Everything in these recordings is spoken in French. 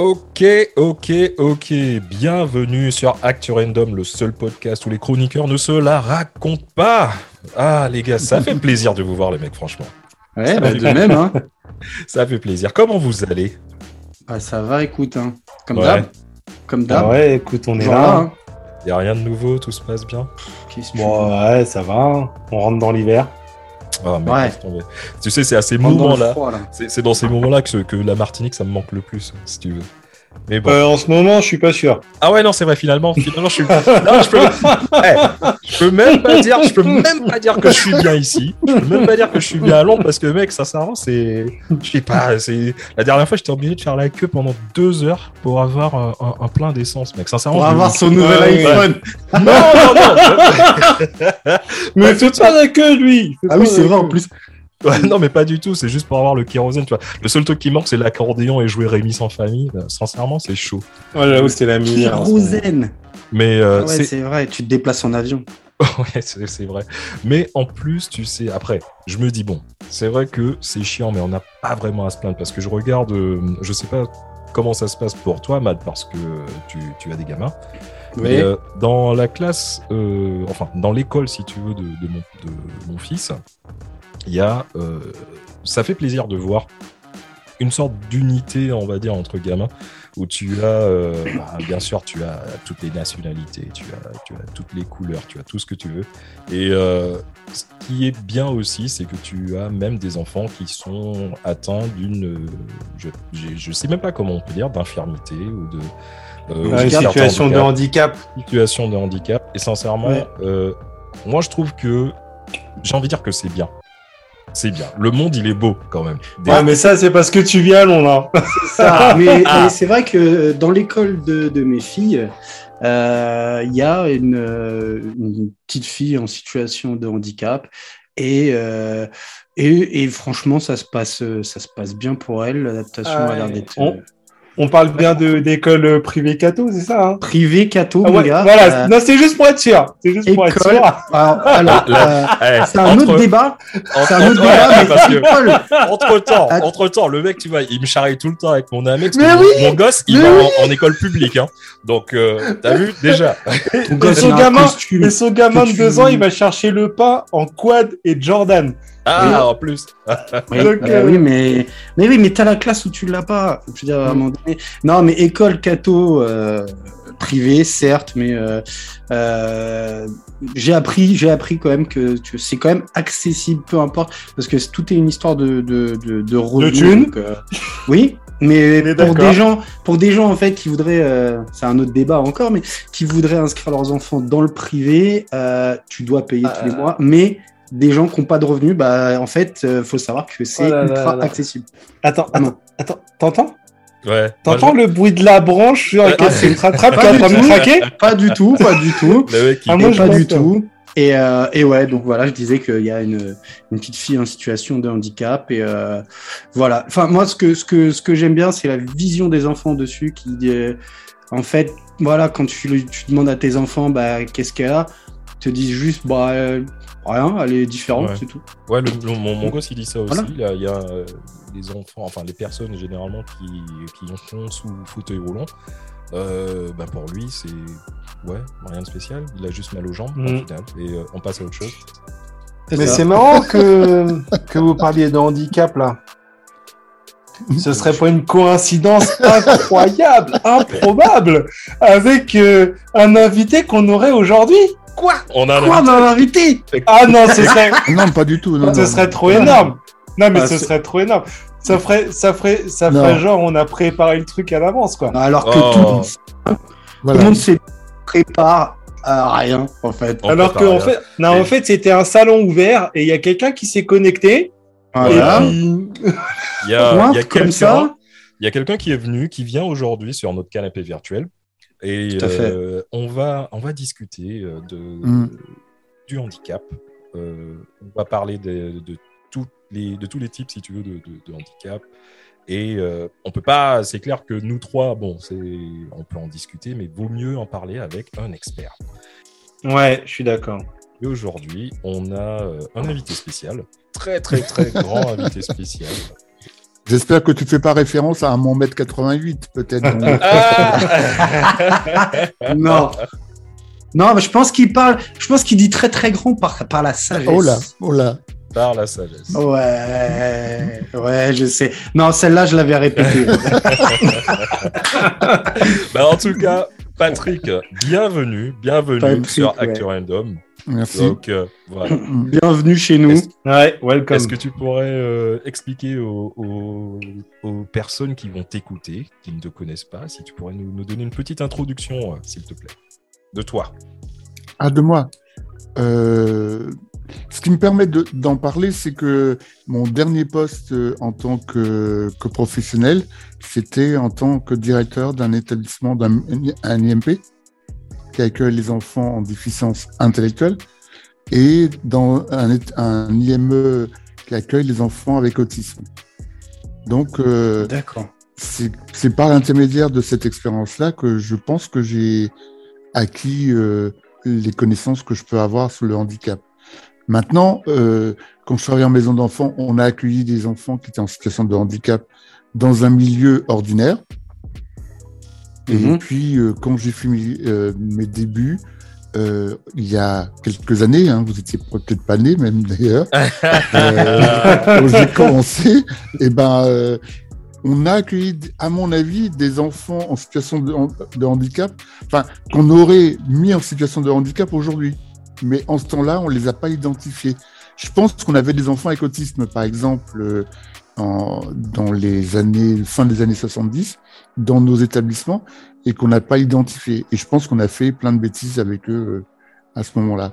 Ok, ok, ok. Bienvenue sur Actu Random, le seul podcast où les chroniqueurs ne se la racontent pas. Ah, les gars, ça fait plaisir de vous voir, les mecs, franchement. Ouais, bah, de même, hein. Ça fait plaisir. Comment vous allez? Bah, ça va, écoute, hein. Comme Ouais. d'hab. Comme Ah d'hab. ouais, écoute, on est là. là, hein. Y a rien de nouveau, tout se passe bien? Bon, ouais, ça va. On rentre dans l'hiver. Ah, Ouais. tomber. Tu sais, c'est à ces moments-là, c'est dans ces moments-là que la Martinique, ça me manque le plus, si tu veux. Mais bon. Euh, en ce moment, je suis pas sûr. Ah ouais, non, c'est vrai, finalement, finalement, je suis. Non, je peux. Eh, je peux même pas dire, je peux même pas dire que je suis bien ici. Je peux même pas dire que je suis bien à Londres parce que, mec, sincèrement, c'est. Je sais pas, c'est. La dernière fois, j'étais obligé de faire la queue pendant deux heures pour avoir un, un- un plein d'essence, mec. Sincèrement. Pour avoir son nouvel ouais. iPhone. Non, non, non. Mais fais pas la queue, lui Ah oui, c'est vrai, en plus. Ouais, non, mais pas du tout. C'est juste pour avoir le kérosène, tu vois. Le seul truc qui manque, c'est l'accordéon et jouer Rémi sans famille. Ben, sincèrement, c'est chaud. Ouais, j'avoue, c'est la misère. Kérosène. Mais euh, Ouais, c'est vrai, tu te déplaces en avion. Ouais, c'est vrai. Mais en plus, tu sais, après, je me dis, bon, c'est vrai que c'est chiant, mais on n'a pas vraiment à se plaindre parce que je regarde, euh, je sais pas comment ça se passe pour toi, Matt, parce que tu, tu as des gamins. Mais euh, dans la classe, euh, enfin, dans l'école, si tu veux, de, de mon, de mon fils, il y a. euh, ça fait plaisir de voir une sorte d'unité, on va dire, entre gamins, où tu as, euh, bah, bien sûr, tu as toutes les nationalités, tu as, tu as toutes les couleurs, tu as tout ce que tu veux. Et euh, ce qui est bien aussi, c'est que tu as même des enfants qui sont atteints d'une, je, je sais même pas comment on peut dire, d'infirmité ou de euh, Ouais, situation de handicap situation de handicap. Et sincèrement, Ouais. moi je trouve que j'ai envie de dire que c'est bien. C'est bien. Le monde, il est beau quand même. Des- Ouais, mais ça, c'est parce que tu viens à Londres. hein. Ça, mais, Ah. mais c'est vrai que dans l'école de, de mes filles, euh, il y a une, euh, une petite fille en situation de handicap et, euh, et, et franchement, ça se passe, ça se passe bien pour elle. L'adaptation Ah a l'air d'être On- euh, On parle bien de- d'école privée catho, c'est ça hein? Privée, cato, Ah ouais, gars. Voilà, Euh, non, c'est juste pour être sûr. C'est juste pour être sûr. Alors, alors, euh, eh, c'est un entre- autre débat. C'est un autre débat, ouais, mais parce c'est que école. entre temps, Att- entre temps, le mec, tu vois, il me charrie tout le temps avec mon. Mais mon, oui mon gosse, il Mais va oui en, en école publique, hein. Donc, euh, t'as vu déjà. Et son gamin, et son gamin de deux ans, il va chercher le pain en quad et Jordan. Ah, en plus. Oui, Donc, euh, oui, mais, mais oui, mais t'as la classe où tu l'as pas. Je veux dire, à un Mm. moment donné. Non, mais école catho euh, privée, certes, mais euh, euh, j'ai appris, j'ai appris quand même que tu- c'est quand même accessible, peu importe, parce que tout est une histoire de de de, de revenus, euh, oui. Mais pour des gens, pour des gens en fait qui voudraient, euh, c'est un autre débat encore, mais qui voudraient inscrire leurs enfants dans le privé, euh, tu dois payer tous les mois. Mais des gens qui n'ont pas de revenus, bah en fait, euh, faut savoir que c'est Oh là là ultra là. accessible. Attends, Ah attends, attends, t'entends? Ouais. T'entends le bruit de la branche sur laquelle Ah, c'est une trappe qui pas est en du train de tout. craquer? Pas du tout, pas du tout. Le mec, il- Ah, moi, pas du tout. Et, euh, et ouais, donc voilà, je disais qu'il y a une, une petite fille en situation de handicap. Et euh, voilà. Enfin, moi, ce que, ce que, ce que j'aime bien, c'est la vision des enfants dessus qui, euh, en fait, voilà, quand tu, tu demandes à tes enfants, bah, qu'est-ce qu'elle a, ils te disent juste, bah, euh, rien, elle est différente, Ouais. c'est tout. Ouais, le- le- mon, mon gosse, il dit ça aussi. Voilà. Il y a, il y a, euh, les enfants, enfin les personnes généralement qui, qui en font sous fauteuil roulant. Euh, ben pour lui, c'est ouais, rien de spécial. Il a juste mal aux jambes au final. Et euh, on passe à autre chose. Mais c'est marrant que, que vous parliez de handicap là. Ce serait pas une coïncidence incroyable, improbable, avec euh, un invité qu'on aurait aujourd'hui. Quoi On a Quoi, invité. on a un invité Ah non, ce serait, Non, pas du tout. Non, ce non. serait trop énorme. Non mais Ah, ce serait trop énorme. Ça ferait, ça ferait, ça ferait genre on a préparé le truc à l'avance quoi. Alors que Oh. tout, le monde- tout Voilà. le monde se prépare à rien, en fait. On Alors que en fait, non, en fait c'était un salon ouvert et il y a quelqu'un qui s'est connecté. Voilà. Il y a, comme quelqu'un ça, il y a quelqu'un qui est venu, qui vient aujourd'hui sur notre canapé virtuel. Et Tout à fait. euh, on, va, on va discuter euh, de, Mm. du handicap. Euh, on va parler de, de, tous les, de tous les types, si tu veux, de, de- de handicap. Et euh, on peut pas, c'est clair que nous trois, bon, c'est, on peut en discuter, mais vaut mieux en parler avec un expert. Ouais, je suis d'accord. Et aujourd'hui, on a un invité spécial, très très très grand invité spécial. J'espère que tu ne fais pas référence à un mon mètre 88, peut-être. non. Non, mais je pense qu'il parle, je pense qu'il dit très très grand par, par la sagesse. Oh là, oh là. Par la sagesse. Ouais, ouais, je sais. Non, celle-là, je l'avais répétée. bah, en tout cas, Patrick, bienvenue, bienvenue Patrick, sur ouais. Actu Random. Merci. Donc, euh, voilà. Bienvenue chez nous. Est-ce- Ouais, welcome. Est-ce que tu pourrais euh, expliquer aux, aux- aux personnes qui vont t'écouter, qui ne te connaissent pas, si tu pourrais nous, nous donner une petite introduction, euh, s'il te plaît, de toi Ah, de moi. Euh, ce qui me permet de- d'en parler, c'est que mon dernier poste en tant que, que professionnel, c'était en tant que directeur d'un établissement, d'un un IMP, qui accueille les enfants en déficience intellectuelle, et dans un, IME qui accueille les enfants avec autisme. Donc, euh, D'accord. c'est c'est par l'intermédiaire de cette expérience-là que je pense que j'ai acquis euh, les connaissances que je peux avoir sur le handicap. Maintenant, euh, quand je travaillais en maison d'enfants, on a accueilli des enfants qui étaient en situation de handicap dans un milieu ordinaire. Et Mhm. puis, euh, quand j'ai fait mes, euh, mes débuts, euh, il y a quelques années, hein, vous étiez peut-être pas né même d'ailleurs, quand j'ai commencé, et ben, euh, on a accueilli, à mon avis, des enfants en situation de, de handicap, enfin, qu'on aurait mis en situation de handicap aujourd'hui. Mais en ce temps-là, on les a pas identifiés. Je pense qu'on avait des enfants avec autisme, par exemple, en, dans les années, fin des années 70, dans nos établissements, et qu'on n'a pas identifié. Et je pense qu'on a fait plein de bêtises avec eux euh, à ce moment-là.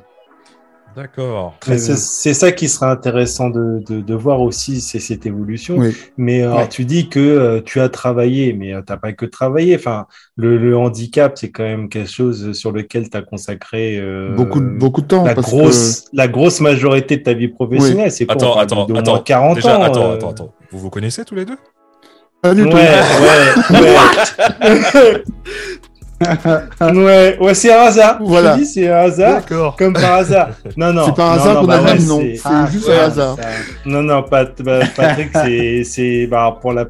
D'accord. Très c'est ça qui sera intéressant de, de, de voir aussi, c'est cette évolution. Oui. Mais euh, Ouais. tu dis que euh, tu as travaillé, mais tu n'as pas que travaillé. Enfin, le, le handicap, c'est quand même quelque chose sur lequel tu as consacré euh, beaucoup, de- beaucoup de temps. la, parce grosse, la grosse majorité de ta vie professionnelle. C'est quoi Attends, attends, attends. 40 Déjà, ans. attends, euh, attends, attends. Vous vous connaissez tous les deux? Pas du tout. ouais, ouais. ouais, ouais, c'est un hasard. Voilà. Je te dis, c'est un hasard. D'accord. Comme par hasard. Non, non. C'est par non, hasard non, qu'on bah a le ouais, même nom. c'est- Ah, juste ouais, un hasard. Non, non, Pat- bah, Patrick, c'est, c'est, bah, pour la,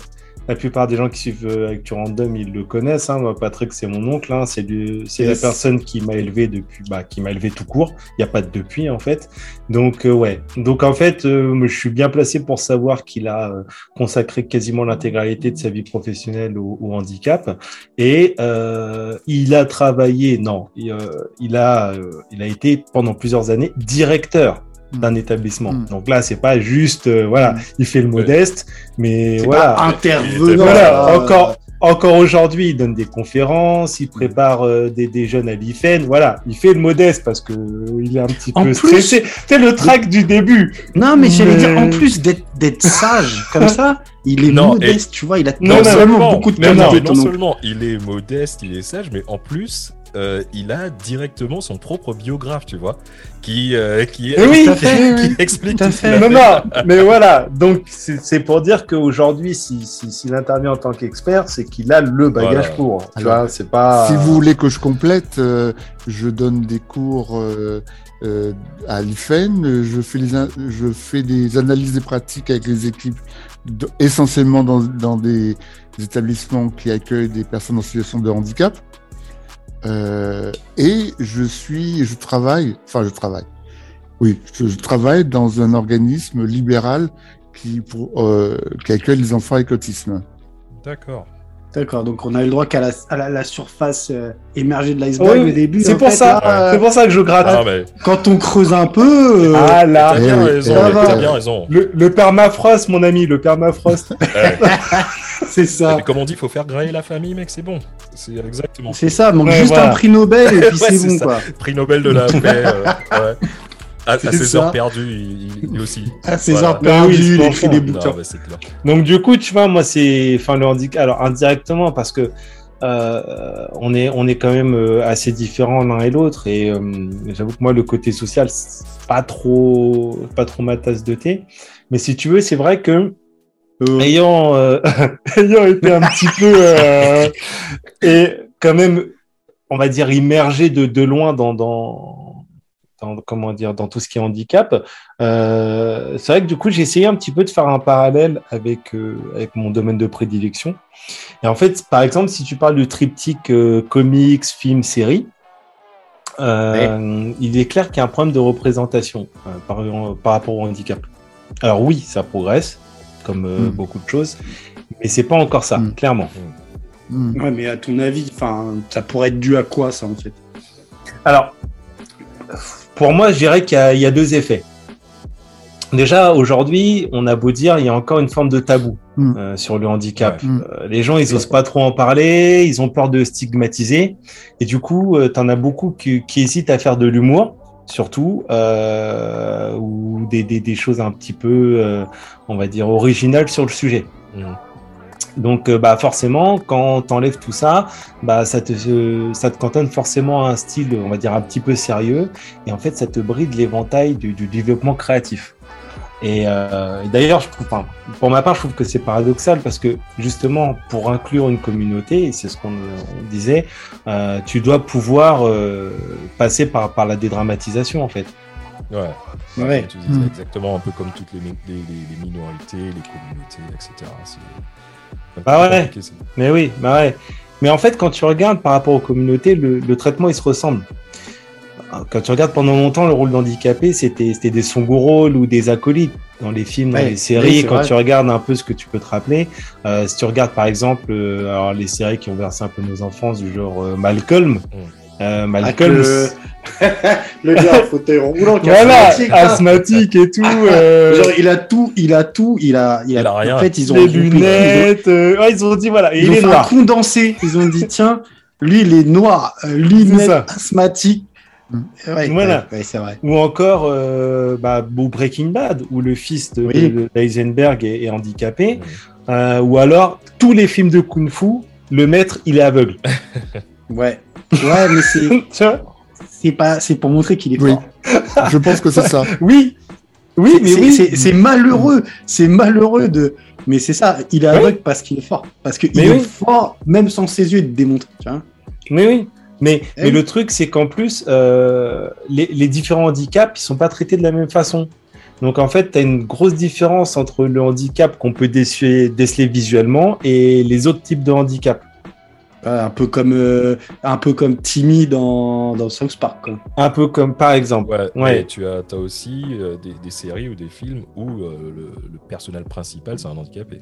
la plupart des gens qui suivent euh, Actu Random, ils le connaissent. Hein. Moi, Patrick, c'est mon oncle. Hein. C'est, Yes. la personne qui m'a élevé depuis, bah, qui m'a élevé tout court. Il n'y a pas de depuis, en fait. Donc, euh, ouais. Donc, en fait, euh, je suis bien placé pour savoir qu'il a euh, consacré quasiment l'intégralité de sa vie professionnelle au, au handicap. Et euh, il a travaillé, non, il, il a, il a été pendant plusieurs années directeur d'un établissement. Mm. Donc là, c'est pas juste, euh, voilà, il fait le modeste, mais voilà. pas intervenant. Voilà, euh, encore, encore aujourd'hui, il donne des conférences, il prépare euh, des, des jeunes à l'IFEN. Voilà, il fait le modeste parce que il est un petit En peu plus- stressé. C'est le track du début. Non, mais j'allais Mais- dire, en plus d'être sage comme ça, il est Non, modeste, tu vois, il a Non, Non non, vraiment seulement, beaucoup de mais non, seulement il est modeste, il est sage, mais en plus, euh, il a directement son propre biographe, tu vois, qui, euh, qui, oui, Tout à fait, qui oui. explique Tout fait. Non, non, mais voilà. Donc, c'est pour dire qu'aujourd'hui, s'il si, s'il intervient en tant qu'expert, c'est qu'il a le bagage Voilà. pour. Tu Alors, vois, c'est pas. Si vous voulez que je complète, euh, je donne des cours euh, euh, à l'IFEN, je fais, les in- je fais des analyses des pratiques avec les équipes, essentiellement dans, dans des établissements qui accueillent des personnes en situation de handicap. Euh, et je suis, je travaille, enfin je travaille, oui, je, travaille dans un organisme libéral qui, pour, euh, qui accueille les enfants avec autisme. D'accord. D'accord, donc on a eu le droit qu'à la, à la, la surface euh, émergée de l'iceberg Oui, au début. c'est en pour fait, ça. là, C'est euh, pour ça que je gratte. Ah, mais quand on creuse un peu, euh, Ah là, t'as bien oui, raison, ça va. t'as bien raison. le, le permafrost, mon ami, le permafrost. C'est ça. mais comme on dit, il faut faire grailler la famille, mec, c'est bon. C'est exactement. C'est ça, manque Ouais, juste voilà. un prix Nobel et puis Ouais, c'est c'est bon ça. quoi. Prix Nobel de la paix. euh, ouais. À, à ses ça. heures perdues, il, il aussi. À ses Voilà. heures oui, perdues, c'est il écrit des bouquins. Donc du coup, tu vois, moi c'est, enfin le handicap, alors indirectement parce que euh, on est on est quand même euh, assez différents l'un et l'autre et euh, j'avoue que moi le côté social c'est pas trop pas trop ma tasse de thé. Mais si tu veux, c'est vrai que Euh, ayant euh, ayant été un petit peu euh, et quand même on va dire immergé de, de loin dans dans dans, comment dire, dans tout ce qui est handicap. Euh, c'est vrai que du coup, j'ai essayé un petit peu de faire un parallèle avec, euh, avec mon domaine de prédilection. Et en fait, par exemple, si tu parles du triptyque euh, comics, film, série, il est clair qu'il y a un problème de représentation par, par, rapport au handicap. Alors oui, ça progresse, comme mm. beaucoup de choses, mais c'est pas encore ça, mm. clairement. Mm. Ouais, mais à ton avis, enfin, ça pourrait être dû à quoi ça en fait? Alors, pour moi, je dirais qu'il y, a deux effets. Déjà, aujourd'hui, on a beau dire, il y a encore une forme de tabou mm. euh, sur le handicap. Euh, les gens, ils osent pas trop en parler, ils ont peur de stigmatiser. Et du coup, euh, tu en as beaucoup qui, hésitent à faire de l'humour, surtout, ou des, choses un petit peu, on va dire, originales sur le sujet. Mm. Donc, euh, bah, forcément, quand tu enlèves tout ça, bah, ça, te, ça te cantonne forcément à un style, on va dire, un petit peu sérieux. Et en fait, ça te bride l'éventail du, développement créatif. Et euh, d'ailleurs, je trouve, pour ma part, je trouve que c'est paradoxal parce que justement, pour inclure une communauté, et c'est ce qu'on disait, euh, tu dois pouvoir passer par, par la dédramatisation, en fait. Ouais. ouais. Tu disais, exactement un peu comme toutes les, les, les minorités, les communautés, etc. Bah ouais. Mais oui, bah ouais. Mais en fait, quand tu regardes par rapport aux communautés, le, traitement il se ressemble. Quand tu regardes pendant longtemps, le rôle d'handicapé, c'était des rôles ou des acolytes dans les films, dans les séries. quand tu regardes un peu ce que tu peux te rappeler, euh, si tu regardes par exemple euh, alors les séries qui ont versé un peu nos enfances du genre euh, Malcolm. Mm. Malcolm, le gars fauteuil roulant qui voilà, asthmatique, et tout. Euh... Genre, il a tout, il a tout, il a, il a, rien. En fait, ils ont les lunettes. Euh, ils ont, dit voilà, ils il ont est noir. condensé. Ils ont dit tiens, lui il est noir, euh, lunettes, asthmatique. Ouais, voilà. Ouais, c'est vrai. Ou encore euh, bah, Breaking Bad, où le fils de, oui. de Heisenberg est, est handicapé. Euh, ou alors tous les films de kung fu, le maître il est aveugle. ouais. Ouais, mais c'est c'est pas, c'est pour montrer qu'il est oui. fort. Je pense que c'est ça. oui, oui, mais oui, c'est malheureux, c'est malheureux de, mais c'est ça, il est aveugle parce qu'il est fort, parce qu'il est fort même sans ses yeux de démontrer. Tu vois mais oui. Mais, eh le truc, c'est qu'en plus, euh, les, les, différents handicaps, ils sont pas traités de la même façon. Donc en fait, tu as une grosse différence entre le handicap qu'on peut déceler visuellement et les autres types de handicap un peu comme euh, un peu comme Timmy dans, dans South Park. Quoi. Un peu comme par exemple. Ouais. tu as, as aussi euh, des, des, séries ou des films où euh, le, le, personnel principal c'est un handicapé.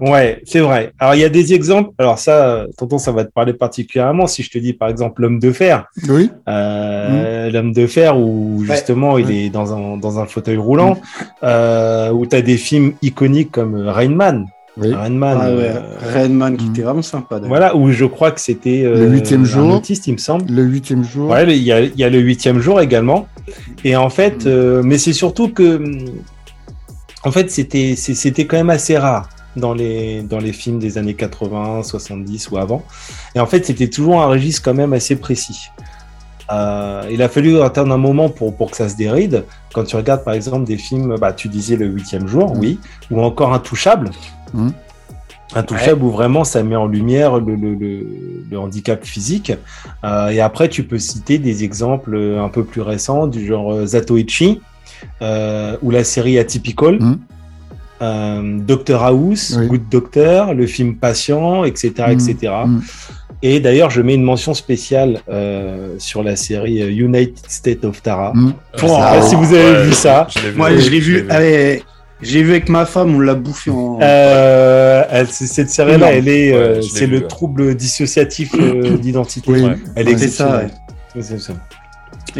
Ouais, c'est vrai. Alors il y a des exemples. Alors ça, tonton, ça va te parler particulièrement si je te dis par exemple l'homme de fer. Oui. Mmh. L'homme de fer où justement il est dans un, dans un fauteuil roulant, mmh. où tu as des films iconiques comme Rain Man. Oui. Rainman. Ah ouais. euh... qui était vraiment sympa. Voilà, où je crois que c'était euh, le huitième jour. Autiste, il me semble. Le huitième jour. Ouais, il y a, il y a le huitième jour également. Et en fait, mm. euh, mais c'est surtout que, en fait, c'était, c'était quand même assez rare dans les, dans les films des années 80, 70 ou avant. Et en fait, c'était toujours un registre quand même assez précis. Euh, il a fallu attendre un moment pour, pour que ça se déride. Quand tu regardes par exemple des films, bah, tu disais le huitième jour, mm. oui, ou encore Intouchable, Mmh. Intouchable ouais. où vraiment ça met en lumière le, le, le, le handicap physique. Euh, et après, tu peux citer des exemples un peu plus récents du genre euh, Zatoichi euh, ou la série Atypical. Mmh. Doctor House, oui. Good Doctor, le film Patient, etc. Etc. Et d'ailleurs, je mets une mention spéciale euh, sur la série United States of Tara. Mmh. Pour, ah, si vous avez ouais, vu ça. Je Moi, je l'ai vu. J'ai vu avec ma femme, on l'a bouffé en. Euh, cette série-là, elle est, ouais, euh, c'est le ouais. trouble dissociatif euh, d'identité. Oui, elle est ça. ça.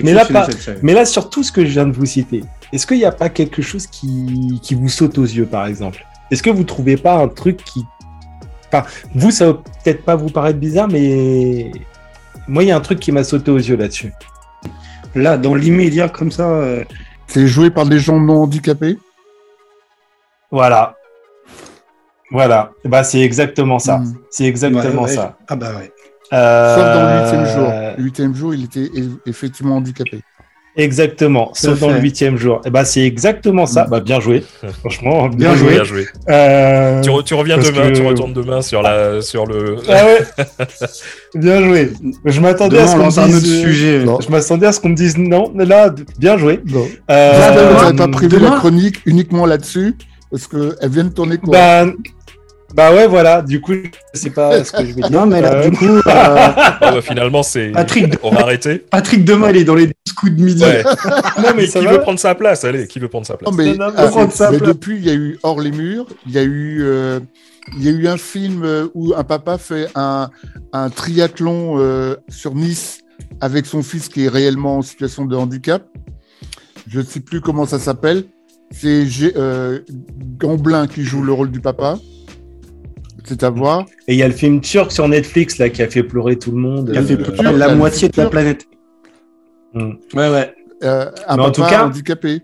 Mais là, pas, mais là, sur tout ce que je viens de vous citer, est-ce qu'il n'y a pas quelque chose qui, qui vous saute aux yeux, par exemple? Est-ce que vous trouvez pas un truc qui, enfin, vous, ça va peut-être pas vous paraître bizarre, mais moi, il y a un truc qui m'a sauté aux yeux là-dessus. Là, dans l'immédiat, comme ça. Euh... C'est joué par des gens non handicapés voilà. Voilà. Bah, c'est exactement ça. Mmh. C'est exactement ouais, ouais. ça. Ah bah ouais. Euh... Sauf dans le huitième jour. Le huitième jour, il était effectivement handicapé. Exactement, sauf dans le huitième jour. Et bah, c'est exactement ça. Bah, bien joué. Franchement, bien, Bien joué. Bien joué. Euh, Tu, re- tu reviens parce demain, que- tu retournes demain sur, la, sur le. Ah ouais. bien joué. Je m'attendais à ce on qu'on me un autre dise. euh, sujet. Non. Je m'attendais à ce qu'on me dise non. mais Là, bien joué. Non. Euh, demain, Vous n'avez pas prévu demain- la chronique uniquement là-dessus Parce qu'elle vient de tourner quoi? Bah, bah ouais, voilà. Du coup, je sais pas ce que je vais dire. Non, mais là, Euh, du coup, euh, Ah bah, finalement, c'est. Patrick, On va arrêter. Patrick demain, il est dans les 12 coups de midi. Ouais. non, mais qui va. veut prendre sa place? Allez, qui veut prendre sa place? Non, mais, Non, non, ah, prendre sa mais place. depuis, il y a eu Hors les murs, il y a eu, euh, il y a eu un film euh, où un papa fait un, un triathlon euh, sur Nice avec son fils qui est réellement en situation de handicap. Je ne sais plus comment ça s'appelle. C'est euh, Gamblin qui joue le rôle du papa. C'est à voir. Et il y a le film turc sur Netflix là qui a fait pleurer tout le monde. Il a fait Euh, pleurer la moitié de la planète. Hmm. Ouais, ouais. Euh, un Mais en papa tout cas- handicapé.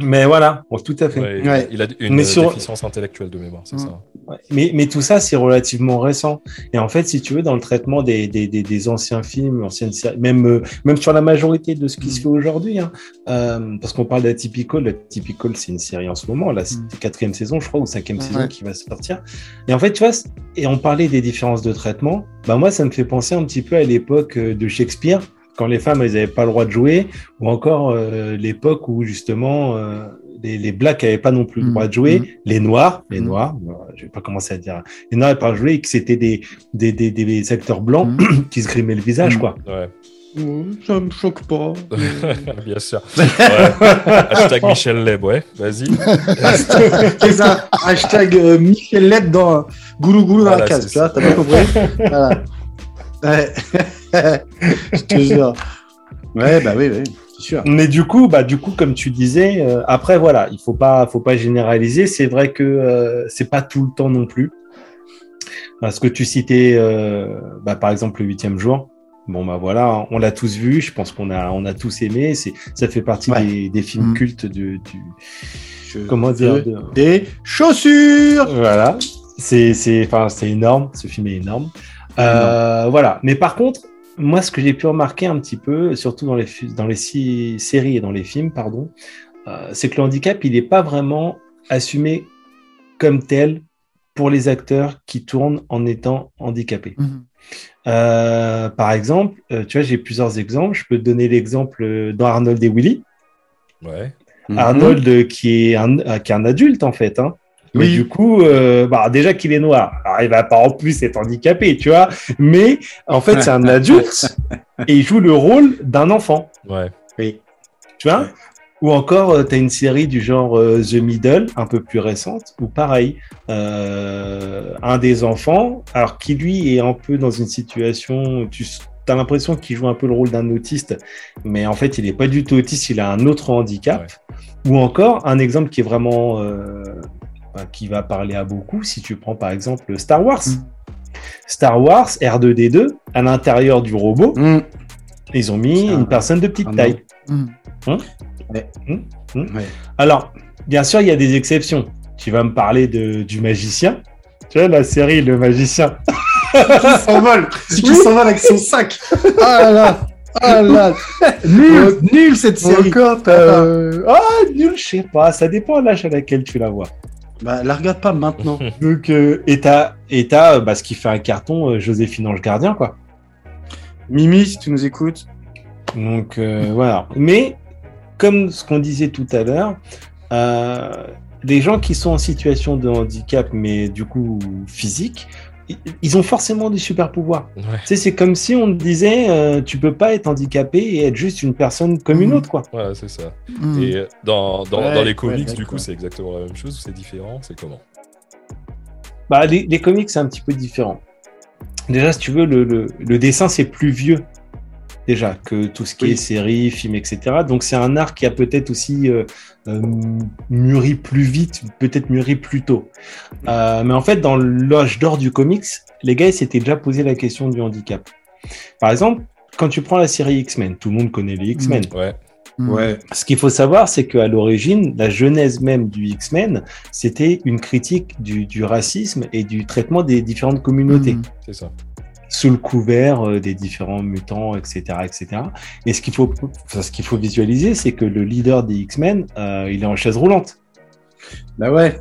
Mais voilà, bon, tout à fait. Ouais, Ouais. Il a une Mais sur- déficience intellectuelle de mémoire, c'est Mm. ça. Ouais. Mais, mais tout ça, c'est relativement récent. Et en fait, si tu veux, dans le traitement des, des, des, des anciens films, anciennes séries, même, euh, même sur la majorité de ce qui Mm. se fait aujourd'hui, hein, euh, parce qu'on parle d'Atypical, l'Atypical, c'est une série en ce moment, là, c'est Mm. quatrième saison, je crois, ou cinquième saison qui va sortir. Et en fait, tu vois, et on parlait des différences de traitement, bah moi, ça me fait penser un petit peu à l'époque euh, de Shakespeare, quand les femmes, elles n'avaient pas le droit de jouer, ou encore euh, l'époque où justement euh, les, les blacks n'avaient pas non plus le Mm. droit de jouer, Mm. les noirs, les Mm. noirs, euh, je vais pas commencer à dire, les noirs n'avaient pas joué et que c'était des, des, des, des acteurs blancs qui se grimaient le visage, quoi. Ouais, Ça me choque pas. bien sûr. Ouais. Hashtag Michel Leb, ouais, vas-y. C'est ça. Hashtag euh, Michel Leb dans Goulou Goulou dans Voilà, la case. Tu vois, ça. t'as bien compris Voilà. Ouais. Je te jure. Ouais, bah oui, oui, sûr. Mais du coup, bah du coup, comme tu disais, euh, après voilà, il faut pas, faut pas généraliser. C'est vrai que euh, c'est pas tout le temps non plus. Parce que tu citais, euh, bah, par exemple, le huitième jour. Bon bah voilà, on l'a tous vu. Je pense qu'on a, on a tous aimé. C'est, ça fait partie Ouais. des, des films Mm. cultes de, du, Je comment dire, de- Des chaussures Voilà, c'est c'est enfin c'est énorme, ce film est énorme. Euh, voilà, mais par contre, moi ce que j'ai pu remarquer un petit peu, surtout dans les dans les six séries et dans les films, pardon, euh, c'est que le handicap il n'est pas vraiment assumé comme tel pour les acteurs qui tournent en étant handicapés. Mhm. Euh, par exemple, euh, tu vois, j'ai plusieurs exemples. Je peux te donner l'exemple dans Arnold et Willy. Ouais. Arnold qui est un, qui est un adulte en fait. Hein. Mais Oui. du coup, euh, bah, déjà qu'il est noir, alors il va pas en plus être handicapé, tu vois. Mais en fait, c'est un adulte et il joue le rôle d'un enfant, Ouais. Oui. tu vois? Ouais. Ou encore, tu as une série du genre euh, The Middle, un peu plus récente, où pareil, euh, un des enfants, alors qui lui est un peu dans une situation, tu as l'impression qu'il joue un peu le rôle d'un autiste, mais en fait, il n'est pas du tout autiste, il a un autre handicap. Ou encore, un exemple qui est vraiment. euh, bah, qui va parler à beaucoup, si tu prends par exemple Star Wars. Mm. Star Wars, R2D2, à l'intérieur du robot, Mmh. ils ont mis une personne de petite Ah non. taille. Mhm. Ouais. Alors, bien sûr, il y a des exceptions. Tu vas me parler de, du magicien. Tu vois, la série Le Magicien. Qui s'envole C'est qui s'envole avec son sac Ah là là Ah là Nul Nul cette série Encore, t'as, euh, Ah, nul, je sais pas. Ça dépend de l'âge à laquelle tu la vois. Bah, la regarde pas maintenant. Donc, euh, et t'as, et t'as, bah, ce qui fait un carton, euh, Joséphine Ange Gardien, quoi. Mimi, si tu nous écoutes. Donc euh, voilà. Mais comme ce qu'on disait tout à l'heure, euh, les gens qui sont en situation de handicap, mais du coup physique, ils ont forcément des super pouvoirs. Ouais. Tu sais, c'est comme si on te disait, euh, tu peux pas être handicapé et être juste une personne comme une Mhm. autre, quoi. Ouais, c'est ça. Mhm. Et euh, dans, dans, Ouais, dans les ouais, comics, du coup, c'est exactement la même chose ou c'est différent? C'est comment? Bah, les, les comics, c'est un petit peu différent. Déjà, si tu veux, le, le, le dessin, c'est plus vieux, déjà, que tout ce qui Oui. est série, film, etc. Donc, c'est un art qui a peut-être aussi euh, euh, mûri plus vite, peut-être mûri plus tôt. Euh, mais en fait, dans l'âge d'or du comics, les gars, ils s'étaient déjà posé la question du handicap. Par exemple, quand tu prends la série X-Men, tout le monde connaît les X-Men. Ouais. Mhm. Ouais. Ce qu'il faut savoir, c'est qu'à l'origine, la genèse même du X-Men, c'était une critique du, du racisme et du traitement des différentes communautés. C'est ça. Sous le couvert euh, des différents mutants, etc., etc. Et ce qu'il faut, enfin, ce qu'il faut visualiser, c'est que le leader des X-Men, euh, il est en chaise roulante. Bah ouais.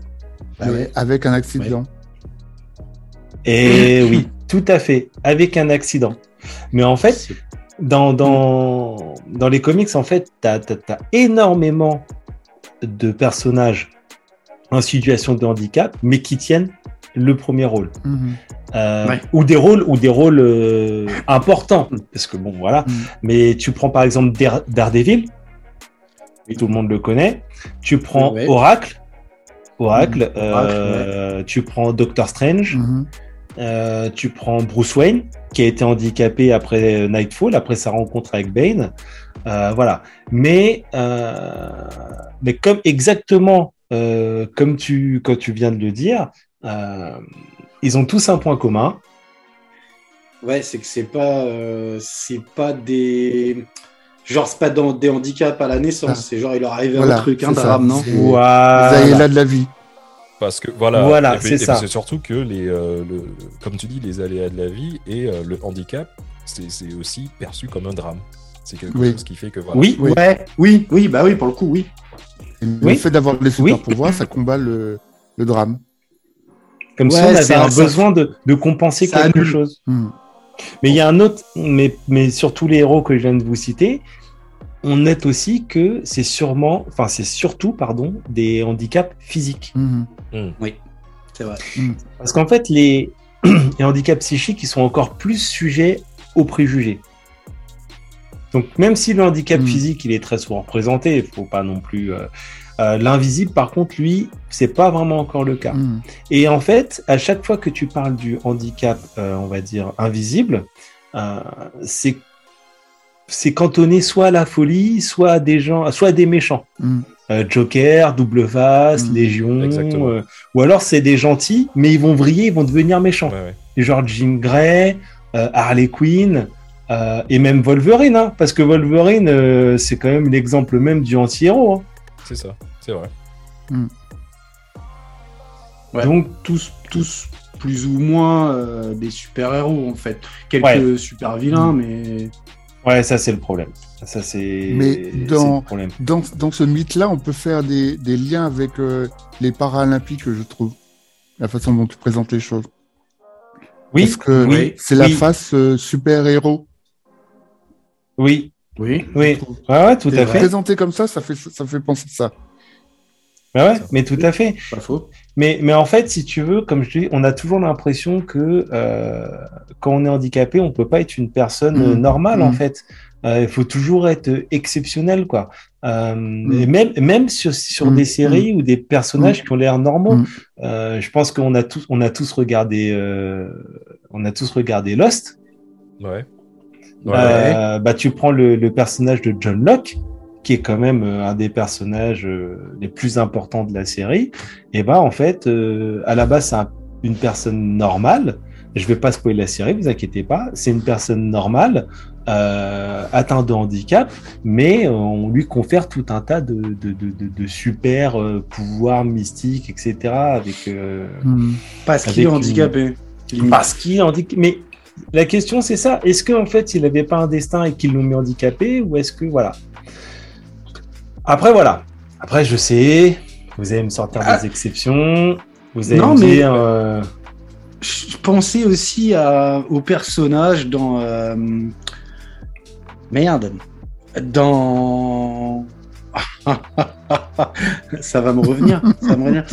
Bah ouais. Avec un accident. Et oui, tout à fait, avec un accident. Mais en fait, dans, dans, dans les comics, en fait, tu as, énormément de personnages en situation de handicap, mais qui tiennent le premier rôle. Mhm. Euh, Ouais. Ou des rôles, ou des rôles euh, importants. Parce que bon, voilà. Mhm. Mais tu prends par exemple Dare- Daredevil, et tout le monde le connaît. Tu prends Ouais. Oracle. Oracle, Mhm. euh, tu prends Doctor Strange, Mhm. euh, tu prends Bruce Wayne, qui a été handicapé après Nightfall, après sa rencontre avec Bane. Euh, voilà. Mais, euh, mais comme exactement euh, comme tu, quand tu viens de le dire, euh, ils ont tous un point commun. Ouais, c'est que c'est pas, euh, c'est pas des. Genre, c'est pas dans des handicaps à la naissance, Ah. c'est genre il leur arrive Voilà, un truc, un drame, non Voilà. Est là de la vie. Parce que voilà, c'est ça. c'est surtout que les, euh, le, comme tu dis, les aléas de la vie et euh, le handicap, c'est aussi perçu comme un drame. C'est quelque Oui. chose qui fait que voilà. Oui, Oui. Ouais, oui, oui, bah oui, pour le coup, oui. Et Oui. Le fait d'avoir les super Oui. pouvoirs, ça combat le, le drame. Comme si Ouais, on avait ça- un ça- besoin de, de compenser ça quelque annule. chose. Mhm. Mais il y a un autre, mais, mais sur tous les héros que je viens de vous citer, on note aussi que c'est sûrement, enfin c'est surtout, pardon, des handicaps physiques. Mhm. C'est vrai. Parce qu'en fait, les, les handicaps psychiques, ils sont encore plus sujets aux préjugés. Donc, même si le handicap physique, il est très souvent représenté, il faut pas non plus. euh, euh, L'invisible, par contre, lui, c'est pas vraiment encore le cas. Mhm. Et en fait, à chaque fois que tu parles du handicap, euh, on va dire invisible, euh, c'est c'est cantonné soit à la folie, soit à des gens, soit à des méchants. Euh, Joker, Double Face, Mm. Légion, Exactement. euh, ou alors c'est des gentils, mais ils vont vriller, ils vont devenir méchants. Ouais, Genre Jim euh, Harley Quinn, euh, et même Wolverine, hein, parce que Wolverine, euh, c'est quand même l'exemple même du anti-héros. hein. C'est ça, c'est vrai. Ouais. Donc, Tous, tous plus ou moins euh, des super-héros, en fait. Quelques Ouais. super-vilains, mais. ouais, ça c'est le problème. Ça c'est Mais dans- le problème. Dans, dans ce mythe-là, on peut faire des, des liens avec euh, les Paralympiques, je trouve. La façon dont tu présentes les choses. Oui, Parce que oui, c'est la face euh, super-héros. Oui, Oui. oui. trouve. Ouais, ouais, tout à fait. Présenté comme ça, ça fait, ça fait penser ça. Ouais, ouais, mais tout à fait. Pas faux. Mais, mais en fait, si tu veux, comme je dis, on a toujours l'impression que euh, quand on est handicapé, on peut pas être une personne euh, normale, en Mhm. fait. Euh, Il faut toujours être exceptionnel, quoi. Euh, et même, même sur, sur des séries ou des personnages qui ont l'air normaux. Je pense qu'on a tous, on a tous regardé, euh, on a tous regardé Lost. Ouais. Ouais. Euh, bah, tu prends le, le personnage de John Locke, qui est quand même euh, un des personnages euh, les plus importants de la série. Et bah, en fait, euh, à la base, c'est un- une personne normale. Je vais pas spoiler la série, vous inquiétez pas. C'est une personne normale, euh, atteinte de handicap, mais on lui confère tout un tas de, de, de, de, de super euh, pouvoirs mystiques, etc. Avec euh, Mhm. Parce qu'il est handicapé. limite. parce qu'il est handicapé. Mais la question, c'est ça. Est-ce qu'en fait, il n'avait pas un destin et qu'ils l'ont mis handicapé Ou est-ce que. Voilà. Après, voilà. Après, je sais, vous allez me sortir Ah. des exceptions. Vous allez Non, me mais- dire. euh, Je pensais aussi à, au personnage dans. euh, Merde. Dans. ça va me revenir. ça va me revenir.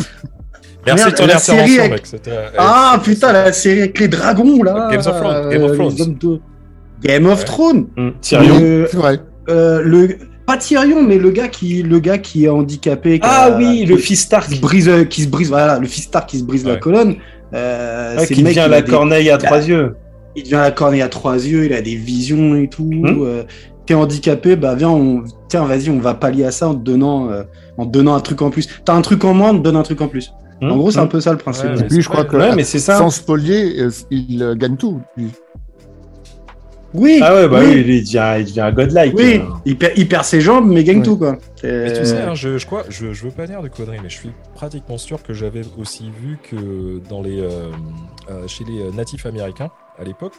Merci Merde, de ton la intervention, série avec- mec. Euh, Ah putain, la série avec les dragons là. Games of Thrones, euh, Game of les Thrones. de- Game of Ouais. Thrones. hum, Tyrion. Le, C'est vrai. euh, le pas Tyrion, mais le gars qui, le gars qui est handicapé. qui Ah a- oui, le qui- fils qui Stark. se brise, euh, qui se brise, voilà, le fils Stark qui se brise la Ouais. colonne. Euh, Ouais, c'est qui le devient qui la des- corneille à il a- trois yeux. il devient la corneille à trois yeux, il a des visions et tout. Hmm. euh, T'es handicapé, bah viens, on, tiens, vas-y, on va pallier à ça en te donnant, euh, en te donnant un truc en plus. T'as un truc en moins, on te donne un truc en plus. En gros, c'est un peu ça le principe. Ouais, Et puis, je crois que Ouais, mais c'est ça. sans spolier, euh, il euh, gagne tout. lui. Oui. Ah ouais, bah oui, il devient, il devient godlike. Oui, euh. il perd, il perd ses jambes, mais gagne tout quoi. Mais tu sais, hein, je, je crois, je, je veux pas dire de conneries, mais je suis pratiquement sûr que j'avais aussi vu que dans les, euh, euh, chez les natifs américains à l'époque,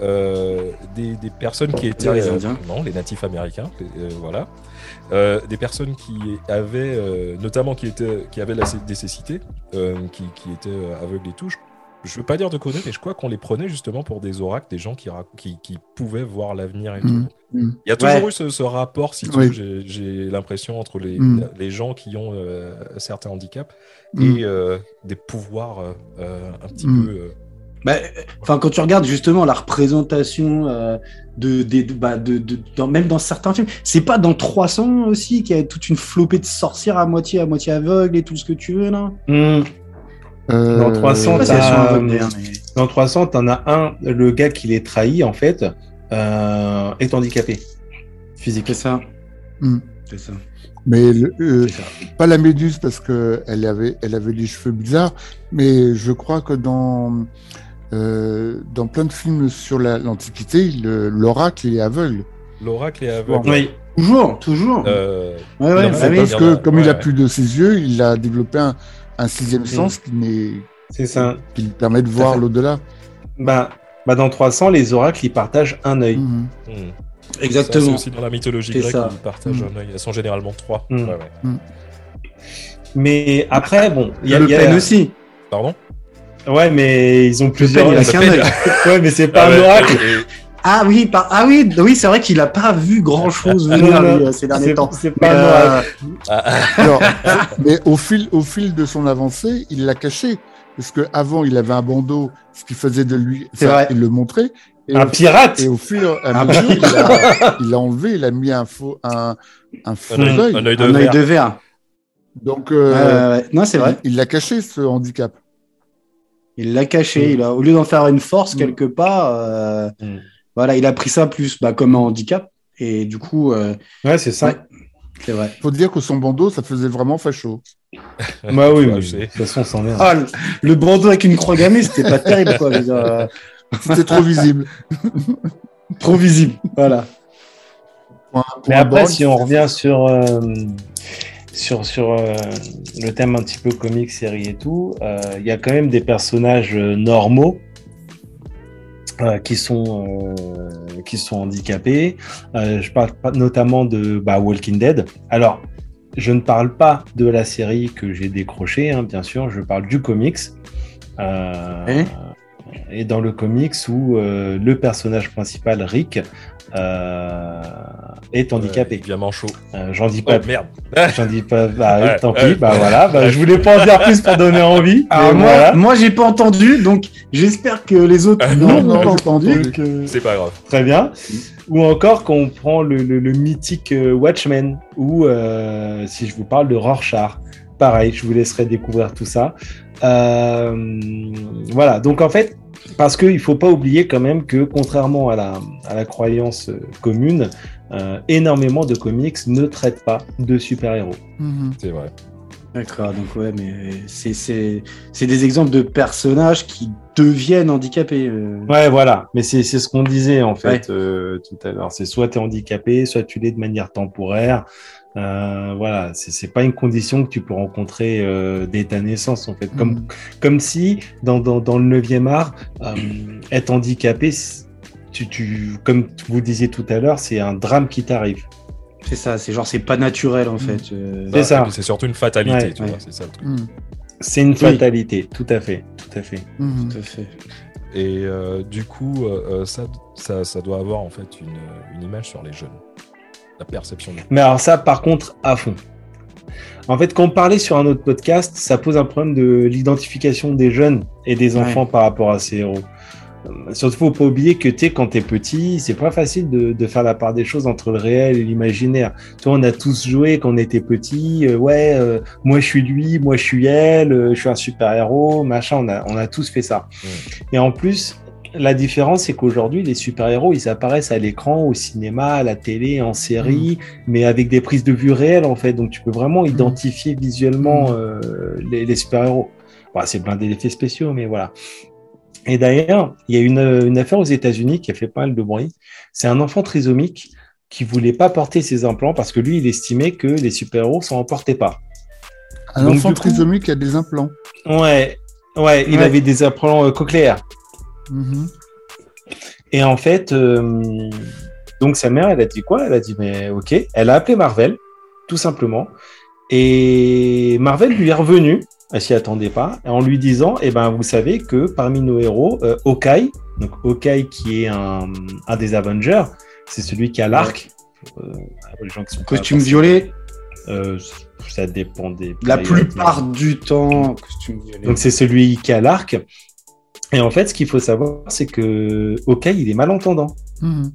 euh, des, des personnes qui étaient les euh, Indiens. non les natifs américains, euh, voilà, Euh, des personnes qui avaient euh, notamment qui étaient qui avaient la cé- des cécités, euh, qui, qui étaient aveugles et tout. Je, je veux pas dire de conneries, mais je crois qu'on les prenait justement pour des oracles, des gens qui, rac- qui, qui pouvaient voir l'avenir et tout. Mhm. Mhm. Il y a toujours Ouais. eu ce, ce rapport, si tu Oui. veux, j'ai- l'impression, entre les, Mm. les gens qui ont certains handicaps et des pouvoirs un petit peu. Bah, Enfin, quand tu regardes justement la représentation euh, de, bah, de, de- dans- même dans certains films, c'est pas dans 300 aussi qu'il y a toute une flopée de sorcières à moitié, à moitié aveugles et tout ce que tu veux là. Hmm. Euh, Dans 300, Je sais pas si elles sont t'as- aveugles, d'ailleurs, mais- Dans 300, t'en as un, le gars qui les trahit, en fait, euh, est handicapé. Physique. C'est ça. Hmm. C'est ça. Mais le- euh, ça. pas la méduse parce que elle avait, elle avait les cheveux bizarres, mais je crois que dans euh, dans plein de films sur la- l'Antiquité, le- l'oracle est aveugle. L'oracle est aveugle. Oui. Toujours, toujours. Euh, ouais, ouais, non, bah parce que comme il a plus de ses yeux, il a développé un, un sixième sens qui, n'est- C'est ça. qui lui permet de voir l'au-delà. Bah, bah, dans 300, les oracles, ils partagent un œil. Mhm. hmm. Ça, C'est Exactement. aussi dans la mythologie grecque, ça. ils partagent Mm. un œil. Elles sont généralement trois. Mm. Ouais, ouais. Mais après, bon, il y a, le y a- Pen aussi. Pardon? Ouais, mais ils ont plusieurs. Il a. Ouais, mais c'est pas Ah un oracle. et- Ah oui, par... ah oui, oui, c'est vrai qu'il a pas vu grand chose venir Non, non, lui, euh, ces derniers C'est temps. c'est Mais, pas euh. Ah, ah, Alors, mais au fil, au fil de son avancée, il l'a caché. Parce que avant, il avait un bandeau, ce qui faisait de lui, C'est enfin, vrai. il le montrait. Et, Un pirate. et au fil à Un mesure, il a, il a enlevé, il a mis un faux, un, un faux un, un œil de un œil verre. de verre. Donc, euh. Non, c'est vrai. il il l'a caché ce handicap. Il l'a caché. Il a, au lieu d'en faire une force Mm. quelque part, euh, Mm. voilà, il a pris ça plus bah, comme un handicap. Et du coup, euh, Ouais, c'est ça. Ouais. c'est vrai. Faut dire que son bandeau, ça faisait vraiment facho. Bah oui, de toute façon, est. un. Ah, le, le bandeau avec une croix gammée, c'était pas terrible, quoi. euh, C'était trop visible. trop visible. Voilà. Pour un- pour Mais après, si on revient sur, euh, sur, sur euh, le thème un petit peu comique, série et tout, euh, il y a quand même des personnages euh, normaux euh, qui, sont, euh, qui sont handicapés. Euh, je parle notamment de bah, Walking Dead. Alors, je ne parle pas de la série que j'ai décrochée, hein, bien sûr, je parle du comics. Et dans le comics où le personnage principal, Rick, euh, est handicapé. Ouais, bien manchot. Euh, J'en dis Oh pas, merde. j'en dis pas. Bah, Ouais, tant ouais. pis. Bah voilà. Bah, je voulais pas en dire plus pour donner envie. Alors mais moi, voilà. moi j'ai pas entendu, donc j'espère que les autres Ah, n'ont non, pas entendu. Euh, C'est pas grave. Très bien. Ou encore quand on prend le, le- le mythique euh, Watchmen, ou euh, si je vous parle de Rorschach, pareil, je vous laisserai découvrir tout ça. Euh, voilà, donc en fait, parce qu'il ne faut pas oublier quand même que contrairement à la, à la croyance euh, commune, euh, énormément de comics ne traitent pas de super-héros. Mhm. C'est vrai. D'accord, donc ouais, mais c'est- c'est c'est des exemples de personnages qui deviennent handicapés. euh. Ouais, voilà. Mais c'est c'est ce qu'on disait en fait Ouais. euh, tout à l'heure. C'est soit tu es handicapé, soit tu l'es de manière temporaire. Euh, voilà, c'est c'est pas une condition que tu peux rencontrer euh, dès ta naissance en fait. Comme, Mhm. comme si dans, dans, dans le 9e art, euh, être handicapé, tu, tu, comme vous disiez tout à l'heure, c'est un drame qui t'arrive. C'est ça, c'est genre, c'est pas naturel en fait. euh. C'est ça. et puis C'est surtout une fatalité, Ouais, tu ouais. vois. C'est ça le truc. Mhm. C'est une fatalité, tout à fait, tout à fait. Mhm. Tout à fait. Et euh, du coup, euh, ça, ça, ça doit avoir en fait une, une image sur les jeunes. La perception des Mais alors ça, par contre, à fond. En fait, quand on parlait sur un autre podcast, ça pose un problème de l'identification des jeunes et des Ouais. enfants par rapport à ces héros. Euh, Surtout, faut pas oublier que tu quand t'es petit, c'est pas facile de, de faire la part des choses entre le réel et l'imaginaire. Toi, on a tous joué quand on était petit. euh, ouais, euh, moi je suis lui, moi je suis elle, euh, je suis un super héros, machin. On a, on a tous fait ça. Et en plus, la différence, c'est qu'aujourd'hui, les super-héros, ils apparaissent à l'écran, au cinéma, à la télé, en série, mais avec des prises de vue réelles, en fait. Donc, tu peux vraiment identifier visuellement euh, les, les super-héros. Bon, c'est blindé d'effets spéciaux, mais voilà. Et d'ailleurs, il y a une, une affaire aux États-Unis qui a fait pas mal de bruit. C'est un enfant trisomique qui voulait pas porter ses implants parce que lui, il estimait que les super-héros s'en portaient pas. Un Donc, enfant coup- trisomique a des implants. Ouais, Ouais, il avait des implants euh, cochléaires. Mhm. Et en fait, euh, donc sa mère, elle a dit quoi? Elle a dit, mais ok. Elle a appelé Marvel, tout simplement. Et Marvel lui est revenu, elle s'y attendait pas, en lui disant, eh ben, vous savez que parmi nos héros, euh, Hawkeye, donc Hawkeye qui est un, un des Avengers, c'est celui qui a l'arc. Euh, pour les gens qui sont pas Costume violet, euh, ça dépend des. la plupart du temps, costume violet. donc c'est celui qui a l'arc. Et en fait, ce qu'il faut savoir, c'est que Hawkeye, il est malentendant. Mhm.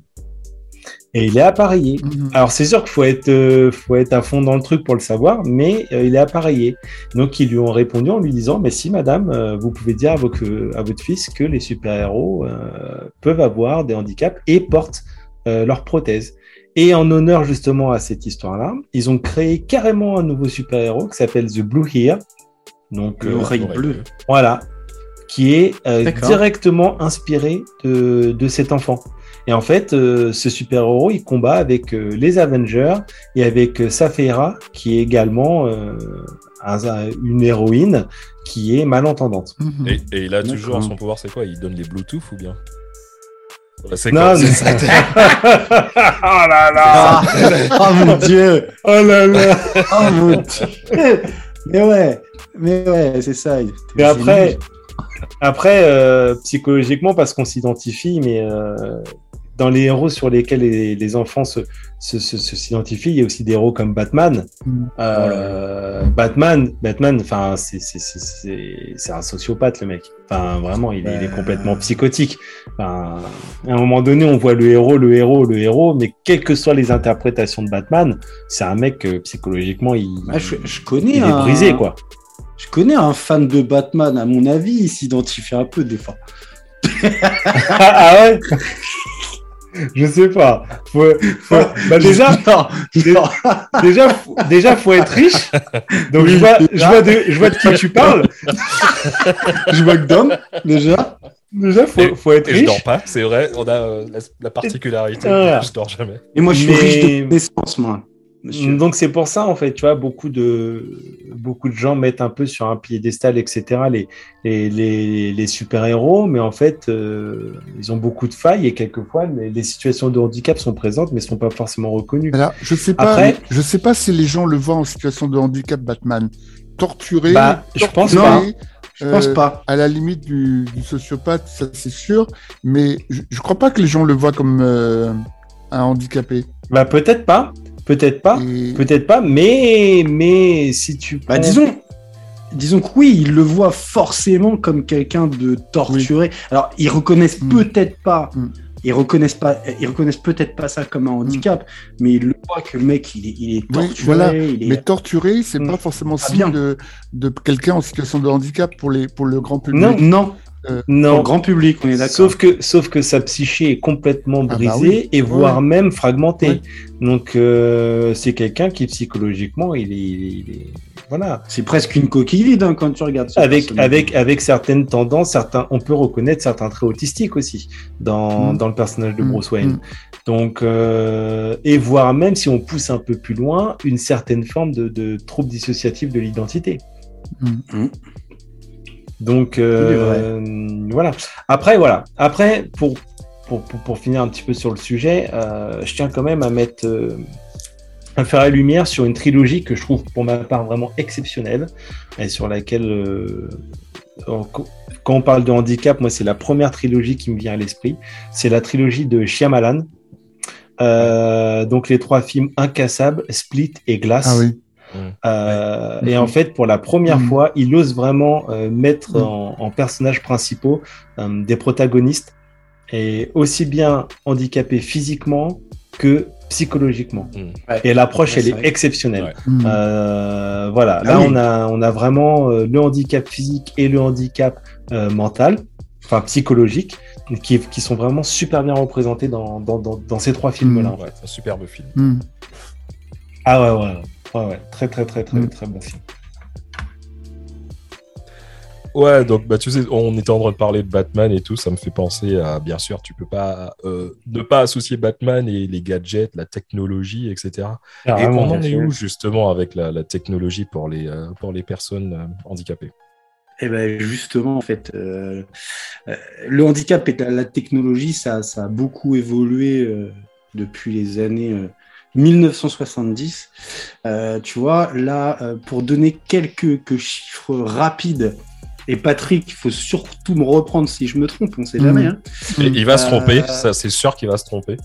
Et il est appareillé. Mhm. Alors c'est sûr qu'il faut être, euh, faut être à fond dans le truc pour le savoir, mais euh, il est appareillé. Donc ils lui ont répondu en lui disant, mais si madame, euh, vous pouvez dire à, vos- que- à votre fils que les super-héros peuvent avoir des handicaps et portent leurs prothèses. Et en honneur justement à cette histoire-là, ils ont créé carrément un nouveau super-héros qui s'appelle The Blue Here. Donc L'oreille bleue. voilà, qui est directement inspiré de, de cet enfant. Et en fait, euh, ce super-héros, il combat avec euh, les Avengers et avec euh, Safira, qui est également euh, un- un- une héroïne qui est malentendante. Mhm. Et, et il a toujours son pouvoir, c'est quoi? Il donne les Bluetooth ou bien? Non, mais- c'est ça. oh là là. Ah, oh mon dieu. Oh là là. Oh mon dieu. Mais ouais, mais ouais, c'est ça. Mais après, après euh, psychologiquement, parce qu'on s'identifie, mais euh, dans les héros sur lesquels les, les enfants se, se, se- se s'identifient, il y a aussi des héros comme Batman. Mhm. Euh, Batman, Batman, enfin, c'est un sociopathe le mec. Enfin, vraiment, il, est- il est complètement psychotique. Enfin, à un moment donné, on voit le héros, le héros, le héros, mais quelles que soient les interprétations de Batman, c'est un mec euh, psychologiquement, il, Ah, je, je connais il est brisé quoi. Je connais un fan de Batman, à mon avis, il s'identifie un peu des fois. ah ouais? Je sais pas. Faut, faut- bah déjà, non, non. déjà, faut- déjà, faut être riche. Donc je vois, je vois de, je vois de qui tu parles. je vois que Dom, déjà. Déjà, faut, Et- faut être Et je riche. dors pas, c'est vrai, on a euh, la, la particularité, Ah. je dors jamais. Et moi, je suis Mais- riche de naissance, moi. Monsieur. Donc c'est pour ça en fait, tu vois, beaucoup de beaucoup de gens mettent un peu sur un piédestal, etc. Les les, les, les super héros, mais en fait, euh, ils ont beaucoup de failles et quelquefois les, les situations de handicap sont présentes, mais sont pas forcément reconnues. Alors, je sais pas, Après- je sais pas si les gens le voient en situation de handicap Batman. Torturé, Bah, je pense torturé, pas. Je pense euh, pas. à la limite du, du sociopathe, ça c'est sûr, mais je, je crois pas que les gens le voient comme euh, un handicapé. Bah peut-être pas, peut-être pas, Et- peut-être pas, mais mais si tu Bah, disons, disons que oui, ils le voient forcément comme quelqu'un de torturé. Alors, ils reconnaissent Mm. peut-être pas, Mm. ils reconnaissent pas, ils reconnaissent peut-être pas ça comme un handicap, mais ils le voient que le mec, il est, il est Mm. Oui, torturé. voilà. il est- Mais torturé, c'est Mm. pas forcément Ah, signe de, de quelqu'un en situation de handicap pour, les, pour le grand public. Non. non, non, le grand public, on est d'accord. Sauf que, sauf que sa psyché est complètement bah brisée oui. et voire même fragmentée. Ouais. Donc euh, c'est quelqu'un qui psychologiquement, il est, il est- il est- voilà, C'est presque une coquille vide hein, quand tu regardes ce avec avec avec certaines tendances, certains, on peut reconnaître certains traits autistiques aussi dans Mm. dans le personnage de Mm, Bruce Wayne. mm. Donc euh, et voire même si on pousse un peu plus loin, une certaine forme de, de trouble dissociatif de l'identité. Mm. Donc euh, voilà. Après voilà. Après pour, pour pour pour finir un petit peu sur le sujet, euh, je tiens quand même à mettre euh, à faire la lumière sur une trilogie que je trouve pour ma part vraiment exceptionnelle et sur laquelle euh, quand on parle de handicap, moi c'est la première trilogie qui me vient à l'esprit. C'est la trilogie de Shyamalan. Euh, donc les trois films Incassable, Split et Glace. Ah oui. Euh, Ouais. Et en fait, pour la première Mhm. fois, il ose vraiment euh, mettre Mhm. en, en personnages principaux euh, des protagonistes, et aussi bien handicapés physiquement que psychologiquement. Ouais. Et l'approche, Ouais, elle est exceptionnelle. Ouais. Mm. Euh, voilà, Ah là oui. on a on a vraiment euh, le handicap physique et le handicap euh, mental, enfin psychologique, qui, qui sont vraiment super bien représentés dans, dans, dans, dans ces trois films-là. Ouais, c'est un superbe film. Mm. Ah ouais, ouais, ouais, très très très très Mm. très bon film. Ouais, donc bah, tu sais, on était en train de parler de Batman et tout, ça me fait penser à, bien sûr, tu peux pas euh, ne pas associer Batman et les gadgets, la technologie, etc. et Carrément, on en est où justement avec la, la technologie pour les, euh, pour les personnes euh, handicapées? Eh ben justement, en fait, euh, euh, le handicap et la, la technologie, ça, ça, a beaucoup évolué euh, depuis les années euh, 1970. Euh, tu vois, là, euh, pour donner quelques que chiffres rapides, et Patrick, il faut surtout me reprendre si je me trompe, on sait Mhm. jamais. Hein. Il va se Euh, tromper, ça c'est sûr qu'il va se tromper.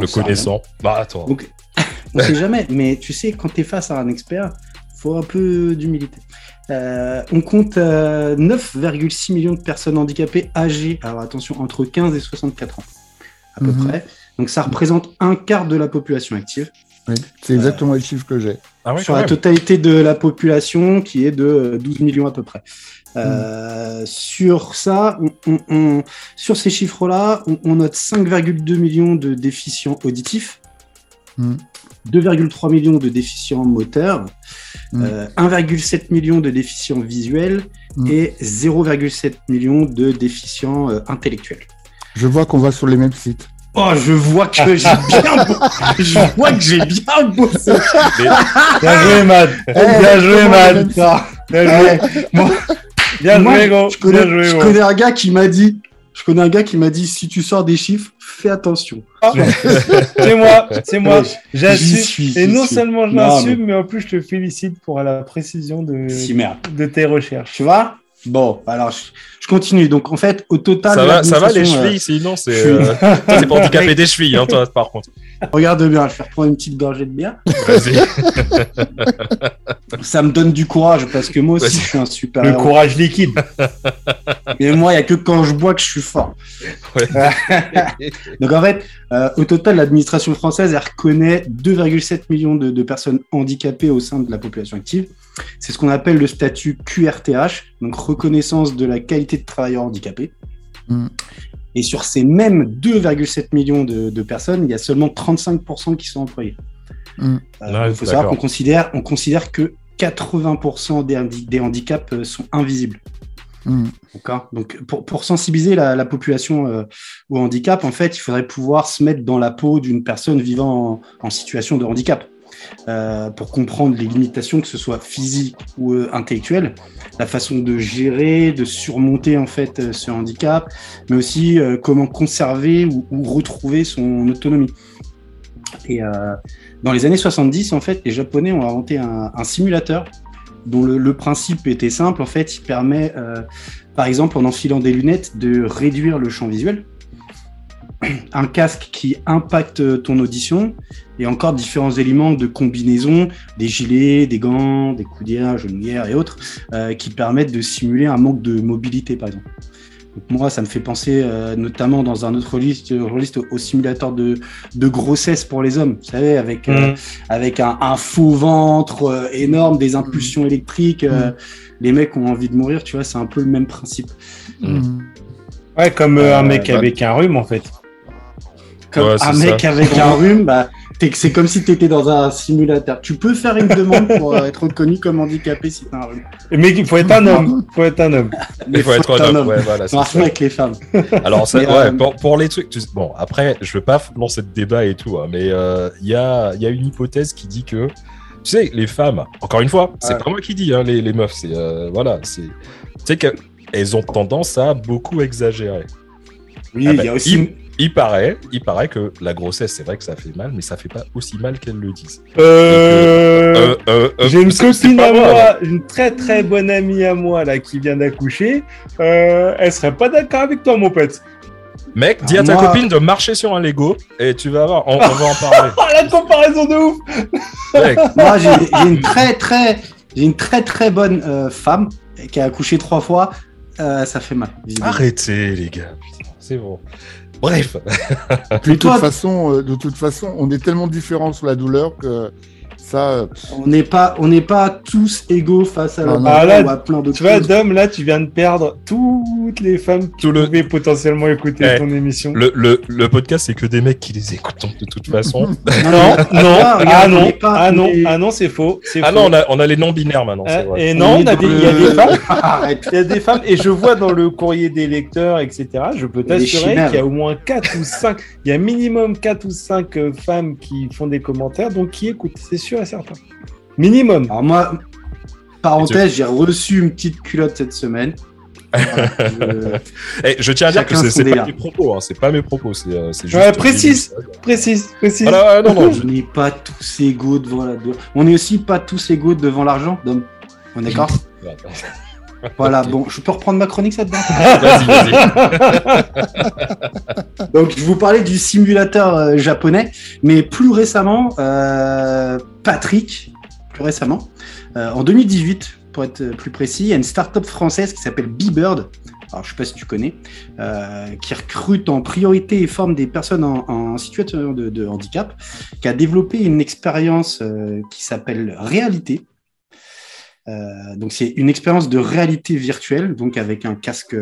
Le connaissant. Bah attends. Donc, on sait jamais, mais tu sais, quand tu es face à un expert, faut un peu d'humilité. Euh, on compte euh, 9,6 millions de personnes handicapées âgées, alors attention, entre 15 et 64 ans, à peu Mhm. près. Donc ça représente un quart de la population active. Oui, c'est exactement les chiffres que j'ai. Ah sur la même. totalité de la population qui est de euh, 12 millions à peu près. Euh, Sur ça, on, on- on- sur ces chiffres-là, on, on note 5,2 millions de déficients auditifs, Mm. 2,3 millions de déficients moteurs, Mm. euh, 1,7 million de déficients visuels et 0,7 millions de déficients euh, intellectuels. Je vois qu'on va sur les mêmes sites. Oh, je vois que j'ai bien, bo- je vois que j'ai bien bossé. Bien joué, Mad. Bien joué, Mad. Bien joué. Moi, Bien Moi, joué, gros. je connais, Bien joué, je connais un gars qui m'a dit, je connais un gars qui m'a dit, si tu sors des chiffres, fais attention. C'est moi, c'est moi. J'assume. Et non suis. seulement je l'assume, mais... en plus je te félicite pour la précision de, de tes recherches. Tu vois? Bon, alors je, je continue. Donc en fait, au total, Ça va, ça va les chevilles, sinon c'est. euh, t'es pas handicapé des chevilles, hein, toi, par contre. Regarde bien, je vais reprendre une petite gorgée de bière. Vas-y. Ça me donne du courage parce que moi aussi, je suis un super. Le héros. courage liquide. Mais moi, il n'y a que quand je bois que je suis fort. Ouais. Donc en fait, euh, au total, l'administration française, elle reconnaît 2,7 millions de, de personnes handicapées au sein de la population active. C'est ce qu'on appelle le statut QRTH, donc reconnaissance de la qualité de travailleur handicapé. Et sur ces mêmes 2,7 millions de, de personnes, il y a seulement 35% qui sont employés. Mm. Euh, Ouais, il faut savoir qu'on considère, on considère que 80% des, handi- des handicaps euh, sont invisibles. Mm. Donc, pour, pour sensibiliser la, la population euh, au handicap, en fait, il faudrait pouvoir se mettre dans la peau d'une personne vivant en, en situation de handicap. Euh, pour comprendre les limitations, que ce soit physiques ou euh, intellectuelles, la façon de gérer, de surmonter en fait euh, ce handicap, mais aussi euh, comment conserver ou, ou retrouver son autonomie. Et dans les années 70, en fait, les Japonais ont inventé un, simulateur dont le, le principe était simple. En fait, il permet, par exemple, en enfilant des lunettes, de réduire le champ visuel. Un casque qui impacte ton audition et encore différents éléments de combinaison, des gilets, des gants, des coudières, genouillères et autres, euh, qui permettent de simuler un manque de mobilité, par exemple. Donc moi, ça me fait penser euh, notamment dans un autre registre, registre au, au simulateur de, de grossesse pour les hommes, vous savez, avec, euh, Mm. avec un, un faux ventre euh, énorme, des impulsions électriques. euh, Les mecs ont envie de mourir, tu vois, c'est un peu le même principe. Mm. Ouais, comme euh, un Euh, mec bah- avec un rhume, en fait. Comme Ouais, c'est un mec ça. avec un rhume, bah, c'est comme si tu étais dans un simulateur. Tu peux faire une demande pour euh, être reconnu comme handicapé si t'as un rhume. Mais il faut être un homme. faut être un homme. Il faut être un homme. Ouais, voilà, Ça marche avec les femmes. Alors, ça, Mais, ouais, euh, pour, pour les trucs. tu sais- Bon, après, je veux pas lancer de débat et tout, hein, mais euh, il y, a, il y a une hypothèse qui dit que, tu sais, les femmes, encore une fois, c'est Ouais. pas moi qui dis, hein, les, les meufs, c'est. euh, voilà, c'est. Tu sais qu'elles ont tendance à beaucoup exagérer. Oui, Ah il bah, y a aussi. il- Il paraît, il paraît que la grossesse, c'est vrai que ça fait mal, mais ça fait pas aussi mal qu'elles le disent. Euh... Euh, euh, euh, J'ai une copine à moi, moi, une très très bonne amie à moi là qui vient d'accoucher. Euh, elle serait pas d'accord avec toi, mon pote. Mec, dis à ta Moi- copine de marcher sur un Lego et tu vas voir, on, on va en parler. Oh, la comparaison de ouf Mec, Moi, j'ai une très très, j'ai une très très bonne euh, femme qui a accouché trois fois. Euh, ça fait mal. arrêtez les gars, c'est bon. Bref, Puis de toute façon, euh, de toute façon, on est tellement différents sur la douleur que ça. euh, On n'est pas, on n'est pas tous égaux face à la Ah, non. douleur Ah, là, ou à plein d'autres Tu vois. Dom, là, tu viens de perdre toutes les femmes qui Tout le- pouvaient potentiellement écouter Eh, ton émission. le, le, le podcast, c'est que des mecs qui les écoutent donc, de toute façon. Non, non, Ah, ah on non, pas- ah non, ah non, c'est faux. ah faux. non, on a, on a les non-binaires maintenant, c'est Hein, vrai. Et non, on a est des- dans il y a des femmes. Il y a des femmes, et je vois dans le courrier des lecteurs, etc., je peux t'assurer qu'il y a au moins 4 ou 5, il y a minimum 4 ou 5 euh, femmes qui font des commentaires, donc qui écoutent, c'est sûr et certain. Minimum. Alors moi, parenthèse, j'ai reçu une petite culotte cette semaine. Voilà, je- Eh, je tiens à dire que Chacun c'est pas mes propos, hein, c'est pas mes propos, c'est juste. Ouais, précise, précise, précise. Ouais, non, non, je- On n'est pas tous égaux devant la. On est aussi pas tous égaux devant l'argent, Dom. On est d'accord? Voilà, bon, je peux reprendre ma chronique ça Vas-y, vas-y. Donc, je vous parlais du simulateur euh, japonais, mais plus récemment, euh, Patrick, plus récemment, euh, en 2018, pour être plus précis, il y a une start-up française qui s'appelle B-Bird. Alors, je sais pas si tu connais, euh, qui recrute en priorité et forme des personnes en, en situation de, de handicap, qui a développé une expérience euh, qui s'appelle Réalité. Euh, donc, c'est une expérience de réalité virtuelle, donc avec un casque,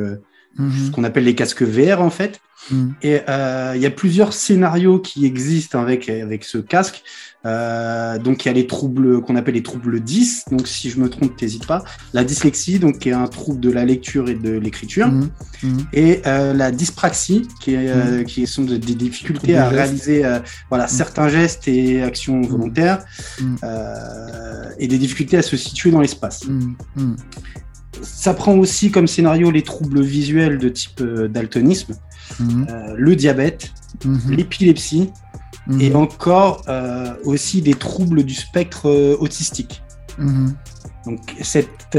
ce Mhm, qu'on appelle les casques VR en fait. mhm. Et euh, il y a plusieurs scénarios qui existent avec, avec ce casque. Euh, donc il y a les troubles qu'on appelle les troubles 10. Donc si je me trompe, t'hésites pas. La dyslexie, donc qui est un trouble de la lecture et de l'écriture. Mhm, mhm. Et euh, la dyspraxie, qui, est, qui sont de- des difficultés à réaliser voilà, certains gestes et actions volontaires. Et des difficultés à se situer dans l'espace. Ça prend aussi comme scénario les troubles visuels de type euh, daltonisme, Mhm, euh, le diabète, mhm, l'épilepsie mhm, et encore euh, aussi des troubles du spectre euh, autistique. Donc cette,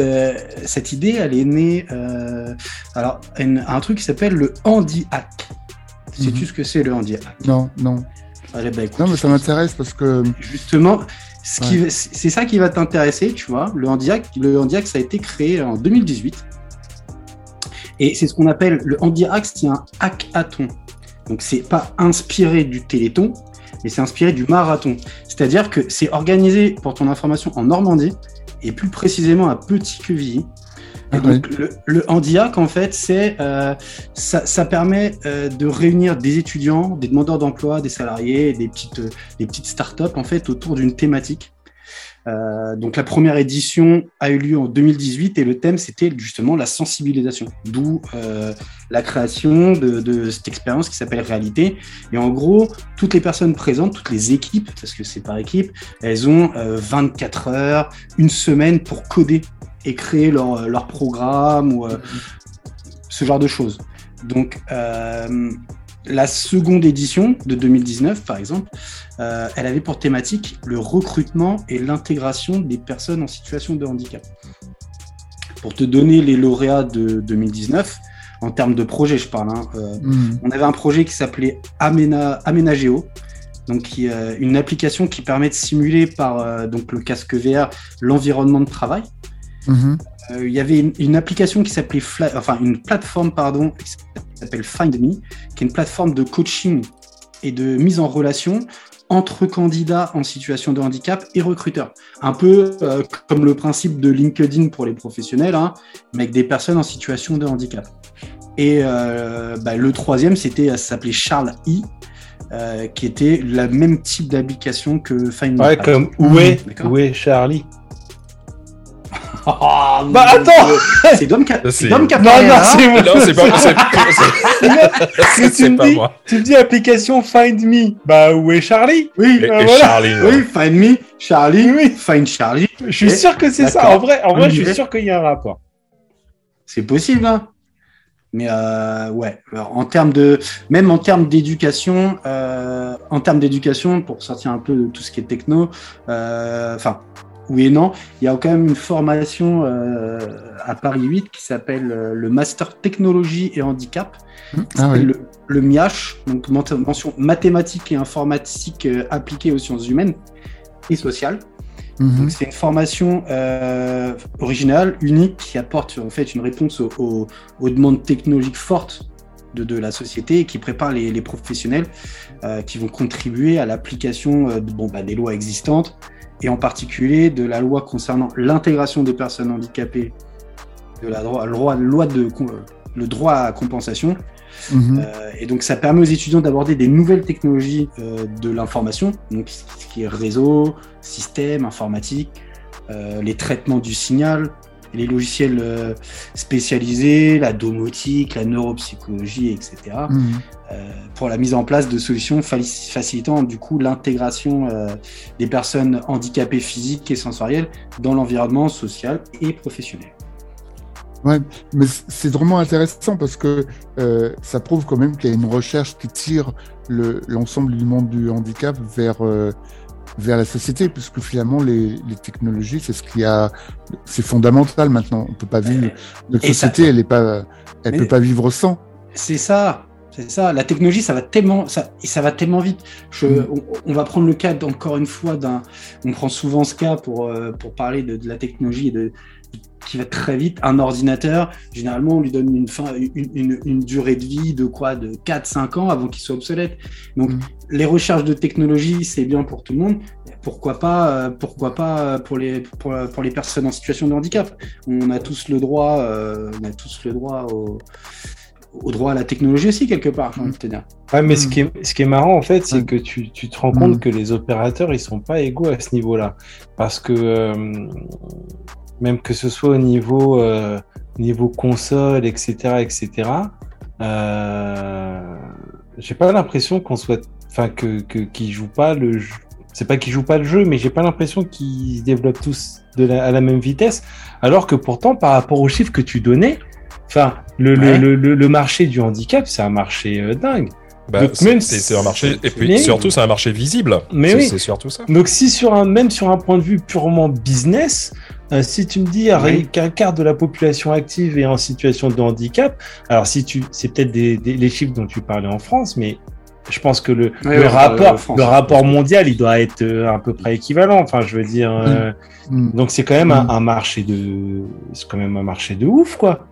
cette idée, elle est née alors une- un truc qui s'appelle le handi-hack. Sais-tu ce que c'est le handi-hack? Non, non. Allez, bah, écoute, Non, mais ça m'intéresse parce que. Justement, ce c'est ça qui va t'intéresser, tu vois. Le handi-hack, le handi-hack, ça a été créé en 2018. Et c'est ce qu'on appelle le handi-hack, c'est un hackathon. Donc c'est pas inspiré du téléthon, mais c'est inspiré du marathon. C'est-à-dire que c'est organisé, pour ton information, en Normandie, et plus précisément à Petit-Quevilly. Et Ah donc, le, le handihack, en fait, c'est euh, ça, ça permet euh, de réunir des étudiants, des demandeurs d'emploi, des salariés, des petites, euh, des petites startups, en fait, autour d'une thématique. Euh, donc, la première édition a eu lieu en 2018 et le thème, c'était justement la sensibilisation, d'où euh, la création de, de cette expérience qui s'appelle Réalité. Et en gros, toutes les personnes présentes, toutes les équipes, parce que c'est par équipe, elles ont euh, 24 heures, une semaine pour coder et créer leur, leur programme ou euh, ce genre de choses. Donc, euh, la seconde édition de 2019, par exemple, euh, elle avait pour thématique le recrutement et l'intégration des personnes en situation de handicap. Pour te donner les lauréats de 2019, en termes de projet, je parle, hein, euh, Mhm, on avait un projet qui s'appelait Aména- Aménagéo, donc euh, une application qui permet de simuler par euh, donc le casque VR l'environnement de travail. Mhm, Euh, il y avait une, une application qui s'appelait, enfin une plateforme pardon, qui s'appelle Find Me, qui est une plateforme de coaching et de mise en relation entre candidats en situation de handicap et recruteurs. Un peu euh, comme le principe de LinkedIn pour les professionnels, hein, mais avec des personnes en situation de handicap. Et euh, bah, le troisième, c'était, ça s'appelait Charles E, euh, qui était le même type d'application que Find Me. Ouais, comme où est Charlie Ah, Bah, mon attends. C'est Dom qui a, Ça, c'est c'est- Dom qui a Non, parlé, non, hein. c'est moi. Non, c'est pas, Mais c'est- tu c'est me pas dis, moi. tu me dis application Find Me. Bah, où est Charlie? Oui, Et, Ah, et voilà. Charlie. ouais. oui, Find Me, Charlie, Oui. Find Charlie. Je suis sûr que c'est ça. En vrai, en vrai, je suis sûr qu'il y a un rapport. C'est possible, hein. Mais euh, ouais, Alors, en termes de, même en termes d'éducation, euh, en termes d'éducation, pour sortir un peu de tout ce qui est techno, euh, enfin, oui et non, il y a quand même une formation euh, à Paris 8 qui s'appelle euh, le Master Technologie et Handicap. Ah C'est oui. le, le donc ment- mention mathématiques et informatique euh, appliquée aux sciences humaines et sociales. Mhm, Donc c'est une formation euh, originale, unique, qui apporte en fait une réponse aux, aux- aux demandes technologiques fortes de, de la société et qui prépare les, les professionnels qui vont contribuer à l'application de- bon, bah, des lois existantes et en particulier de la loi concernant l'intégration des personnes handicapées, de la droit, loi, loi de com- le droit à compensation mhm. euh, et donc, ça permet aux étudiants d'aborder des nouvelles technologies euh, de l'information, donc ce qui est réseau, système, informatique, euh, les traitements du signal, les logiciels euh, spécialisés, la domotique, la neuropsychologie, etc. euh, pour la mise en place de solutions facilitant du coup l'intégration euh, des personnes handicapées physiques et sensorielles dans l'environnement social et professionnel. Mais c- c'est vraiment intéressant parce que euh, ça prouve quand même qu'il y a une recherche qui tire le- l'ensemble du monde du handicap vers, euh, vers la société, puisque finalement, les, les technologies, c'est ce qui a, c'est fondamental maintenant. On peut pas vivre, notre ça- société, elle est pas, elle Mais- peut pas vivre sans. C'est ça, c'est ça. La technologie, ça va tellement, ça, et ça va tellement vite. Je, Mm. on, on va prendre le cas encore une fois d'un. On prend souvent ce cas pour euh, pour parler de, de la technologie et de qui va très vite. Un ordinateur, généralement, on lui donne une fin, une, une, une durée de vie de quoi, de 4-5 ans avant qu'il soit obsolète. Donc, Mm. les recherches de technologie, c'est bien pour tout le monde. Pourquoi pas, euh, pourquoi pas pour les pour, pour les personnes en situation de handicap? On a tous le droit, euh, on a tous le droit au au droit à la technologie aussi, quelque part, j'ai envie de te dire. Ouais, mais ce, Mm. qui est, ce qui est marrant, en fait, c'est Ouais. que tu, tu te rends compte Mm. que les opérateurs, ils sont pas égaux à ce niveau-là. Parce que euh, même que ce soit au niveau, euh, niveau console, etc., etc., euh, j'ai pas l'impression qu'on soit, enfin, que, que, qu'ils jouent pas le jeu. C'est pas qu'ils jouent pas le jeu, mais j'ai pas l'impression qu'ils se développent tous de la- à la même vitesse. Alors que pourtant, par rapport aux chiffres que tu donnais, enfin, le, le- Ouais. le, le, le marché du handicap, c'est un marché euh, dingue. Bah, c'est un marché, et puis Mais- surtout, c'est un marché visible. Mais oui. C'est surtout ça. Donc si sur un même sur un point de vue purement business, euh, si tu me dis Oui. qu'un quart de la population active est en situation de handicap, alors si tu c'est peut-être des, des- les chiffres dont tu parlais en France, mais je pense que le, le ouais, rapport euh, France. le rapport mondial il doit être à peu près équivalent. Enfin je veux dire, euh, Mm. donc c'est quand même un, Mm. un marché de c'est quand même un marché de ouf quoi.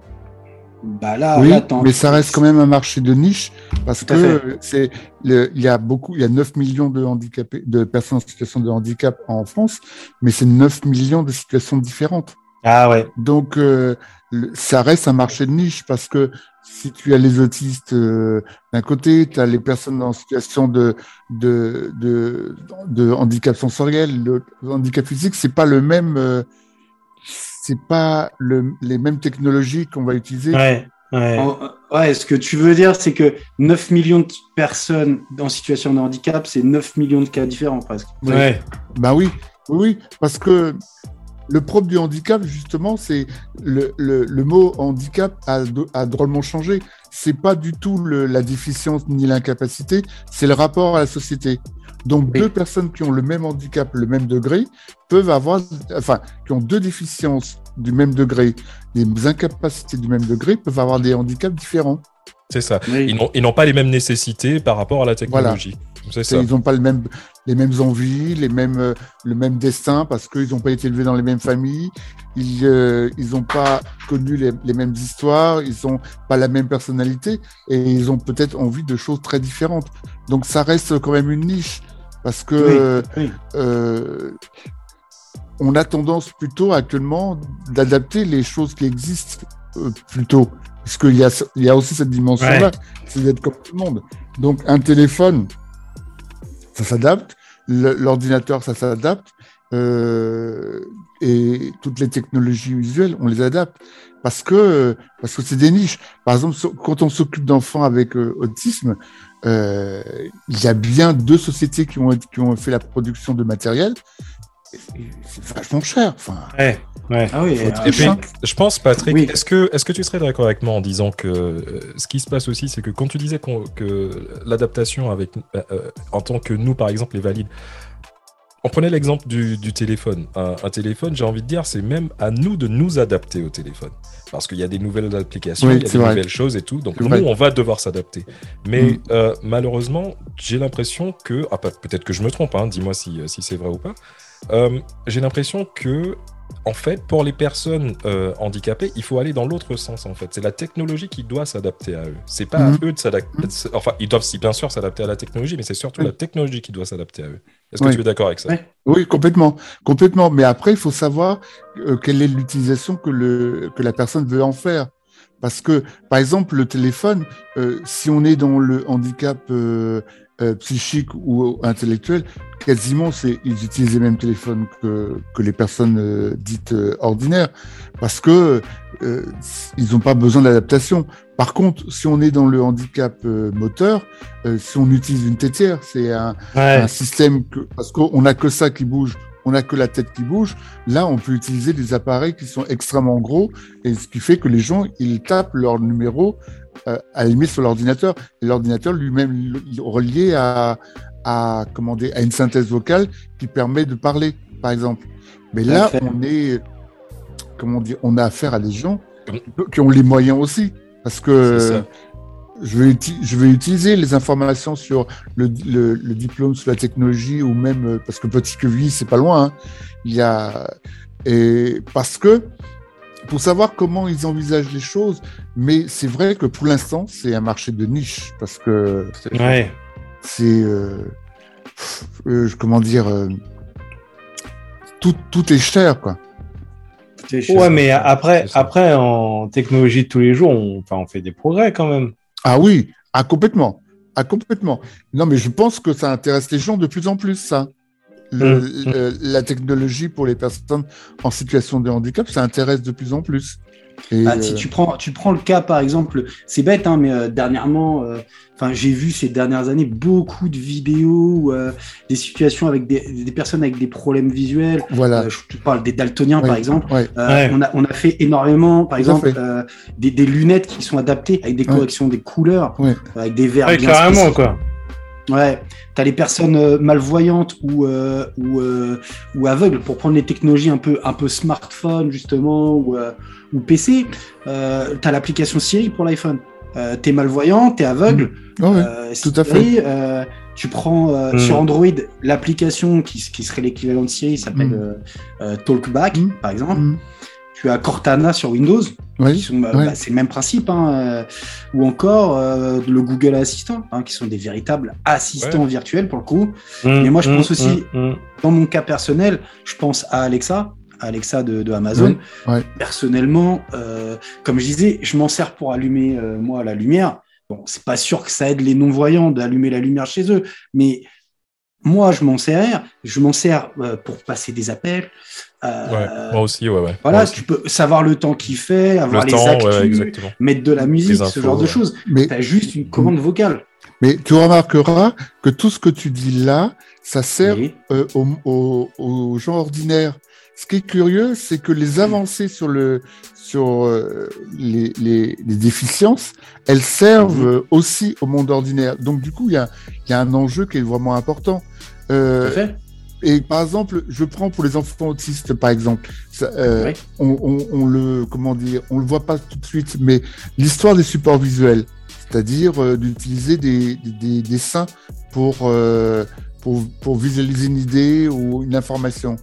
Bah là, oui, là, mais ça reste quand même un marché de niche parce que c'est il y a beaucoup, il y a 9 millions de handicapés, de personnes en situation de handicap en France, mais c'est 9 millions de situations différentes. Ah ouais. Donc, euh, ça reste un marché de niche parce que si tu as les autistes euh, d'un côté, tu as les personnes en situation de, de, de, de handicap sensoriel, le handicap physique, c'est pas le même, euh, c'est pas le, les mêmes technologies qu'on va utiliser. Ouais. Ouais. en- ouais, ce que tu veux dire, c'est que 9 millions de personnes en situation de handicap, c'est 9 millions de cas différents presque. Ouais. Bah oui, oui, oui, parce que le propre du handicap, justement, c'est le, le, le mot handicap a, a drôlement changé. C'est pas du tout le- la déficience ni l'incapacité, c'est le rapport à la société. Donc, Oui. deux personnes qui ont le même handicap, le même degré, peuvent avoir, enfin, qui ont deux déficiences du même degré, des incapacités du même degré, peuvent avoir des handicaps différents. C'est ça. Oui. Ils n'ont- pas les mêmes nécessités par rapport à la technologie. C'est ça. Ils n'ont pas le même, les mêmes envies, les mêmes, euh, le même destin parce qu'ils n'ont pas été élevés dans les mêmes familles. Ils n'ont pas connu les, les mêmes histoires. Ils n'ont pas la même personnalité et ils ont peut-être envie de choses très différentes. Donc ça reste quand même une niche parce que euh, Oui. on a tendance plutôt actuellement d'adapter les choses qui existent euh, plutôt. Parce qu'il y a, il y a aussi cette dimension-là, c'est d'être comme tout le monde. Donc un téléphone, ça s'adapte, l'ordinateur, ça s'adapte, euh, et toutes les technologies visuelles, on les adapte. Parce que parce que c'est des niches. Par exemple, quand on s'occupe d'enfants avec euh, autisme, euh, il y a bien deux sociétés qui ont, qui ont fait la production de matériel. C'est vachement cher. Enfin, Ouais. Ouais. Ah oui, Faut être Et puis, Machin. je pense, Patrick, Oui. est-ce que, est que tu serais d'accord avec moi en disant que euh, ce qui se passe aussi, c'est que quand tu disais que l'adaptation avec, euh, euh, en tant que nous, par exemple, les valides, on prenait l'exemple du, du téléphone. Un, un téléphone, j'ai envie de dire, c'est même à nous de nous adapter au téléphone. Parce qu'il y a des nouvelles applications, Oui, il y a des vrai. nouvelles choses et tout. Donc nous, vrai. on va devoir s'adapter. Mais Mm. euh, malheureusement, j'ai l'impression que, ah, peut- peut-être que je me trompe, hein, dis-moi si, si c'est vrai ou pas, euh, j'ai l'impression que en fait, pour les personnes euh, handicapées, il faut aller dans l'autre sens. En fait, c'est la technologie qui doit s'adapter à eux. C'est pas à Mhm. eux de s'adapter. Enfin, ils doivent si bien sûr s'adapter à la technologie, mais c'est surtout Oui. la technologie qui doit s'adapter à eux. Est-ce que Oui. tu es d'accord avec ça? Oui, complètement, complètement. Mais après, il faut savoir euh, quelle est l'utilisation que le que la personne veut en faire. Parce que, par exemple, le téléphone, euh, si on est dans le handicap euh, psychiques ou intellectuels, quasiment, c'est, ils utilisent les mêmes téléphones que, que les personnes euh, dites euh, ordinaires, parce que euh, ils n'ont pas besoin d'adaptation. Par contre, si on est dans le handicap euh, moteur, euh, si on utilise une tétière, c'est un, Ouais. un système que, parce qu'on n'a que ça qui bouge, on n'a que la tête qui bouge. Là, on peut utiliser des appareils qui sont extrêmement gros, et ce qui fait que les gens, ils tapent leur numéro à la limite sur l'ordinateur. L'ordinateur lui-même relié à, à, comment dire, à une synthèse vocale qui permet de parler, par exemple. Mais là, on est, comment dire, on a affaire à des gens qui ont les moyens aussi, parce que je vais, je vais utiliser les informations sur le, le- le diplôme sur la technologie ou même euh, parce que Petit Quevilly, c'est pas loin. hein. Il y a et parce que pour savoir comment ils envisagent les choses, mais c'est vrai que pour l'instant c'est un marché de niche parce que Ouais. c'est euh, euh, comment dire euh, tout, tout est cher quoi. Ouais, mais après, après, en technologie de tous les jours, on, enfin, on fait des progrès quand même. Ah oui, ah complètement, ah complètement. Non, mais je pense que ça intéresse les gens de plus en plus, ça. Le- Mmh. le- la technologie pour les personnes en situation de handicap, ça intéresse de plus en plus. Et, Ah, si euh, tu prends, tu prends le cas par exemple, c'est bête, hein, mais euh, dernièrement, euh, enfin j'ai vu ces dernières années beaucoup de vidéos, euh, des situations avec des, des personnes avec des problèmes visuels. voilà. Euh, je te parle des daltoniens Oui. par exemple. Ouais. Euh, Ouais. on, a, on a fait énormément, par exemple, euh, des, des lunettes qui sont adaptées avec des Ouais. corrections des couleurs, Ouais. avec des verres Ouais, bien carrément, spécifiques. quoi. Ouais, t'as les personnes euh, malvoyantes ou euh, ou, euh, ou aveugles pour prendre les technologies un peu un peu smartphone justement ou euh, ou PC. Euh, t'as l'application Siri pour l'iPhone. Euh, t'es malvoyant, t'es aveugle. Ouais, ouais. euh, tout à euh, tu prends euh, Mm. sur Android l'application qui, qui serait l'équivalent de Siri s'appelle Mm. euh, euh, Talkback Mm. par exemple. Tu as Cortana sur Windows qui Oui, sont, bah, ouais. bah, c'est le même principe, hein, euh, ou encore euh, le Google Assistant, hein, qui sont des véritables assistants virtuels pour le coup. Mais moi, je pense aussi- mm, Dans mon cas personnel, je pense à Alexa, à Alexa de, de Amazon. Ouais. Personnellement, euh, comme je disais, je m'en sers pour allumer euh, moi la lumière. Bon, c'est pas sûr que ça aide les non-voyants d'allumer la lumière chez eux, mais moi, je m'en sers. Je m'en sers euh, pour passer des appels. Euh, Ouais, moi aussi, ouais, ouais. Voilà, tu peux savoir le temps qu'il fait, avoir le les temps, actus, mettre de la musique, ce genre de choses. Mais, Tu as juste une commande vocale. mais tu remarqueras que tout ce que tu dis là, ça sert Oui. euh, aux, aux- aux gens ordinaires. Ce qui est curieux, c'est que les avancées sur, le, sur euh, les, les- les déficiences, elles servent Mhm. aussi au monde ordinaire. Donc, du coup, il y a, il y a un enjeu qui est vraiment important. Euh, Tout à fait. et par exemple, je prends pour les enfants autistes, par exemple, ça, euh, on, on- on le comment dire, on le voit pas tout de suite, mais l'histoire des supports visuels, c'est-à-dire euh, d'utiliser des, des, des dessins pour, euh, pour pour visualiser une idée ou une information.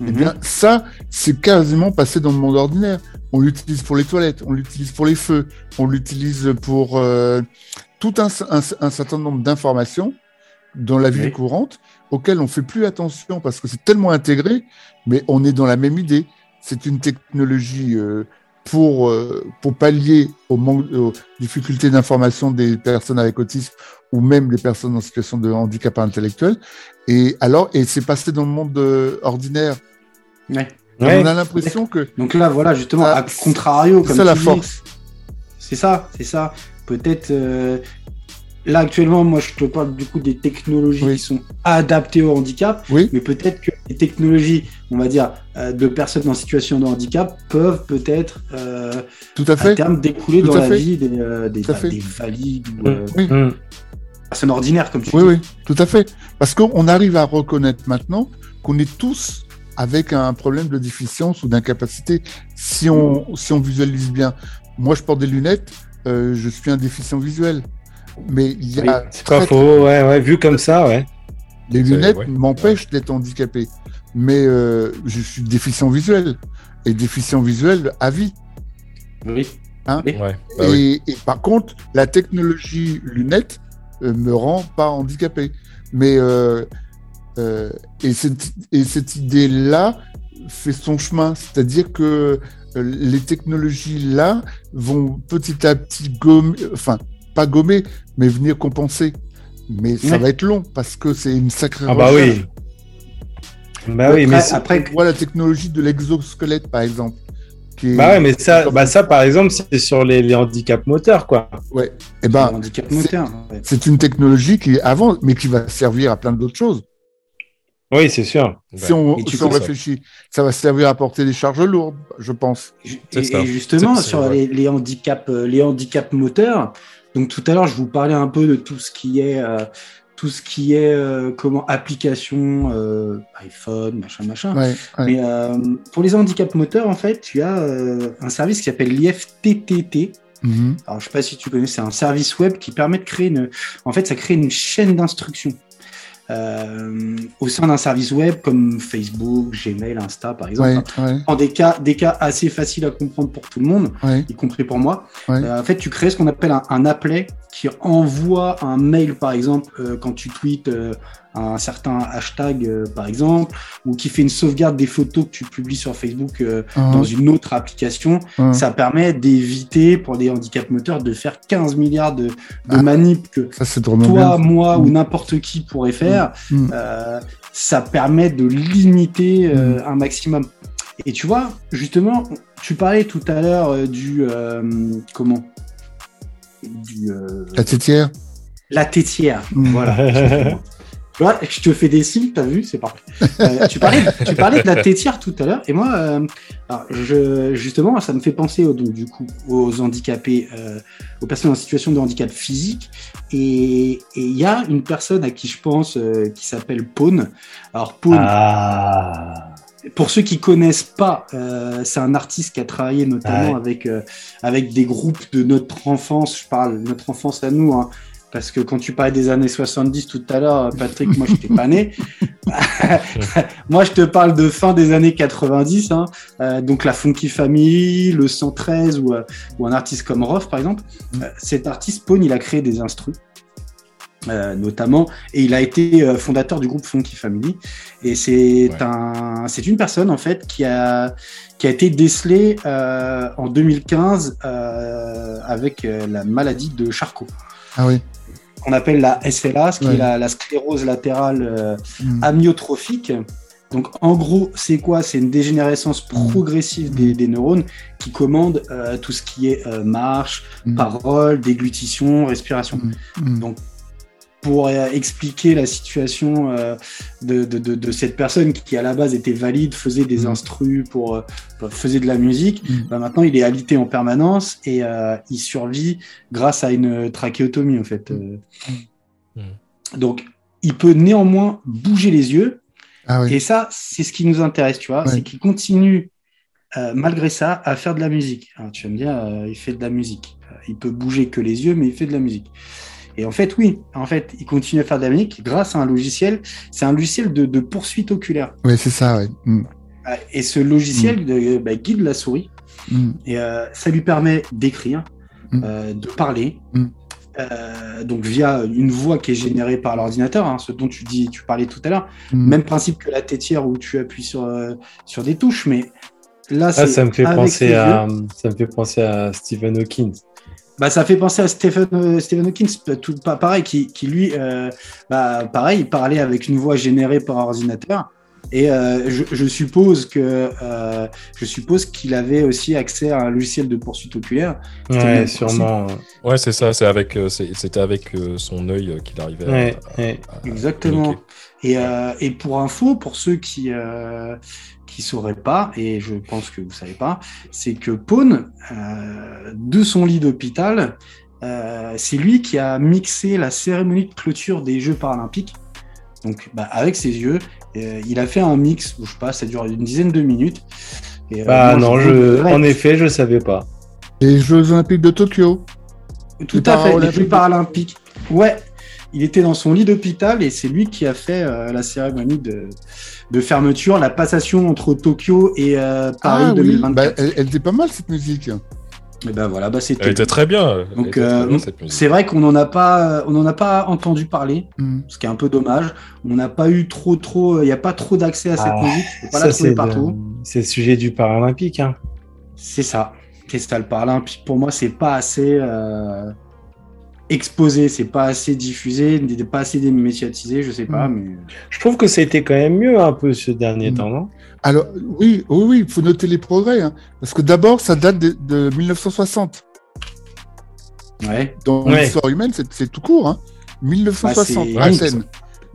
Eh Mhm. bien, ça, c'est quasiment passé dans le monde ordinaire. On l'utilise pour les toilettes, on l'utilise pour les feux, on l'utilise pour euh, tout un, un- un certain nombre d'informations dans la vie Oui. courante auxquelles on fait plus attention parce que c'est tellement intégré, mais on est dans la même idée. C'est une technologie euh, pour, euh, pour pallier au manque, aux difficultés d'information des personnes avec autisme ou même des personnes en situation de handicap intellectuel. Et alors, et c'est passé dans le monde euh, ordinaire. Ouais. Et Ouais. On a l'impression que Donc là, voilà, justement, Ah, à contrario, c'est comme ça la dis, force. C'est ça, c'est ça. Peut-être euh, là actuellement, moi, je te parle du coup des technologies Oui. qui sont adaptées au handicap, Oui, mais peut-être que les technologies, on va dire, euh, de personnes en situation de handicap peuvent peut-être euh, tout à à fait. terme découler Tout dans à la fait. vie des, euh, des, à bah, des valides ou euh, Oui. mm. personnes ordinaires, comme tu Oui, dis. oui, tout à fait. Parce qu'on arrive à reconnaître maintenant qu'on est tous avec un problème de déficience ou d'incapacité si on, si on visualise bien. Moi, je porte des lunettes, euh, je suis un déficient visuel. Mais il y a C'est pas très- faux, ouais, ouais, vu comme ça, ouais. les lunettes ouais. m'empêchent d'être handicapé. Mais euh, je suis déficient visuel. Et déficient visuel à vie. Oui. Ouais, bah et, oui. et par contre, la technologie lunettes euh, me rend pas handicapé. Mais euh, euh, et cette, et cette idée-là fait son chemin, c'est-à-dire que les technologies-là vont petit à petit gommer, enfin pas gommer, mais venir compenser. mais ça Ouais. va être long parce que c'est une sacrée Ah bah recherche. oui. Bah oui, mais après, On voit la technologie de l'exosquelette, par exemple. Qui est- bah ouais, mais ça, bah ça par exemple, c'est sur les, les handicaps moteurs, quoi. Ouais. Eh le ben, c'est- une technologie qui est avant, mais qui va servir à plein d'autres choses. Oui, c'est sûr. si on, Et tu si on peux ça. réfléchit, ça va servir à porter des charges lourdes, je pense. Et, et justement, sur les handicaps, euh, les handicaps moteurs, donc tout à l'heure, je vous parlais un peu de tout ce qui est, euh, tout ce qui est euh, comment application euh, iPhone, machin, machin. Ouais, ouais. Mais euh, pour les handicaps moteurs, en fait, tu as euh, un service qui s'appelle l'IFTTT. Mhm. Alors, je sais pas si tu connais, c'est un service web qui permet de créer une. En fait, ça crée une chaîne d'instructions. Euh, au sein d'un service web comme Facebook, Gmail, Insta, par exemple. Ouais, ouais, En des cas, des cas assez faciles à comprendre pour tout le monde, ouais. y compris pour moi. Ouais. Euh, en fait, tu crées ce qu'on appelle un, un applet qui envoie un mail, par exemple, euh, quand tu tweets euh, un certain hashtag, euh, par exemple, ou qui fait une sauvegarde des photos que tu publies sur Facebook euh, Ah, dans une autre application. ah. Ça permet d'éviter pour les handicaps moteurs de faire 15 milliards de, de Ah. manips que Ça, toi, bien. moi ou n'importe qui pourrait faire. Euh, ça permet de limiter un maximum. Et tu vois, justement, tu parlais tout à l'heure euh, du euh, comment? Du euh, La tétière la tétière. Voilà. Tu vois, je te fais des signes, t'as vu, c'est parfait. Euh, tu, parlais, tu parlais de la tétière tout à l'heure, et moi, euh, alors, je, justement, ça me fait penser au- donc, du coup aux handicapés, euh, aux personnes en situation de handicap physique. Et il y a une personne à qui je pense qui s'appelle Paune. Alors Paune, Ah. pour ceux qui connaissent pas, euh, c'est un artiste qui a travaillé notamment Ouais. avec euh, avec des groupes de notre enfance. Je parle de notre enfance à nous, hein, parce que quand tu parlais des années 70 tout à l'heure, Patrick, moi je t'ai pas né. moi je te parle de fin des années 90, hein, euh, donc la Funky Family, le 113 ou, euh, ou un artiste comme Roth par exemple. Mm. Euh, cet artiste Pone, il a créé des instrus. euh, notamment, et il a été euh, fondateur du groupe Funky Family. Et c'est Ouais. un, c'est une personne en fait qui a qui a été décelée euh, en 2015 euh, avec euh, la maladie de Charcot, Ah oui. Qu'on appelle la SLA, ce qui Ouais. est la, la sclérose latérale euh, Mm. amyotrophique. Donc en gros, c'est quoi? C'est une dégénérescence progressive des, des neurones qui commande euh, tout ce qui est euh, marche, Mm. parole, déglutition, respiration. Mm. Donc, pour euh, expliquer la situation euh, de, de, de, de cette personne qui à la base était valide, faisait des Mm. instrus, pour, euh, faisait de la musique, Mm. bah, maintenant il est alité en permanence et euh, il survit grâce à une trachéotomie en fait. Mm. Donc il peut néanmoins bouger les yeux Ah oui. et ça c'est ce qui nous intéresse, tu vois, Ouais. c'est qu'il continue euh, malgré ça à faire de la musique. Alors, tu vas me dire, euh, il fait de la musique. Il peut bouger que les yeux, mais il fait de la musique. Et en fait, oui, en fait, il continue à faire de la musique grâce à un logiciel. C'est un logiciel de, de poursuite oculaire. Oui, c'est ça, ouais. Mm. Euh, Et ce logiciel de- bah, guide la souris Mm. et euh, ça lui permet d'écrire, Mm. euh, de parler, Mm. euh, donc via une voix qui est générée par l'ordinateur, hein, ce dont tu dis, tu parlais tout à l'heure. Mm. Même principe que la tétière où tu appuies sur euh, sur des touches, mais là, Ah, ça me fait penser à, ça me fait penser à Stephen Hawking. Bah, ça fait penser à Stephen, euh, Stephen Hawking, tout, pas pareil, qui, qui lui, euh, bah, pareil, il parlait avec une voix générée par ordinateur. Et euh, je, je suppose que euh, je suppose qu'il avait aussi accès à un logiciel de poursuite oculaire. Ouais, sûrement. Ouais, c'est ça. C'est avec, c'était avec son œil qu'il arrivait à- Ouais, ouais. à- à Exactement. communiquer. Et, euh, et pour info, pour ceux qui euh, qui sauraient pas, et je pense que vous savez pas, c'est que Pone, euh, de son lit d'hôpital, euh, c'est lui qui a mixé la cérémonie de clôture des Jeux paralympiques. Donc, bah, avec ses yeux, euh, il a fait un mix, où je sais pas, ça dure une dizaine de minutes. Et, euh, Bah moi, non, je- je, en effet, je savais pas. Les Jeux Olympiques de Tokyo. Tout Les à fait, les. Jeux paralympiques. Ouais, il était dans son lit d'hôpital et c'est lui qui a fait euh, la cérémonie de, de fermeture, la passation entre Tokyo et euh, Paris ah oui, 2024. bah, elle, elle était pas mal cette musique. Et ben voilà, bah Elle c'était. était très bien. Elle Donc était très euh, bien, cette musique. c'est vrai qu'on n'en a pas, on en a pas entendu parler, Mm. ce qui est un peu dommage. On n'a pas eu trop, trop, il n'y a pas trop d'accès à cette Ah, musique. Pas Ça, la trouver c'est partout. le, c'est le sujet du paralympique. Hein. C'est ça. C'est ça le paralympique. Pour moi, c'est pas assez. euh, exposé, c'est pas assez diffusé, n'est pas assez démédiatisé, je sais pas, Mm. mais Je trouve que ça a été quand même mieux un peu ce dernier Mm. temps, non? Alors, oui, oui, oui, il faut noter les progrès. hein. parce que d'abord, ça date de, de 1960. ouais. Dans Ouais. l'histoire humaine, c'est tout court. Hein. 1960, Bah, peine.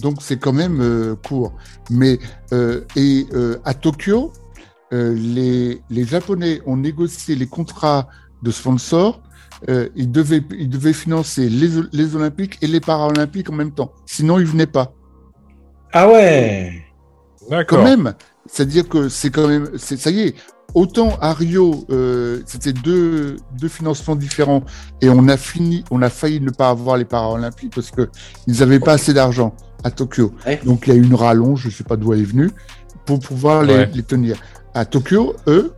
Donc, c'est quand même euh, court. Mais, euh, et euh, à Tokyo, euh, les, les Japonais ont négocié les contrats de sponsors. Euh, ils, devaient, ils devaient financer les, les Olympiques et les Paralympiques en même temps. Sinon, ils venaient pas. Ah ouais D'accord. quand même. C'est-à-dire que c'est quand même, c'est ça y est. Autant à Rio, euh, c'était deux, deux financements différents et on a fini, on a failli ne pas avoir les Paralympiques parce que ils n'avaient pas assez d'argent à Tokyo. Ouais. Donc il y a eu une rallonge, je sais pas d'où elle est venue, pour pouvoir les, Ouais. les tenir. À Tokyo, eux,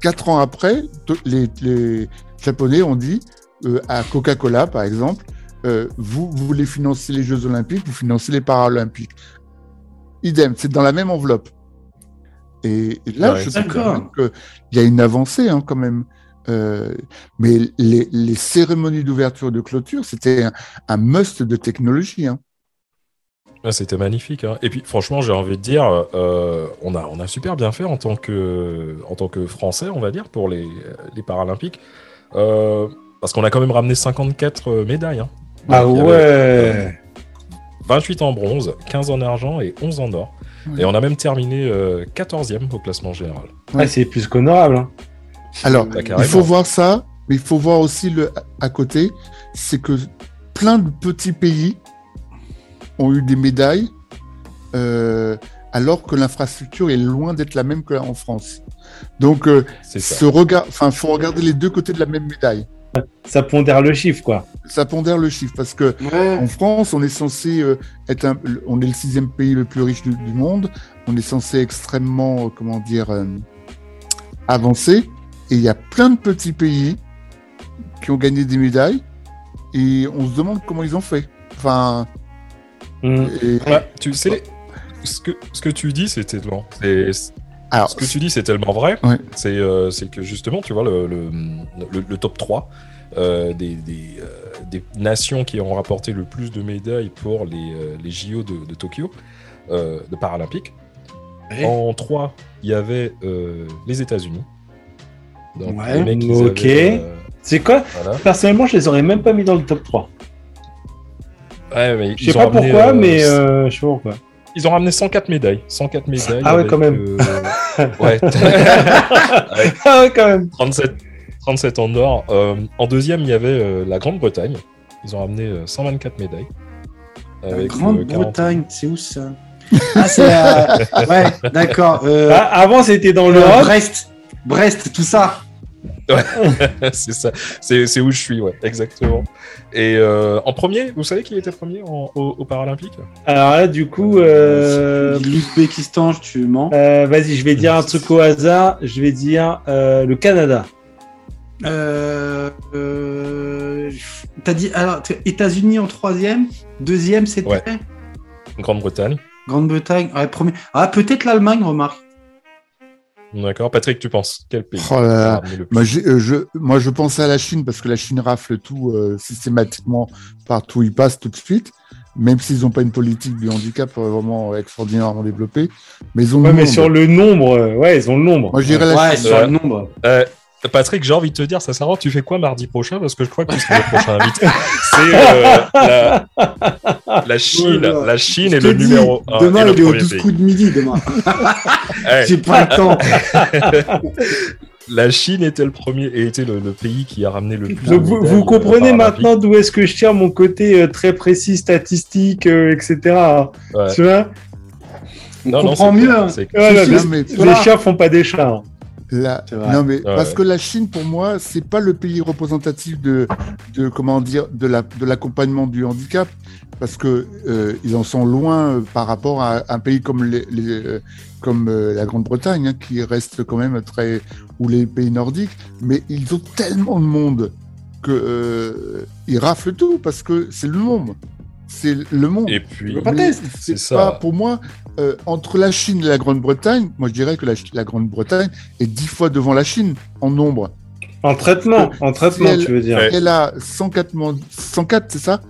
quatre ans après, to- les, les Japonais ont dit euh, à Coca-Cola, par exemple, euh, vous, vous voulez financer les Jeux Olympiques, vous financez les Paralympiques. Idem, c'est dans la même enveloppe. Et et là, Ouais, je trouve qu'il y a une avancée hein, quand même. Euh, mais les, les cérémonies d'ouverture et de clôture, c'était un, un must de technologie. Hein. Ah, C'était magnifique. hein. Et puis, franchement, j'ai envie de dire, euh, on, a, on a super bien fait en tant que, en tant que Français, on va dire, pour les, les Paralympiques. Euh, parce qu'on a quand même ramené 54 médailles. hein. Ah Donc, ouais 28 en bronze, 15 en argent et 11 en or. Ouais. Et on a même terminé euh, 14e au classement général. Ouais, c'est plus qu'honorable. hein. Alors, Bah, il faut voir ça, mais il faut voir aussi le à côté, c'est que plein de petits pays ont eu des médailles, euh, alors que l'infrastructure est loin d'être la même qu'en France. Donc, euh, C'est ça. ce regard, enfin, faut regarder les deux côtés de la même médaille. Ça pondère le chiffre, quoi. Ça pondère le chiffre parce que Ouais. en France, on est censé euh, être un, on est le sixième pays le plus riche du, du monde. On est censé extrêmement, euh, comment dire, euh, avancé. Et il y a plein de petits pays qui ont gagné des médailles. Et on se demande comment ils ont fait. Enfin, Mm. et- Bah, tu sais, ce que, ce que tu dis, c'est tellement. alors, Ce que tu dis, c'est tellement vrai. Ouais. C'est euh, c'est que justement, tu vois, le, le, le- le top 3 euh, des, des, euh, des nations qui ont rapporté le plus de médailles pour les, euh, les JO de, de Tokyo, euh, de Paralympiques. Ouais. En 3, il y avait euh, les États-Unis. Donc, Ouais. les mecs, ils Ok. euh, C'est quoi? voilà. Personnellement, je les aurais même pas mis dans le top 3. Ouais, mais Je sais pas pourquoi, euh, mais euh, je sais pas pourquoi. Ils ont ramené 104 médailles. 104 médailles. Ah ouais, quand même. euh, ouais. Ah ouais, quand même. 37, 37 en or. Euh, en deuxième, il y avait euh, la Grande-Bretagne. Ils ont ramené euh, 124 médailles. La Avec, euh, 40. Grande-Bretagne, c'est où ça? Ah, c'est. euh, Ouais, d'accord. Euh, Ah, avant, c'était dans l'Europe. Brest, Brest, tout ça. c'est ça. C'est où je suis, ouais, exactement. Et euh, en premier, vous savez qui était premier en- au, au Paralympique? Alors là, du coup, euh, L'Ouzbékistan, tu mens. euh, vas-y, je vais dire un truc au hasard. Je vais dire euh, le Canada. Euh, euh, T'as dit. Alors, États-Unis en troisième. Deuxième, c'était? Ouais. Grande-Bretagne. Grande-Bretagne. Ouais, premier. Ah, peut-être l'Allemagne, remarque. D'accord. Patrick, tu penses Quel pays Oh là là. moi, euh, je, moi, je pensais à la Chine parce que la Chine rafle tout euh, systématiquement partout où ils passent tout de suite. Même s'ils n'ont pas une politique du handicap vraiment extraordinairement développée, mais ils ont Ouais, le mais sur le nombre, euh, ouais, ils ont le nombre. Moi, je dirais la Ouais, Chine. sur le nombre. Euh, Patrick, j'ai envie de te dire, ça sert à rien, tu fais quoi mardi prochain? Parce que je crois que tu seras le prochain invité. C'est euh, la, la Chine. Voilà. La Chine Je est le dis, numéro 1. Demain, il le est au premier 12 pays. coups de midi, demain. J'ai pas le temps. la Chine était le premier et était le, le pays qui a ramené le plus. Donc, de vous, vous comprenez maintenant d'où est-ce que je tire mon côté euh, très précis, statistique, euh, etc. Ouais. Tu vois? On Non, comprend c'est mieux. clair, hein. c'est- les, Non, mais les voilà. chiens font pas des chats. hein. La-. Non mais Ouais. parce que la Chine pour moi c'est pas le pays représentatif de, de comment dire de la de l'accompagnement du handicap parce que euh, ils en sont loin euh, par rapport à un pays comme les, les, euh, comme euh, la Grande-Bretagne hein, qui reste quand même très ou les pays nordiques mais ils ont tellement de monde que euh, ils raflent tout parce que c'est le monde c'est le monde Et puis, c'est pas ça. pour moi euh, entre la Chine et la Grande-Bretagne. Moi, je dirais que la, la Grande-Bretagne est dix fois devant la Chine en nombre. En traitement, en traitement, elle- tu veux dire. Elle a 104, mon- 104 c'est ça?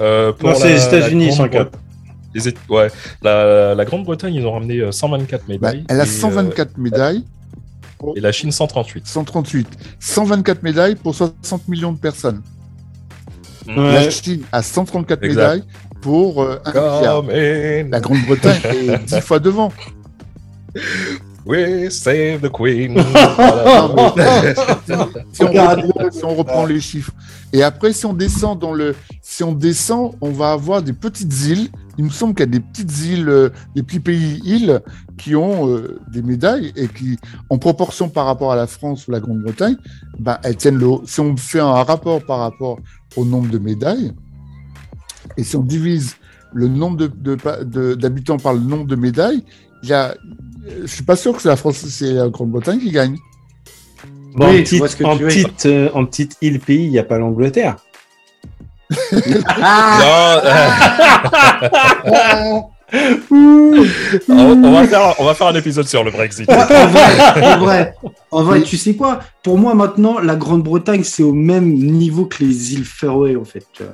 Euh, pour Non, c'est la- les États-Unis, la 104. Grande- les ouais, la, la Grande-Bretagne, ils ont ramené euh, 124 Bah, médailles. Elle a et, 124 médailles, euh, et la Chine 138. 138. 124 médailles pour 60 millions de personnes. Ouais. La Chine a 134 Exact. médailles pour euh, un La Grande-Bretagne est 10 fois devant. we save the queen. Mais- si, on reprend, si on reprend les chiffres. Et après, si on descend dans le, si on descend, on va avoir des petites îles. Il me semble qu'il y a des petites îles, euh, des petits pays-îles qui ont euh, des médailles et qui, en proportion par rapport à la France ou la Grande-Bretagne, ben, elles tiennent le haut. Si on fait un rapport par rapport au nombre de médailles, et si on divise le nombre de- de de- d'habitants par le nombre de médailles, il y a, je suis pas sûr que c'est la France, c'est la Grande-Bretagne qui gagne. Bon, Oui, en petite, en petite, euh, en petite île pays, il n'y a pas l'Angleterre. Ah, Non, euh, on, on va faire, on va faire un épisode sur le Brexit. en vrai, en vrai, en vrai, tu sais quoi? Pour moi, maintenant, la Grande-Bretagne, c'est au même niveau que les îles Féroé, en fait. tu vois.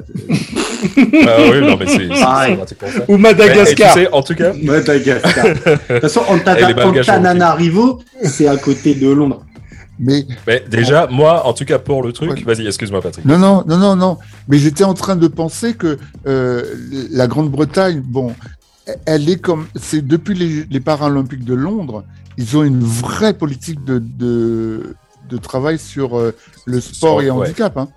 Ah oui, non, mais c'est. Ou Mais, Madagascar. tu sais, en tout cas, Madagascar. De toute façon, Antananarivo, c'est à côté de Londres. Mais mais déjà, moi, en tout cas, pour le truc, vas-y, excuse-moi, Patrick. non, non, non, non, non. Mais j'étais en train de penser que euh, la Grande-Bretagne, bon, elle est comme, c'est depuis les, les Paralympiques de Londres, ils ont une vraie politique de de, de travail sur euh, le sport Sur- et ouais. handicap. Hein.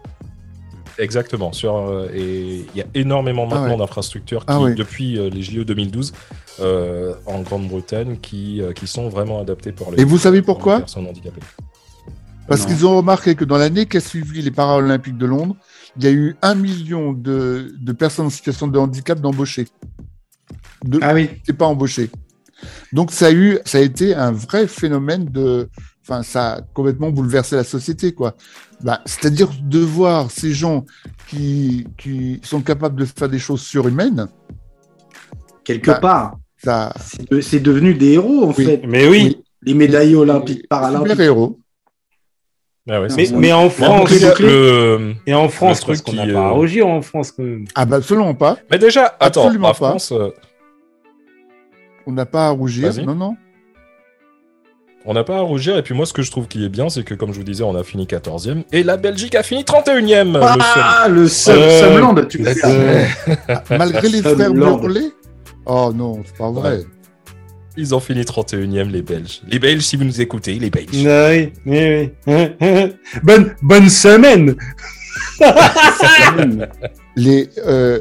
Exactement. Sur, euh, et il y a énormément Ah maintenant ouais. d'infrastructures qui, Ah ouais. depuis euh, les JO 2012, euh, en Grande-Bretagne, qui, euh, qui sont vraiment adaptées pour les, Et vous savez pour pourquoi les personnes handicapées. Parce qu'ils ont remarqué que dans l'année qui a suivi les Paralympiques de Londres, il y a eu un million de, de personnes en situation de handicap d'embauchés. De, Ah oui. pas embauchés. Donc ça a eu, ça a été un vrai phénomène de, enfin ça a complètement bouleversé la société quoi. Bah, c'est-à-dire de voir ces gens qui qui sont capables de faire des choses surhumaines, Quelque Bah, part, ça, c'est de- c'est devenu des héros, en Oui. fait. Mais oui. Les médaillés olympiques, paralympiques. super héros. Ah ouais, Mais, mais en France, le- et en France, le parce truc qu'on n'a pas à euh, rougir en France quand même. Ah bah absolument pas. Mais déjà, attends, Absolument en pas. France, euh, On n'a pas à rougir. Non non. on n'a pas à rougir. Et puis moi, ce que je trouve qui est bien, c'est que, comme je vous disais, on a fini 14e. Et la Belgique a fini 31e. le seul. Ah, le Euh, tu dire. Ah, malgré les frères. Burley. Oh non, c'est pas vrai. Ouais. Ils ont fini 31e, les Belges. Les Belges, si vous nous écoutez, les Belges. Oui, oui, oui. bonne, bonne semaine. les euh,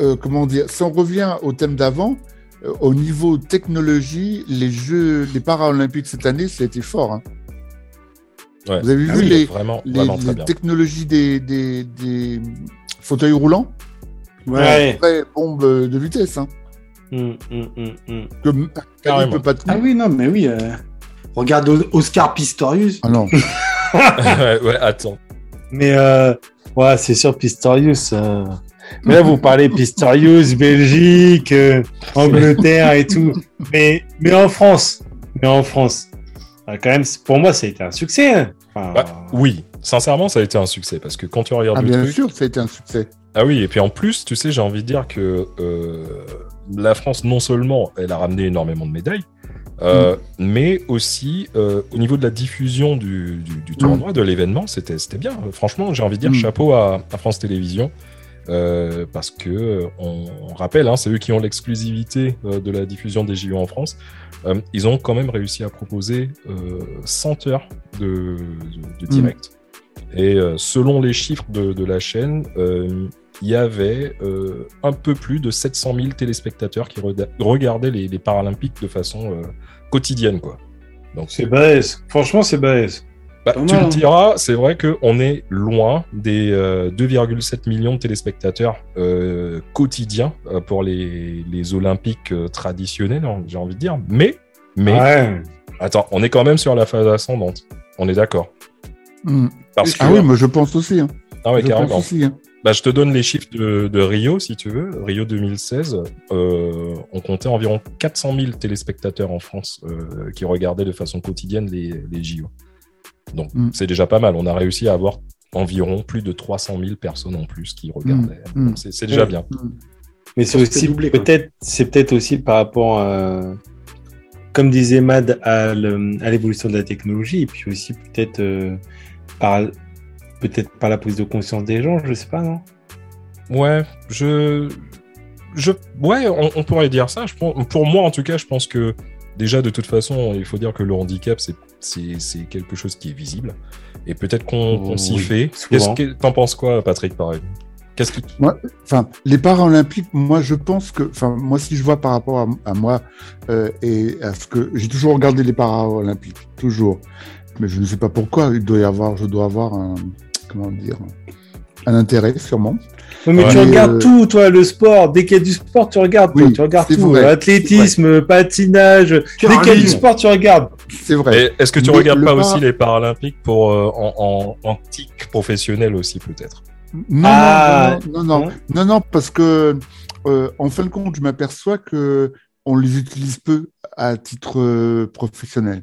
euh, comment dire si on revient au thème d'avant euh, au niveau technologie les jeux les paralympiques cette année ça a été fort hein. Ouais. vous avez Ah vu oui, les, vraiment, les, vraiment très les bien. technologies des, des, des fauteuils roulants? Ouais. vraie bombe de vitesse hein. Hum, hum, hum, hum. que m- Carrément. il peut pas Ah tenir. oui, non, mais oui. euh, Regarde Oscar Pistorius. ah non ouais, ouais, attends. Mais euh, ouais, c'est sûr, Pistorius. euh. Mais là, vous parlez Pistorius, Belgique, euh, Angleterre et tout. Mais, mais en France, mais en France, euh, quand même, pour moi, ça a été un succès. hein. Enfin, Bah, oui, sincèrement, ça a été un succès parce que quand tu regardes ah le bien truc, sûr ça a été un succès Ah oui, et puis en plus, tu sais, j'ai envie de dire que euh, la France, non seulement elle a ramené énormément de médailles, euh, mais aussi euh, au niveau de la diffusion du, du, du tournoi, de l'événement, c'était c'était bien. Franchement, j'ai envie de dire Mm. chapeau à, à France Télévisions. Euh, parce que euh, on, on rappelle, hein, c'est eux qui ont l'exclusivité euh, de la diffusion des JO en France. Euh, ils ont quand même réussi à proposer euh, 100 heures de, de- de direct. Et selon les chiffres de, de la chaîne, il y avait un peu plus de 700 000 téléspectateurs qui regardaient les, les Paralympiques de façon quotidienne. Quoi. Donc, c'est balèze. Franchement, c'est balèze. Bah, tu mal, le hein. diras, c'est vrai qu'on est loin des euh, 2,7 millions de téléspectateurs euh, quotidiens euh, pour les, les Olympiques euh, traditionnels, hein, j'ai envie de dire. Mais, mais Ouais. attends, on est quand même sur la phase ascendante. On est d'accord. Hmm. Parce que, ah oui moi je pense aussi hein. ah ouais, je carrément. pense aussi hein. Bah, je te donne les chiffres de, de Rio, si tu veux. Rio 2016, euh, on comptait environ 400 000 téléspectateurs en France euh, qui regardaient de façon quotidienne les, les JO. Donc Mm. c'est déjà pas mal. On a réussi à avoir environ plus de 300 000 personnes en plus qui regardaient. Mm. Donc, C'est c'est déjà Ouais. bien. Mais c'est aussi peut-être, c'est peut-être aussi par rapport à, comme disait Mad, à le- à l'évolution de la technologie, et puis aussi peut-être euh, par, peut-être par la prise de conscience des gens, je sais pas, non? Ouais, je, je, ouais, on, on pourrait dire ça. Je pour moi, en tout cas, je pense que déjà de toute façon, il faut dire que le handicap, c'est, c'est, c'est quelque chose qui est visible. Et peut-être qu'on, qu'on s'y Oui, fait. Qu'est-ce que t'en penses quoi, Patrick, pareil Qu'est-ce que Enfin, les Paralympiques, moi, je pense que, enfin, moi, si je vois par rapport à, à moi euh, et à ce que j'ai toujours regardé les Paralympiques, toujours, mais je ne sais pas pourquoi. Il doit y avoir, je dois avoir un, comment dire, un intérêt sûrement. Oui, mais Ouais. tu Mais, regardes euh, tout, toi, le sport. Dès qu'il y a du sport, tu regardes. toi, Oui, tu regardes tout. vrai, Athlétisme, patinage. Dès qu'il y a du sport, tu regardes. C'est vrai. Est-ce que tu Mais regardes pas para- aussi les Paralympiques pour euh, en, en, en tic professionnel aussi peut-être? Non, Ah, non, non, non, non, non, non, parce que euh, en fin de compte, je m'aperçois que on les utilise peu à titre euh, professionnel.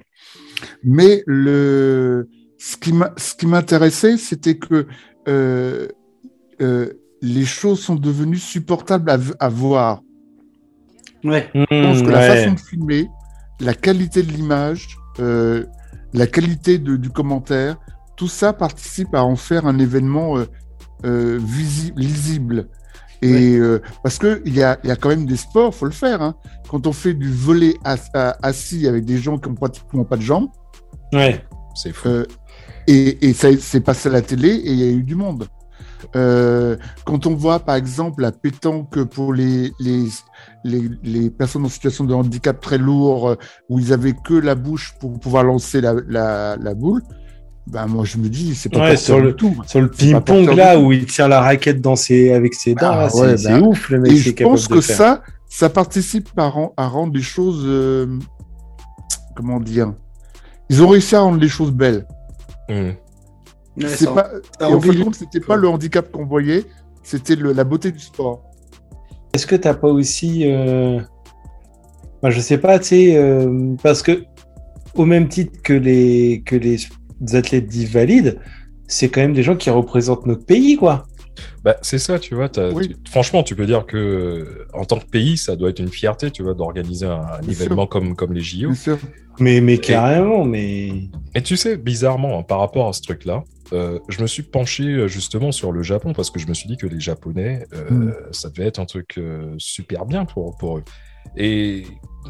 Mais le ce qui m'a ce qui m'intéressait, c'était que euh, euh, les choses sont devenues supportables à, voir. Ouais. Je pense Mmh, que la façon de filmer, la qualité de l'image, euh, la qualité de- du commentaire, tout ça participe à en faire un événement euh, euh, visi- lisible. Et euh, parce que il y a, y a quand même des sports, faut le faire. hein. Quand on fait du volet ass- à- assis avec des gens qui ont pratiquement pas de jambes, Ouais. C'est fou. euh, et, et ça c'est passé à la télé et il y a eu du monde. Euh, quand on voit par exemple la pétanque pour les, les, les, les personnes en situation de handicap très lourd, euh, où ils avaient que la bouche pour pouvoir lancer la, la, la boule, ben moi je me dis c'est pas Ouais, sur le- du tout. Sur le ping-pong, porteur là, où il tient la raquette dans ses... avec ses dents, Ah, là, c'est ouais, c'est ben, ouf, le mec, Et je pense que faire. ça, ça participe à, à rendre les choses, euh, comment dire, ils ont réussi à rendre les choses belles. Hmm. Ouais, c'est pas, et en fin de embellit. compte, c'était pas le handicap qu'on voyait, c'était le- la beauté du sport. Est-ce que t'as pas aussi, euh... bah, je sais pas, tu sais, euh, parce que au même titre que les que les athlètes dits valides, c'est quand même des gens qui représentent notre pays, quoi. Bah, c'est ça, tu vois. t'as- Oui. tu- franchement, tu peux dire que euh, en tant que pays, ça doit être une fierté, tu vois, d'organiser un, événement comme, comme les JO. Bien sûr. Mais mais carrément, mais Et tu sais, bizarrement, hein, par rapport à ce truc-là, euh, je me suis penché euh, justement sur le Japon parce que je me suis dit que les Japonais, euh, Mm. ça devait être un truc euh, super bien pour, pour eux. Et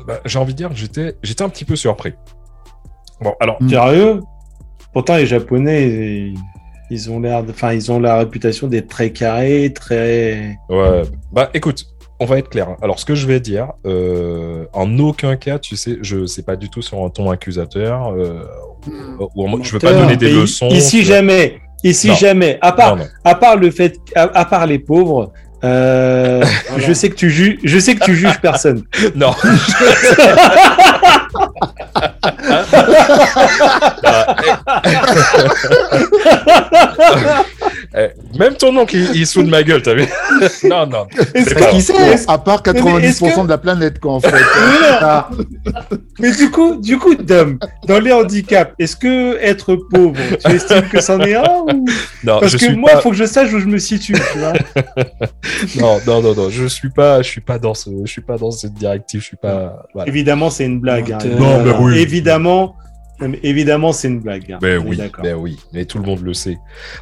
bah, j'ai envie de dire que j'étais, j'étais un petit peu surpris. Bon, alors, Mm. sérieux? Pourtant, les Japonais, ils, ils ont l'air, enfin, ils ont la réputation d'être très carrés, très. ouais, bah écoute, on va être clair. hein. Alors, ce que je vais dire, euh, en aucun cas, tu sais, je sais pas du tout sur un ton accusateur, euh, ou- ou en je veux pas donner des Et leçons. Ici jamais, ici Non. jamais. À part, Non, non. à part le fait, à, à part les pauvres. euh, Voilà. Je sais que tu juges, je sais que tu juges personne. Non. Eh, Même ton oncle, il, il se fout de ma gueule, t'as vu Non, non. Est-ce C'est pas- qui sait À part mais est-ce 90% que- de la planète, quoi, en fait. Ah, Mais du coup, du coup, Dom, dans les handicaps, est-ce que être pauvre, tu estimes que c'en est un ou... Non, Parce je que suis moi, il pas... faut que je sache où je me situe, tu vois. non, non, non, non, je suis pas, je suis pas dans ce, je suis pas dans cette directive, je suis pas. Voilà. Évidemment, c'est une blague. hein. Non, mais oui. Évidemment, mais évidemment, c'est une blague. hein. Est oui, d'accord. mais oui, mais tout le monde le sait.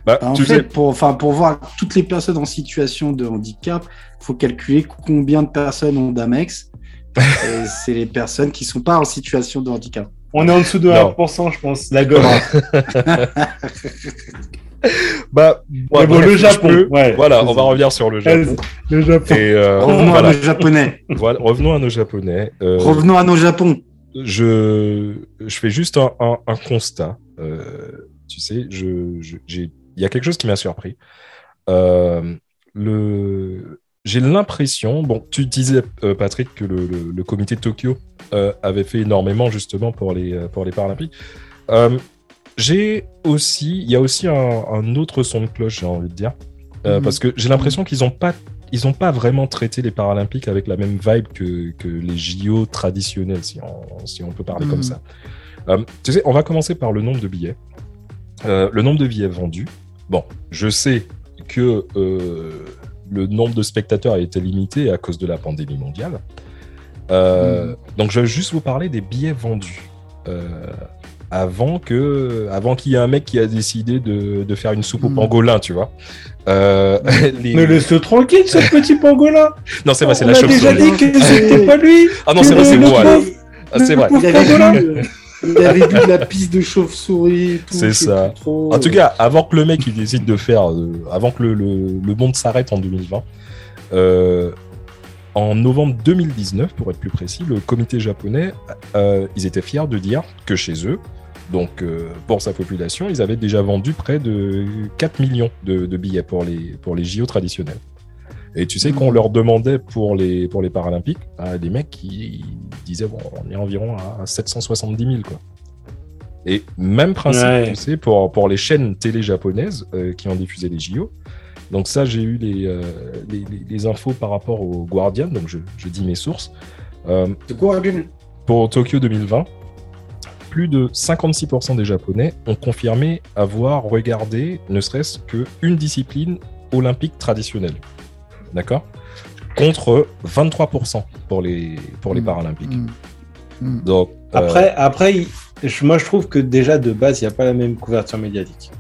Bah, en tu fait, sais, pour, enfin, pour voir toutes les personnes en situation de handicap, il faut calculer combien de personnes ont d'Amex. Et c'est les personnes qui sont pas en situation de handicap. On est en dessous de Non. 1%, je pense, la gomme. bah, bon, bref, le Japon, ouais. Voilà, on va revenir sur le Japon. Le Japon. Et euh, Revenons voilà, à nos Japonais. voilà, revenons à nos Japonais. Euh, Revenons à nos Japon. Je, je fais juste un, un- un constat. Euh, tu sais, je, je- j'ai, il y a quelque chose qui m'a surpris. Euh, le, j'ai l'impression, bon, tu disais euh, Patrick que le, le- le comité de Tokyo avait fait énormément justement pour les pour les Paralympiques. J'ai aussi, il y a aussi un, un autre son de cloche, j'ai envie de dire, Mhm. parce que j'ai l'impression qu'ils ont pas ils n'ont pas vraiment traité les Paralympiques avec la même vibe que, que les JO traditionnels, si on, si on peut parler Mhm. comme ça. Euh, tu sais, on va commencer par le nombre de billets. euh, le nombre de billets vendus. Bon, je sais que euh, le nombre de spectateurs a été limité à cause de la pandémie mondiale. Euh, Donc, je vais juste vous parler des billets vendus. Euh, avant que, avant qu'il y ait un mec qui a décidé de, de faire une soupe au Mm. pangolin, tu vois. Euh, les- Mais laisse-le tranquille, ce petit pangolin. Non, c'est vrai, c'est On la a déjà dit que c'était pas lui. Ah non, c'est vrai, c'est moi. Ah, c'est vrai. Il avait, Pangolin. bu, euh, il avait bu de la piste de chauve-souris. C'est ça. trop. En tout cas, avant que le mec il décide de faire, euh, avant que le, le- le monde s'arrête en 2020, euh, en novembre 2019, pour être plus précis, le comité japonais, euh, ils étaient fiers de dire que chez eux, donc euh, pour sa population, ils avaient déjà vendu près de 4 millions de, de billets pour les, pour les JO traditionnels. Et tu sais qu'on leur demandait pour les, pour les Paralympiques, bah, des mecs qui disaient bon, on est environ à 770 000 quoi. Et même principe, Ouais. tu sais, pour, pour les chaînes télé japonaises euh, qui ont diffusé les JO. Donc ça, j'ai eu les, euh, les, les- les infos par rapport au Guardian, donc je, je dis mes sources. Euh, De Guardian. pour Tokyo 2020, plus de 56% des Japonais ont confirmé avoir regardé ne serait-ce qu'une discipline olympique traditionnelle. D'accord? Contre 23% pour les, pour les Mm. Paralympiques. Mm. Mm. Donc, euh, Après, après moi je trouve que déjà de base, il n'y a pas la même couverture médiatique.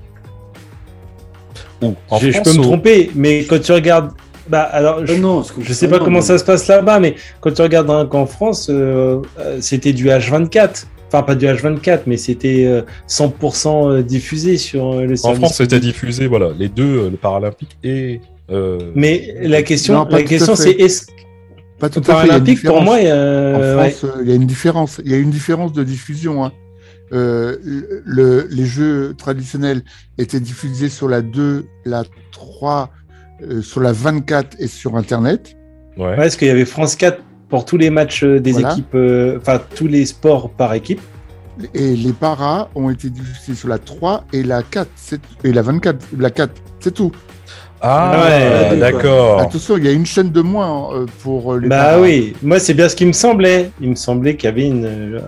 En je, je peux me tromper, mais quand tu regardes. Bah, alors, je, Euh, non, je sais pas non, comment mais- ça se passe là-bas, mais quand tu regardes hein, qu'en France, euh, c'était du H24. Enfin, pas du H24, mais c'était euh, 100% diffusé sur euh, le en France, c'était diffusé, voilà, les deux, euh, le Paralympique et. euh, Mais la question, Non, la question c'est est-ce Pas tout que à fait. Paralympique, pour moi, euh, En ouais. France, euh, il y a une différence. Il y a une différence de diffusion. hein. Euh, le- les jeux traditionnels étaient diffusés sur la 2, la 3, euh, sur la 24 et sur Internet. ouais. Ouais, parce qu'il y avait France 4 pour tous les matchs euh, des Voilà. équipes, euh, enfin tous les sports par équipe. Et les paras ont été diffusés sur la 3 et la 4. c'est- Et la 24, la 4. C'est tout. Ah, Ouais, d'accord. Attention, il y a une chaîne de moins euh, pour les Bah paras. oui, moi c'est bien ce qui me semblait. Il me semblait qu'il y avait une,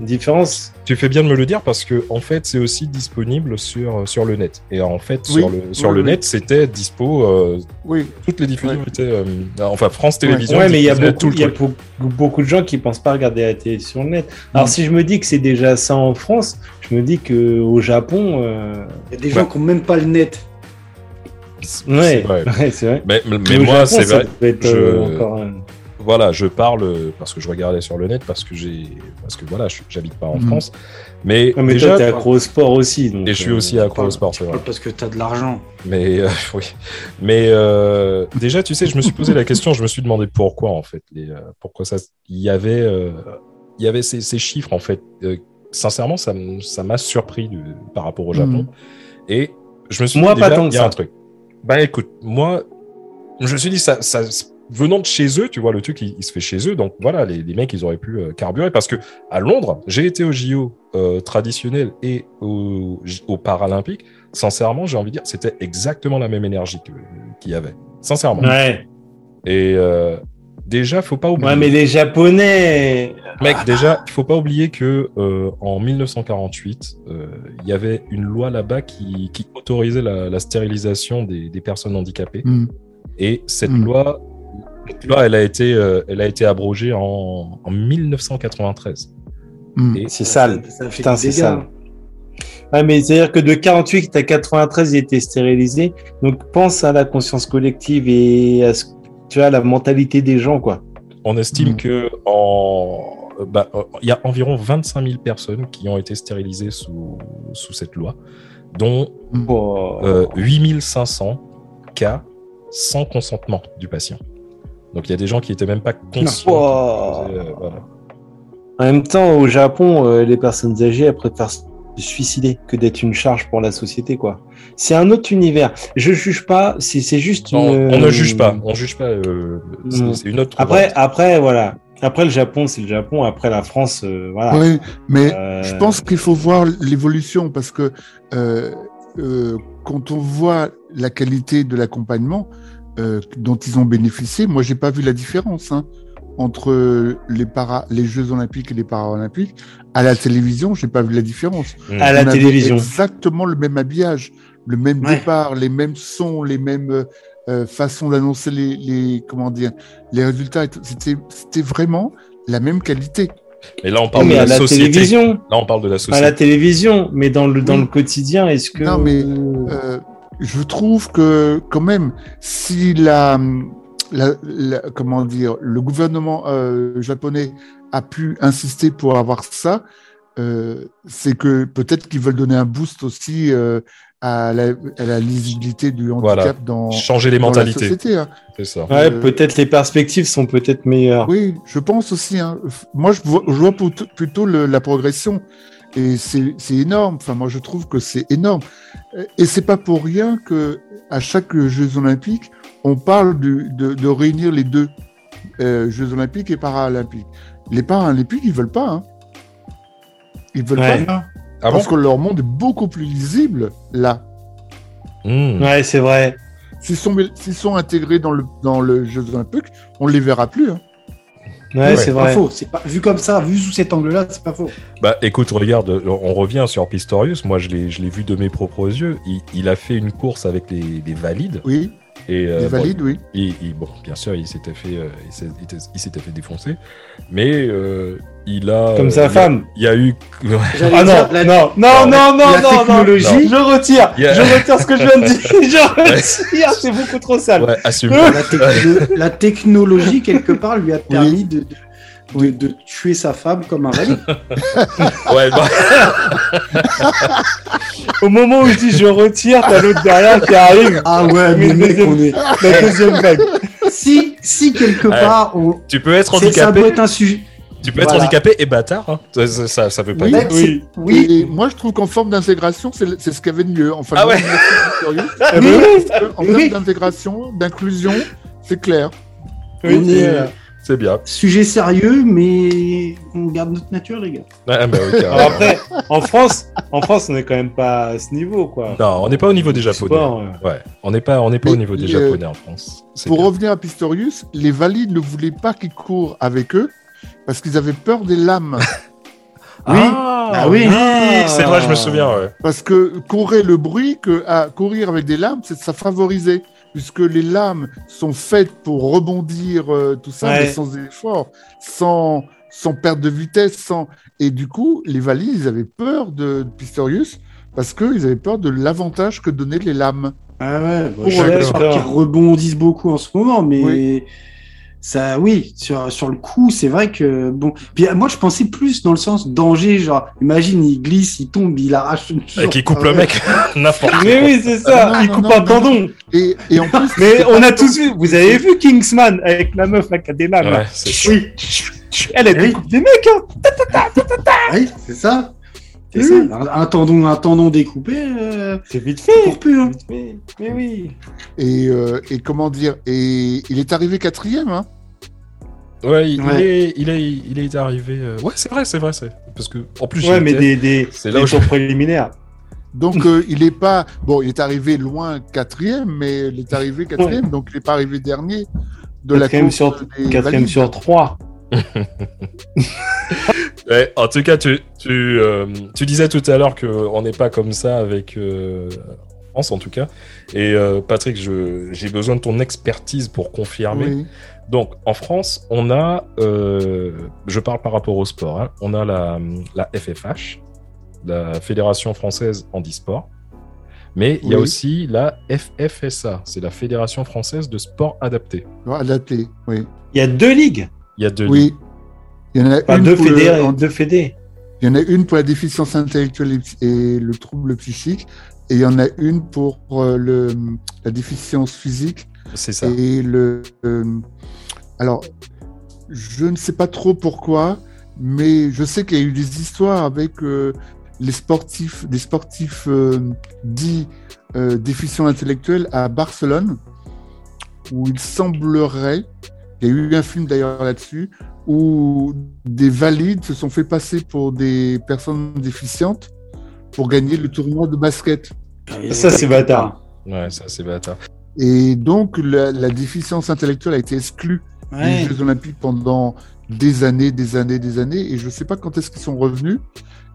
une différence. Tu fais bien de me le dire parce que en fait, c'est aussi disponible sur, sur le net. Et en fait, Oui, sur le, sur oui, le oui. net, c'était dispo. euh, Oui, toutes les diffusions Ouais. étaient. euh, enfin, France Télévisions. Ouais, mais il y a, beaucoup, y a de gens qui pensent pas regarder la télé sur le net. Alors Mm. si je me dis que c'est déjà ça en France, je me dis que au Japon, euh, Il y a des gens qui n'ont même pas le net. C'est ouais, vrai. ouais, c'est vrai. Mais, moi, Japon, c'est ça vrai. doit être, je- euh, encore un- Voilà, je parle euh, parce que je regardais sur le net parce que j'ai, parce que voilà, je- j'habite pas en Mhm. France. Mais, Ouais, mais déjà, t'es accro au sport aussi. Donc, et je suis euh, aussi accro au sport, c'est vrai. parce que tu as de l'argent. Mais euh, oui. Mais euh, déjà, tu sais, je me suis posé la question, je me suis demandé pourquoi en fait, les, euh, pourquoi ça, il y avait, euh, il y avait ces, ces chiffres en fait. Euh, sincèrement, ça, m'a surpris de- par rapport au Japon. Mhm. Et je me suis Moi, dit pas déjà, tant que il y a ça. un truc. Bah écoute, moi, je me suis dit ça, ça venant de chez eux, tu vois, le truc il, il se fait chez eux, donc voilà, les, les mecs ils auraient pu euh, carburer parce que à Londres, j'ai été au JO euh, traditionnel et au, au Paralympique. Sincèrement, j'ai envie de dire, c'était exactement la même énergie qu'il y avait. Sincèrement. Ouais. Et euh, déjà, faut pas oublier. ouais, mais les Japonais. Mec, déjà, il faut pas oublier que euh, en 1948, euh, il y avait une loi là-bas qui, qui autorisait la, la stérilisation des, des personnes handicapées. Mm. Et cette Mm. loi, cette loi, elle a été, euh, elle a été abrogée en, en 1993. Mm. Et C'est sale. Ça fait Putain, c'est sale. Ouais, mais c'est-à-dire que de 48 à 93, il était stérilisé. Donc pense à la conscience collective et à ce, tu vois, la mentalité des gens, quoi. on estime Mm. que en, euh, bah, euh, il y a environ 25 000 personnes qui ont été stérilisées sous, sous cette loi, dont Oh. euh, 8500 cas sans consentement du patient. Donc il y a des gens qui étaient même pas conscients. Oh. faisaient, euh, voilà. En même temps, au Japon, euh, les personnes âgées elles préfèrent se suicider que d'être une charge pour la société, quoi. C'est un autre univers. Je juge pas, c'est juste Non, une. on ne juge pas, on juge pas. euh, c'est Mm. c'est une autre. Après, après, voilà. Après le Japon, c'est le Japon. Après la France, euh, voilà. Oui, mais Euh, je pense qu'il faut voir l'évolution parce que euh, euh, quand on voit la qualité de l'accompagnement euh, dont ils ont bénéficié, moi j'ai pas vu la différence. hein. entre les, para, les Jeux Olympiques et les Paralympiques. À la télévision, j'ai pas vu la différence. Mm. À la On avait télévision. Exactement le même habillage, le même Ouais. départ, les mêmes sons, les mêmes euh, façons d'annoncer les, les comment dire les résultats. C'était c'était vraiment la même qualité. Mais là, on parle mais de la, la société. télévision. Là, on parle de la À la société. télévision, mais dans le, dans Oui. le quotidien, est-ce que. Non, mais, Euh, je trouve que quand même, si la, la, la- comment dire, le gouvernement euh, japonais a pu insister pour avoir ça, euh, c'est que peut-être qu'ils veulent donner un boost aussi euh, à, la, à la lisibilité du handicap Voilà. dans, Changer les dans la mentalités. société. hein. C'est ça. ouais, euh, peut-être les perspectives sont peut-être meilleures. Oui, je pense aussi. hein. Moi, je vois, je vois plutôt, plutôt le- la progression. Et c'est c'est énorme. Enfin, moi, je trouve que c'est énorme. Et c'est pas pour rien que à chaque Jeux Olympiques, on parle du- de, de réunir les deux euh, Jeux Olympiques et Paralympiques. Les Paralympiques, ils veulent pas. Hein. Ils veulent Ouais. pas. Ah bon parce que leur monde est beaucoup plus lisible là. Hmm. Ouais, c'est vrai. S'ils sont, s'ils sont intégrés dans le, dans le Jeux Olympiques, on les verra plus. hein. Ouais, Ouais, c'est C'est pas vrai. faux. C'est pas vu comme ça, vu sous cet angle-là, c'est pas faux. Bah écoute, regarde, on revient sur Pistorius. Moi, je l'ai, je l'ai vu de mes propres yeux. Il, il a fait une course avec les, les valides. Oui, Et, euh, bon, valides, oui. il- il- bon, bien sûr, il s'était fait, euh, il s'était fait défoncer. Mais euh, il a. Comme sa femme. Il y a eu. Ah non, la- non, non, non, non, non, non, technologie- je retire, Il y a- je retire ce que je viens de dire, je retire, c'est beaucoup trop sale. Ouais, assume. la, techno- la technologie, quelque part, lui a permis de, de, de tuer sa femme comme un valide. Ouais, bah, Au moment où je dis je retire, t'as l'autre derrière qui arrive, Ah ouais, mais mec, deuxième- on est. la deuxième vague. Si, si quelque Ouais. part, on... tu peux être c'est- ça handicapé. doit être un sujet. Tu peux être Voilà. handicapé et bâtard. hein. Ça, ça, ça, pas Oui. dire. Mec, Oui. oui. Et moi, je trouve qu'en forme d'intégration, c'est c'est ce qu'il y avait de mieux. Enfin, Ah ouais. Ah bah En termes d'intégration, d'inclusion, c'est clair. oui, On c'est- est- voilà. C'est bien. Sujet sérieux, mais on garde notre nature, les gars. Ah, bah, ok, Alors après, en France, en France, on n'est quand même pas à ce niveau, quoi. Non, on n'est pas au niveau des Japonais. Sport, euh. Ouais, on n'est pas, on n'est pas Mais, au niveau des euh, Japonais en France. Pour bien. revenir à Pistorius, les valides ne voulaient pas qu'ils courent avec eux parce qu'ils avaient peur des lames. Ah, Ah oui. c'est vrai, je me souviens. Ouais. Parce que courir le bruit, que à courir avec des lames, c'est ça favoriser. Puisque les lames sont faites pour rebondir, euh, tout ça, Ouais. mais sans effort, sans, sans perte de vitesse. Sans... Et du coup, les valides, ils avaient peur de, de Pistorius parce qu'ils avaient peur de l'avantage que donnaient les lames. Ah ouais, je qu'ils rebondissent beaucoup en ce moment, mais Oui. Ça, oui, sur, sur le coup, c'est vrai que bon. Puis moi, je pensais plus dans le sens danger, genre, imagine, il glisse, il tombe, il arrache une Et qui coupe le mec n'importe Mais oui, c'est ça, Non, il non, coupe non, un tendon. Et, et en plus, Mais on a tous vu, vous avez vu Kingsman avec la meuf là qui a des lames. Ouais, c'est Oui, Elle, elle Oui. découpe des mecs, hein. oui, c'est ça. C'est Oui. ça. Un, un tendon, un tendon découpé, euh, C'est vite fait. plus. Hein. Mais, mais oui. et, euh, et comment dire, et il est arrivé quatrième. Hein? Ouais, il, Ouais. il est, il est, il est arrivé. euh, Ouais, c'est vrai, c'est vrai, c'est parce que en plus. Ouais, mais des, des, C'est là des où je- tours préliminaires. Donc euh, il est pas bon, il est arrivé loin quatrième, mais il est arrivé quatrième, donc il n'est pas arrivé dernier de la Quatrième course sur, des quatrième valides. sur trois. Ouais, en tout cas, tu, tu, euh, tu disais tout à l'heure qu'on n'est pas comme ça avec euh, en France, en tout cas. Et euh, Patrick, je- j'ai besoin de ton expertise pour confirmer. Oui. Donc, en France, on a, euh, je parle par rapport au sport, hein, on a la, la FFH, la Fédération française handisport, mais il y a aussi la FFSA, c'est la Fédération française de sport adapté. Adapté, oui. Il y a deux ligues. Il y a deux Oui. Il y en a Enfin, une deux le- Deux fédés. il y en a une pour la déficience intellectuelle et le trouble psychique, et il y en a une pour euh, le, la déficience physique c'est ça. et le. euh, alors, je ne sais pas trop pourquoi, mais je sais qu'il y a eu des histoires avec euh, les sportifs, des sportifs euh, dits euh, déficients intellectuels à Barcelone, où il semblerait, il y a eu un film d'ailleurs là-dessus, où des valides se sont fait passer pour des personnes déficientes pour gagner le tournoi de basket. Ça, c'est bâtard. Ouais, ça c'est bâtard. Et donc, la, la déficience intellectuelle a été exclue les Jeux Olympiques pendant des années, des années, des années, et je ne sais pas quand est-ce qu'ils sont revenus.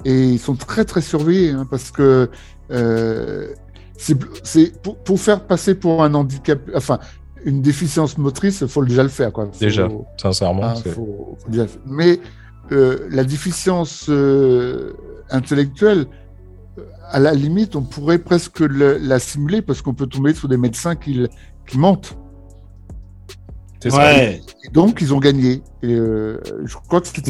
Et ils sont très très surveillés hein, parce que euh, c'est pour, pour, faire passer pour un handicap, enfin une déficience motrice, il faut déjà le faire. Quoi. Faut, déjà, sincèrement. Hein, faut, faut déjà... Mais euh, la déficience euh, intellectuelle, à la limite, on pourrait presque le, la simuler parce qu'on peut tomber sur des médecins qui, qui mentent. Ouais. Et donc, ils ont gagné. Et, euh, je crois que c'était.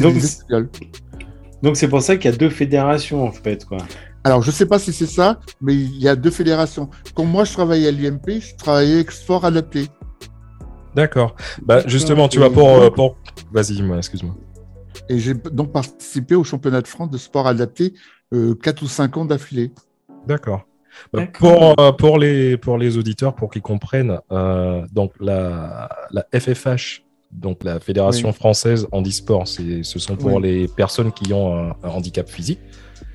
Donc, c'est pour ça qu'il y a deux fédérations, en fait. Quoi. Alors, je ne sais pas si c'est ça, mais il y a deux fédérations. Quand moi, je travaillais à l'IMP, je travaillais avec sport adapté. D'accord. Bah, justement, tu vois, pour. Euh, pour... Vas-y, excuse-moi. Et j'ai donc participé au championnat de France de sport adapté euh, 4 ou 5 ans d'affilée. D'accord. Bah, pour, euh, pour, les, pour les auditeurs, pour qu'ils comprennent, euh, donc la, la FFH, donc la Fédération Oui. française handisport, c'est, ce sont pour Oui. les personnes qui ont un, un handicap physique.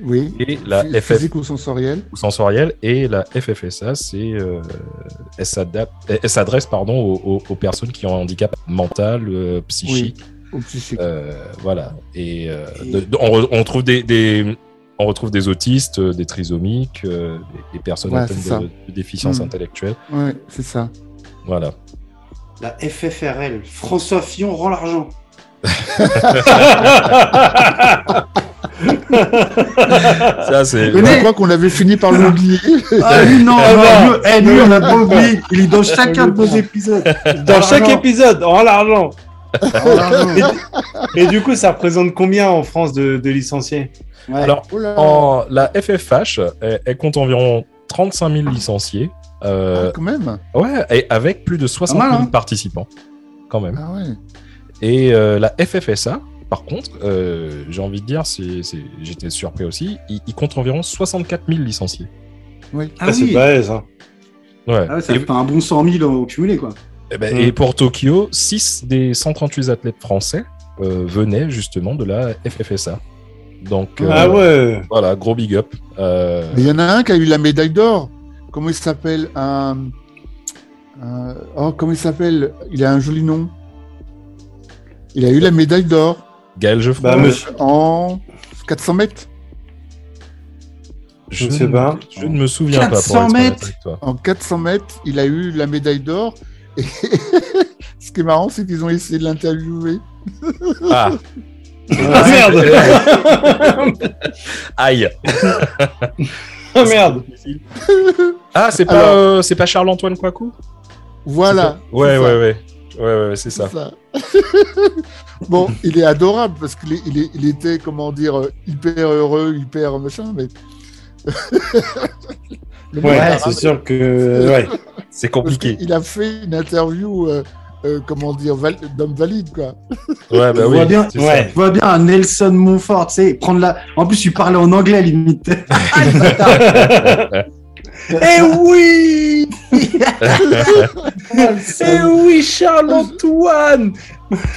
Oui. Et la FF Physique ou sensoriel. ou sensoriel et la FFSA, c'est euh, elle, s'adresse pardon aux, aux- aux personnes qui ont un handicap mental, euh, psychique, Ou psychique. euh, voilà. Et, euh, Et- de- de- on, re- on trouve des, des- on retrouve des autistes, des trisomiques, euh, des, des personnes Ouais, atteintes de, de déficience Mm. intellectuelle. Ouais, c'est ça. Voilà. La FFRL, François Fillon rend l'argent. Ça, c'est. Venez. Je crois qu'on avait fini par l'oublier. Ah lui non, Ah non, non. lui, eh, lui, on n'a pas oublié. Il est dans chacun de nos épisodes. Dans chaque L'argent. épisode, en l'argent. L'argent. Et du coup, ça représente combien en France de, de licenciés? Ouais. Alors, en, la FFH, elle, elle compte environ 35 000 licenciés. euh, Ah, quand même. ouais, et avec plus de 60 mal, 000 hein. participants, quand même. Ah ouais. Et euh, la FFSA, par contre, euh, j'ai envie de dire, c'est, c'est- j'étais surpris aussi, il, il compte environ 64 000 licenciés. Oui. Ah c'est oui. pas ça. Ouais. Ah ouais, ça et, fait un bon 100 000 au cumulé, quoi. et ben, Mm. et pour Tokyo, 6 des 138 athlètes français euh, venaient justement de la FFSA. Donc, euh, Ah ouais. voilà, gros big up. Euh, Mais il y en a un qui a eu la médaille d'or. Comment il s'appelle un... un- Oh, comment il s'appelle? Il a un joli nom. Il a eu la médaille d'or Gaël Geoffroy, Bah, monsieur- en 400 mètres. je ne sais pas. Je ne me souviens pas. 400 Pour être honnête mètres avec toi. En 400 mètres, il a eu la médaille d'or. Et ce qui est marrant, c'est qu'ils ont essayé de l'interviewer. Ah, Ah merde. aïe. Ah merde. Ah, c'est pas, Alors- euh, c'est pas Charles-Antoine Coicou Voilà. Ouais, ouais, ouais, ouais. Ouais, c'est ça. bon, il est adorable parce qu'il il, il était, comment dire, euh, hyper heureux, hyper machin, mais. Ouais, c'est sûr que. Ouais. C'est compliqué. qu'il a fait une interview, euh, euh, comment dire, val- d'homme valide, quoi. Ouais, bah On oui. voit bien, c'est ouais. Je vois bien un Nelson Montfort, tu sais, prendre la. En plus, il parlait en anglais limite. Eh oui Eh oui, Charles-Antoine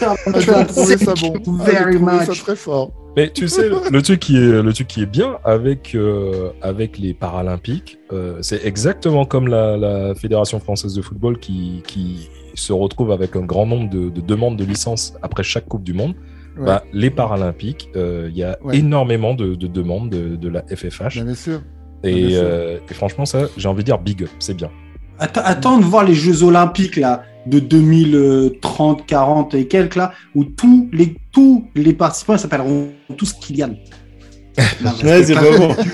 Ah, J'ai trouvé ça bon. Ah, very trouvé ça much. très fort. Mais tu sais, le, truc qui est, le truc qui est bien avec, euh, avec les Paralympiques, euh, c'est exactement comme la, la Fédération française de football qui, qui se retrouve avec un grand nombre de, de demandes de licence après chaque Coupe du Monde. Ouais. Bah, les Paralympiques, euh, il y a Ouais. énormément de, de demandes de, de la FFH. Bien sûr. Et, euh, et franchement, ça, j'ai envie de dire big up, c'est bien. Attends, attends de voir les Jeux Olympiques là de 2030, 40 et quelques là, où tous les tous les participants s'appelleront tous Kylian. Ouais, c'est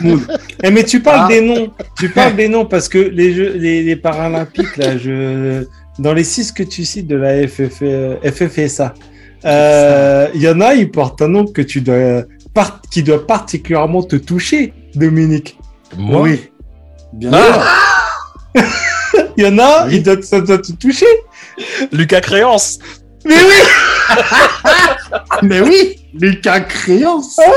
monde. Eh, mais tu parles Ah. des noms. Tu parles des noms parce que les jeux, les, les Paralympiques là, je dans les six que tu cites de la FF, euh, FFSA, euh, il y en a, ils portent un nom que tu dois par- qui doit particulièrement te toucher, Dominique. Moi, oui. Bien Ah sûr. Il y en a, Oui. il doit, ça doit te toucher. Lucas Créance Mais oui, Mais oui, Lucas Créance. Ah,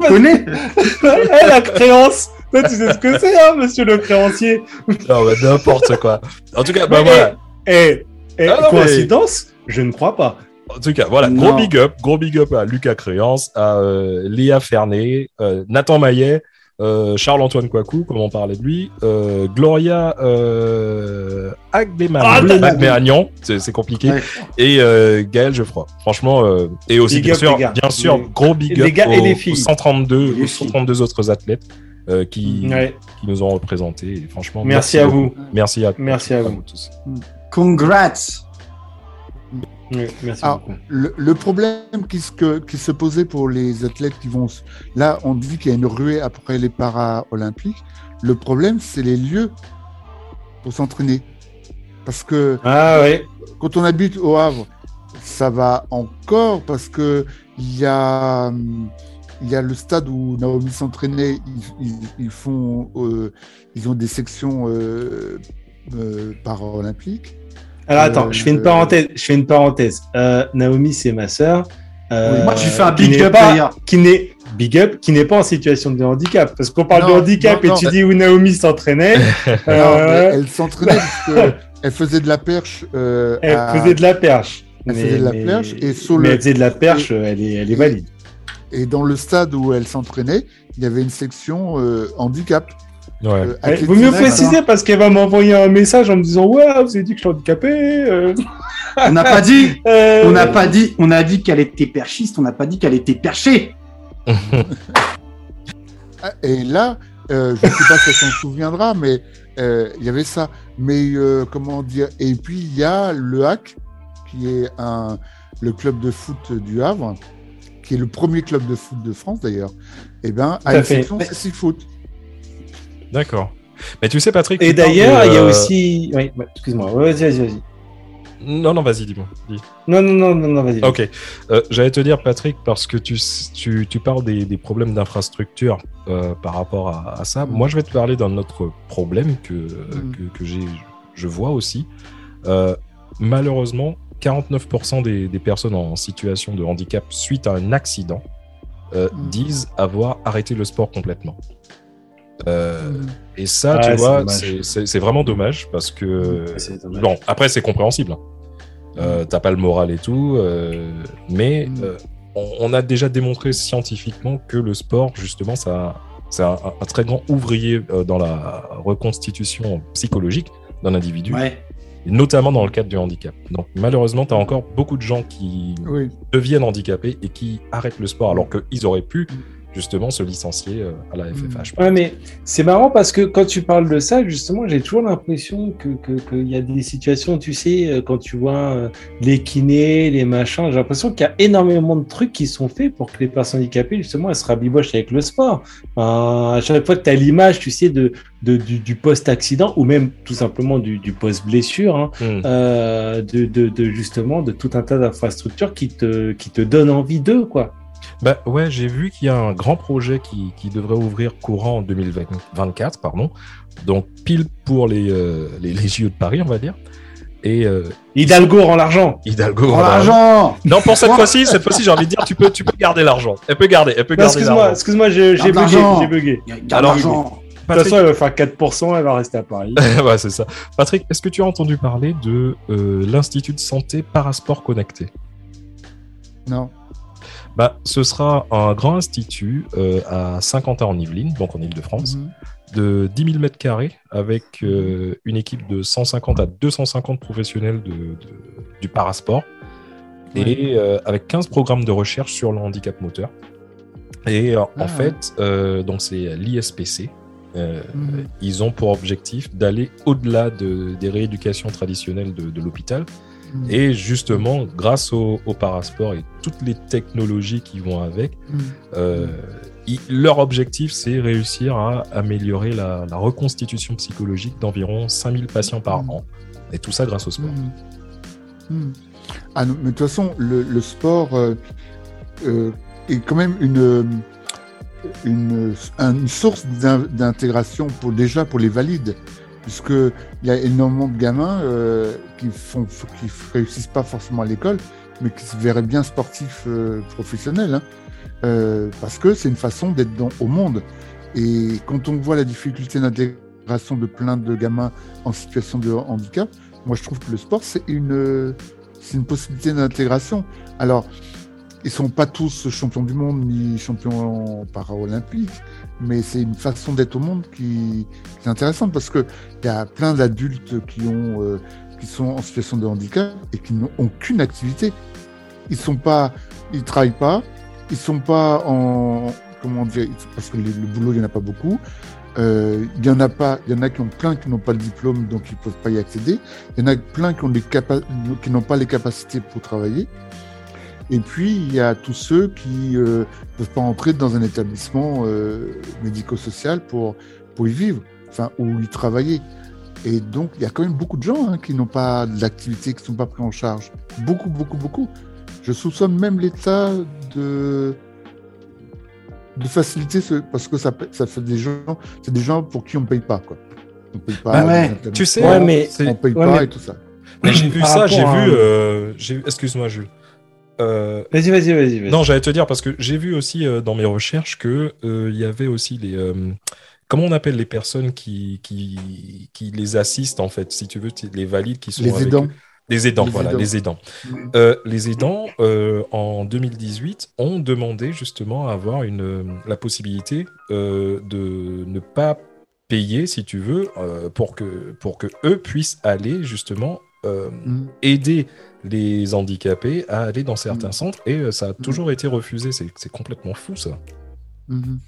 Tu connais Eh, la créance. Toi, tu sais ce que c'est, hein, monsieur le créancier. Non, bah, n'importe quoi. En tout cas, bah Mais, voilà. Eh, eh, Ah, non, mais- coïncidence Je ne crois pas. En tout cas, voilà, Non. gros big up, gros big up à Lucas Créance, à euh, Léa Fernet, euh, Nathan Maillet, Charles-Antoine Kouakou, comme on parlait de lui, euh, Gloria euh, Agbeman- Ah, c'est compliqué, Ouais. et euh, Gaël Geoffroy. Franchement, euh, et aussi Big bien up, sûr, bien sûr, Les- gros big les up gars et aux, les filles. aux 132, Les aux filles. 132 autres athlètes euh, qui, Ouais. qui nous ont représentés. Et franchement, Merci à vous. Merci à, Merci à vous. tous. Congrats. Oui, merci Alors, le, le problème qui se, que- qui se posait pour les athlètes qui vont... Là, on dit qu'il y a une ruée après les Paralympiques. Le problème, c'est les lieux pour s'entraîner. Parce que Ah quand on habite au Havre, ça va encore parce que il y a, y a le stade où Naomi s'entraînait. Ils, ils- ils font, euh, ils ont des sections euh, euh, paralympiques. Alors attends, Euh, je fais une parenthèse. Je fais une parenthèse. Euh, Naomi, c'est ma sœur. Euh, moi, je lui fais un big up, pas-. Qui n'est big up, qui n'est pas en situation de handicap. Parce qu'on parle Non, de handicap non, et non. tu dis où Naomi s'entraînait. Euh, elle s'entraînait parce que elle faisait de la perche. euh, elle à- faisait de la perche. Elle faisait de la perche et sur mais le- elle faisait de la perche, elle est, elle est valide. Et dans le stade où elle s'entraînait, il y avait une section euh, handicap. Ouais. euh, vaut mieux préciser parce qu'elle va m'envoyer un message en me disant Ouais, vous avez dit que je suis handicapé. euh, On n'a pas dit. euh, On n'a pas dit. On a dit qu'elle était perchiste. On n'a pas dit qu'elle était perchée. Ah, Et là, euh, je ne sais pas si elle s'en souviendra, mais euh, il y avait ça. Mais euh, comment dire? Et puis il y a le HAC, qui est un, le club de foot du Havre, qui est le premier club de foot de France d'ailleurs. Et ben, à à une section c'est foot. D'accord. Mais tu sais, Patrick. Et d'ailleurs, de, il y a euh, aussi. Oui, excuse-moi. Vas-y, vas-y, vas-y. Non, non, vas-y, dis-moi. dis. Non, non, non, non, non vas-y. Ok. Euh, J'allais te dire, Patrick, parce que tu, tu, tu parles des, des problèmes d'infrastructure euh, par rapport à, à ça. Moi, je vais te parler d'un autre problème que, Mm. que, que j'ai, je vois aussi. Euh, malheureusement, 49% des, des personnes en situation de handicap suite à un accident euh, Mm. disent avoir arrêté le sport complètement. Euh, Mm. et ça, Ouais, tu vois, c'est- vraiment dommage parce que. Dommage. Bon, après, c'est compréhensible. hein. Euh, T'as pas le moral et tout, euh, mais Mm. euh, on, on a déjà démontré scientifiquement que le sport, justement, ça, c'est un, un très grand ouvrier dans la reconstitution psychologique d'un individu, Ouais. et notamment dans le cadre du handicap. Donc, malheureusement, tu as encore beaucoup de gens qui Oui. deviennent handicapés et qui arrêtent le sport alors qu'ils auraient pu justement se licencier euh, à la FFH. par Ouais, mais c'est marrant parce que quand tu parles de ça, justement, j'ai toujours l'impression que que- qu'il y a des situations, tu sais, euh, quand tu vois euh, les kinés, les machins, j'ai l'impression qu'il y a énormément de trucs qui sont faits pour que les personnes handicapées, justement, elles se rabibochent avec le sport. Enfin, à chaque fois que tu as l'image, tu sais, de, de- du, du post-accident ou même tout simplement du, du post-blessure, hein, Hmm. euh, de, de, de justement de tout un tas d'infrastructures qui te, qui te donnent envie d'eux, quoi. Bah ouais, j'ai vu qu'il y a un grand projet qui, qui devrait ouvrir courant en 2024, pardon. Donc pile pour les, euh, les, les JO de Paris, on va dire. Et euh, Hidalgo rend l'argent. Hidalgo. Va- l'argent. Non, pour cette fois-ci, cette fois-ci, j'ai envie de dire, tu peux, tu peux garder l'argent. Elle peut garder, elle peut Non, garder excuse-moi, l'argent. excuse-moi, j'ai j'ai bugué, j'ai Alors. De toute Patrick, façon, elle va faire 4%, elle va rester à Paris. ouais, c'est ça. Patrick, est-ce que tu as entendu parler de euh, l'Institut de santé Parasport Connecté? Non. Bah, Ce sera un grand institut euh, à Saint-Quentin en Yvelines, donc en Ile-de-France. Mhm. de 10 000 mètres carrés avec euh, une équipe de 150 à 250 professionnels de, de- du parasport et euh, avec 15 programmes de recherche sur le handicap moteur. Et euh, Ah. en fait, donc c'est l'ISPC. Mhm. Ils ont pour objectif d'aller au-delà de- des rééducations traditionnelles de, de l'hôpital. Mhm. Et justement, grâce au, au parasport et toutes les technologies qui vont avec, Mhm. euh, ils- leur objectif, c'est réussir à améliorer la, la reconstitution psychologique d'environ 5000 patients par Mhm. an. Et tout ça grâce au sport. Ah non, mais de toute façon, le, le sport euh, euh, est quand même une, une, un- une source d'in- d'intégration pour déjà pour les valides, puisque il y a énormément de gamins euh, qui font qui réussissent pas forcément à l'école, mais qui se verraient bien sportifs euh, professionnels, hein. Euh, parce que c'est une façon d'être dans- au monde. Et quand on voit la difficulté d'intégration de plein de gamins en situation de handicap, moi je trouve que le sport c'est une c'est une possibilité d'intégration. Alors ils sont pas tous champions du monde ni champions paralympiques, mais c'est une façon d'être au monde qui, est intéressante parce que il y a plein d'adultes qui ont euh, qui sont en situation de handicap et qui n'ont aucune activité. Ils sont pas, ils travaillent pas, ils sont pas en comment dire parce que le, boulot il y en a pas beaucoup. Euh, il y en a pas, il y en a qui ont plein qui n'ont pas le diplôme donc ils peuvent pas y accéder. Il y en a plein qui ont qui n'ont pas les capacités pour travailler. Et puis, il y a tous ceux qui ne euh, peuvent pas entrer dans un établissement euh, médico-social pour, pour y vivre, enfin, ou y travailler. Et donc, il y a quand même beaucoup de gens hein, qui n'ont pas d'activité, qui ne sont pas pris en charge. Beaucoup, beaucoup, beaucoup. Je soupçonne même l'État de, de faciliter ce, parce que ça, ça fait des gens, c'est des gens pour qui on ne paye pas, quoi. On paye pas. Ah ouais. Tu sais, Ouais, mais- on paye ouais, pas mais- et tout ça. Mais j'ai vu ça, j'ai à- vu. euh, Excuse-moi, Jules. Euh, Vas-y, vas-y, vas-y. vas-y. non, j'allais te dire parce que j'ai vu aussi euh, dans mes recherches que euh, il y avait aussi les. euh, comment on appelle les personnes qui, qui, qui les assistent en fait, si tu veux, les valides qui sont Les avec aidants. eux. Les aidants, Les voilà, aidants. les aidants. Euh, les aidants, euh, en 2018, ont demandé justement à avoir une, euh, la possibilité euh, de ne pas payer, si tu veux, euh, pour, que, pour que eux puissent aller justement euh, Mhm. aider les handicapés à aller dans certains Mhm. centres et euh, ça a toujours été refusé. C'est complètement fou ça. Mhm.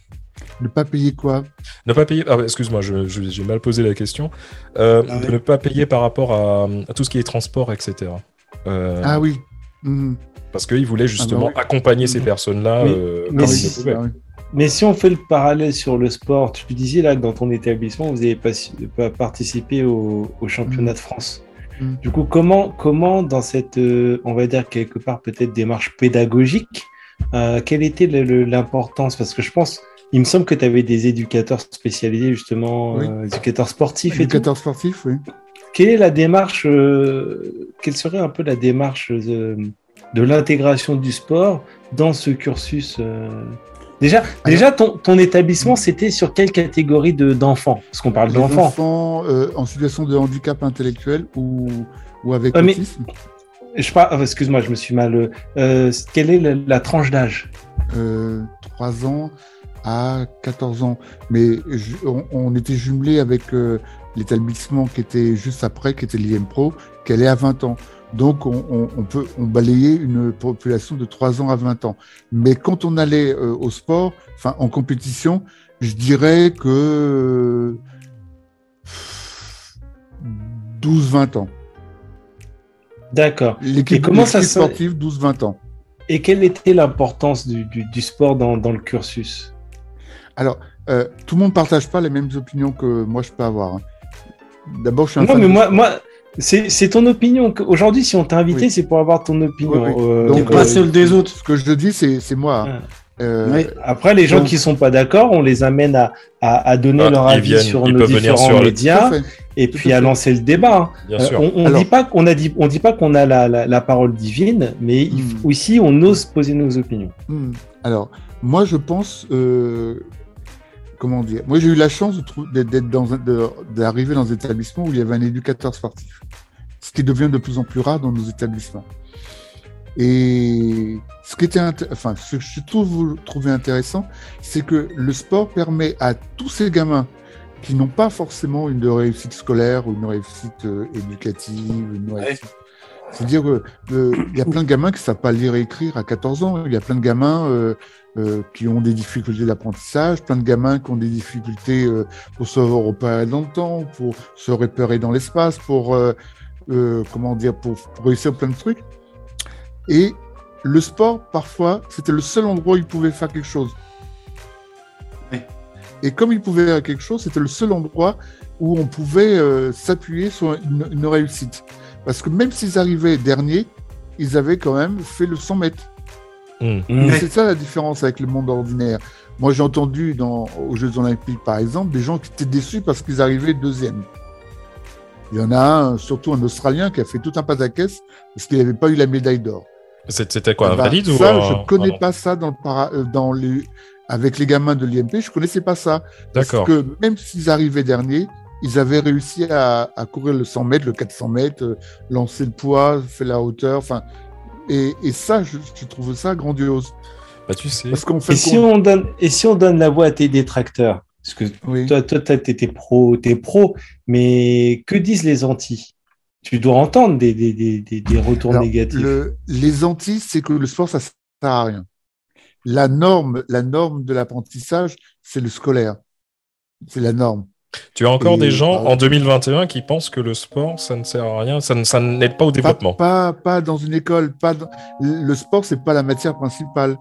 Ne pas payer quoi? Ne pas payer. ah, excuse-moi, je- je- j'ai mal posé la question. Euh, Ah ouais. ne pas payer par rapport à, à tout ce qui est transport, etc. Euh, Ah oui. Mhm. Parce qu'ils voulaient justement Ah bah accompagner ces Mhm. personnes-là Mais- euh, si-. Ah oui. Mais si on fait le parallèle sur le sport, tu disais là que dans ton établissement, vous n'avez pas, pas participé au, au championnat de France. Mm. Du coup, comment, comment dans cette, euh, on va dire quelque part peut-être démarche pédagogique, euh, quelle était l'importance? Parce que je pense, il me semble que tu avais des éducateurs spécialisés justement, Oui. euh, éducateurs sportifs et tout. Éducateur sportif, oui. Quelle est la démarche euh, Quelle serait un peu la démarche euh, de l'intégration du sport dans ce cursus euh Déjà, déjà ton, ton établissement, c'était sur quelle catégorie de- d'enfants? Parce qu'on parle d'enfants. enfants euh, en situation de handicap intellectuel ou, ou avec Ah, mais- autisme? Je parle, ah, excuse-moi, je me suis mal. euh, quelle est la, la tranche d'âge? Euh, 3 ans à 14 ans. Mais je- on, on était jumelé avec euh, l'établissement qui était juste après, qui était l'IM Pro, qui allait à 20 ans. Donc on, on- on peut on balayait une population de 3 ans à 20 ans. Mais quand on allait euh, au sport, enfin en compétition, je dirais que 12-20 ans. D'accord. L'équipe Et comment ça l'équipe se- sportive, 12-20 ans. Et quelle était l'importance du, du- du sport dans, dans le cursus? Alors, euh, tout le monde partage pas les mêmes opinions que moi je peux avoir. hein. D'abord, je suis un Non, fan mais de moi, sport. moi c'est ton opinion. Aujourd'hui, si on t'a invité, Oui. c'est pour avoir ton opinion. Oui, oui. Euh, Donc, pas euh, celle des autres. Ce que je dis, c'est moi. Ah. Euh. Après, les gens Donc- qui sont pas d'accord, on les amène à, à, à donner Ah, leur avis viennent- sur nos différents sur médias et puis à à fait. lancer le débat. Bien Euh, sûr. on on Alors- dit pas qu'on a dit, on dit pas qu'on a la, la, la parole divine, mais Hmm. ici on ose poser nos opinions. Hmm. Alors, moi, je pense. Euh, comment dire Moi, j'ai eu la chance d'être dans d'arriver dans un établissement où il y avait un éducateur sportif. Ce qui devient de plus en plus rare dans nos établissements. Et ce qui était, enfin, ce que je trouve trouvé intéressant, c'est que le sport permet à tous ces gamins qui n'ont pas forcément une réussite scolaire ou une réussite euh, éducative, une réussite- c'est-à-dire qu'il y a plein de gamins qui ne savent pas lire et écrire à 14 ans. Il y a plein de gamins euh, euh, qui ont des difficultés d'apprentissage, plein de gamins qui ont des difficultés euh, pour se repérer dans le temps, pour se repérer dans l'espace, pour euh, comment dire, pour, pour réussir plein de trucs. Et le sport, parfois, c'était le seul endroit où ils pouvaient faire quelque chose. Et comme ils pouvaient faire quelque chose, c'était le seul endroit où on pouvait s'appuyer sur une, une réussite. Parce que même s'ils arrivaient derniers, ils avaient quand même fait le 100 mètres. Hmm. Ouais. C'est ça la différence avec le monde ordinaire. Moi, j'ai entendu dans, aux Jeux Olympiques, par exemple, des gens qui étaient déçus parce qu'ils arrivaient deuxième. Il y en a un, surtout un Australien, qui a fait tout un pataquès parce qu'il n'avait pas eu la médaille d'or. C'était quoi, un Eh ben, valide ou Ça, un- je connais ah non. pas ça dans le para- euh, dans les, avec les gamins de l'IMP, je connaissais pas ça. D'accord. Parce que même s'ils arrivaient derniers, ils avaient réussi à, à courir le 100 mètres, le 400 mètres, euh, lancer le poids, faire la hauteur. Enfin, Et, et ça, je, je trouve ça grandiose. Bah, tu sais. Parce qu'on fait Et si, on donne, et si on donne la voix à tes détracteurs? Parce que Oui. toi, toi, t'es pro, t'es pro, mais que disent les anti Tu dois entendre des, des, des, des, des retours Alors, négatifs. le- les anti, c'est que le sport, ça sert à rien. La norme, la norme de l'apprentissage, c'est le scolaire. C'est la norme. Tu as encore Et, des gens bah, en 2021 qui pensent que le sport, ça ne sert à rien, ça ne- ça n'aide pas au développement. pas, pas dans une école. Pas dans- Le sport, c'est pas la matière principale.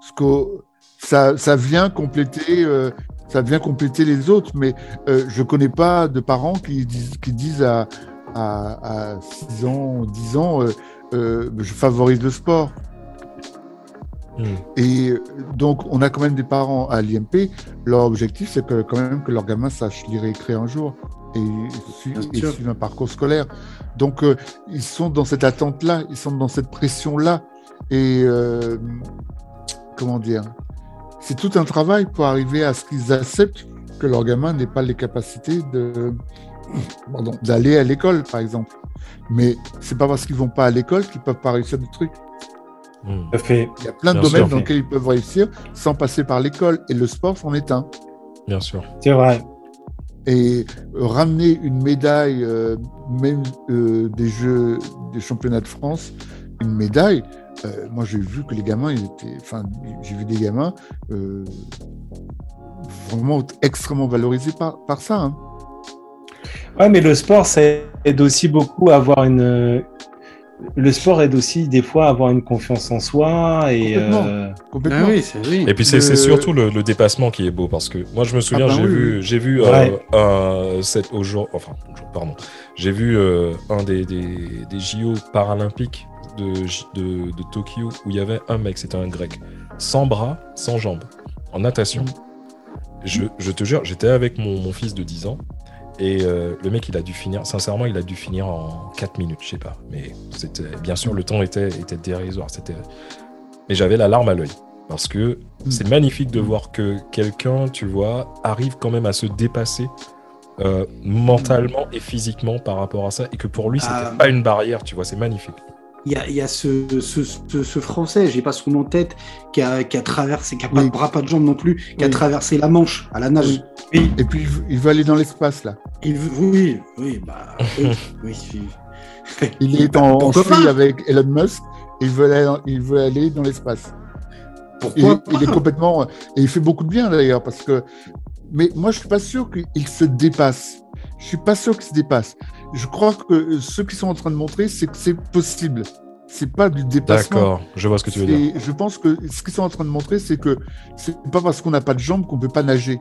Parce que ça, ça vient compléter, euh, ça vient compléter les autres. Mais euh, je connais pas de parents qui disent, qui disent à, à, à 6 ans, 10 ans, euh, euh, je favorise le sport. Et euh, donc, on a quand même des parents à l'IMP. Leur objectif, c'est que, quand même que leur gamin sache lire et écrire un jour et, suivre un parcours scolaire. Donc, euh, ils sont dans cette attente-là, ils sont dans cette pression-là. Et euh, comment dire C'est tout un travail pour arriver à ce qu'ils acceptent que leur gamin n'ait pas les capacités de d'aller à l'école, par exemple. Mais c'est pas parce qu'ils vont pas à l'école qu'ils peuvent pas réussir des trucs. Hmm. Fait. Il y a plein de Bien domaines sûr. dans lesquels ils peuvent réussir sans passer par l'école. Et le sport c'en est un. Bien sûr. C'est vrai. Et euh, ramener une médaille, euh, même euh, des Jeux, des championnats de France, une médaille, euh, moi j'ai vu que les gamins, ils étaient, enfin, j'ai vu des gamins euh, vraiment extrêmement valorisés par, par ça. hein. Ouais, mais le sport, ça aide aussi beaucoup à avoir une. Le sport aide aussi des fois à avoir une confiance en soi et. Complètement. euh, Complètement. Ah oui, c'est oui. Et puis c'est Le- surtout le, le dépassement qui est beau parce que moi je me souviens Ah bah j'ai oui, vu oui. j'ai vu Ouais. euh, un set au jour enfin pardon j'ai vu euh, un des, des, des JO paralympiques de, J- de, de Tokyo où il y avait un mec c'était un grec sans bras sans jambes en natation je, je te jure j'étais avec mon, mon fils de 10 ans et euh, le mec il a dû finir sincèrement il a dû finir en 4 minutes je sais pas mais c'était bien sûr le temps était, était dérisoire c'était mais j'avais la larme à l'œil parce que c'est magnifique de voir que quelqu'un, tu vois, arrive quand même à se dépasser euh, mentalement et physiquement par rapport à ça, et que pour lui, c'était Ah. pas une barrière, tu vois, c'est magnifique. Il y a, il y a ce, ce, ce, ce Français, j'ai pas son nom en tête, qui a, qui a traversé, qui a pas Oui. de bras, pas de jambes non plus, qui a traversé la Manche à la nage. Et puis il veut- il aller dans l'espace là. Il veut- oui, oui, bah, oui, oui. Il est en, en avec Elon Musk. Et il veut aller, il veut aller dans l'espace. Pourquoi il est pas? complètement. Et il fait beaucoup de bien d'ailleurs, parce que. Mais moi, je suis pas sûr qu'il se dépasse. Je suis pas sûr qu'il se dépasse. Je crois que ce qu'ils sont en train de montrer, c'est que c'est possible. C'est pas du dépassement. D'accord, je vois ce que tu veux dire. Je pense que ce qu'ils sont en train de montrer, c'est que c'est pas parce qu'on n'a pas de jambes qu'on peut pas nager.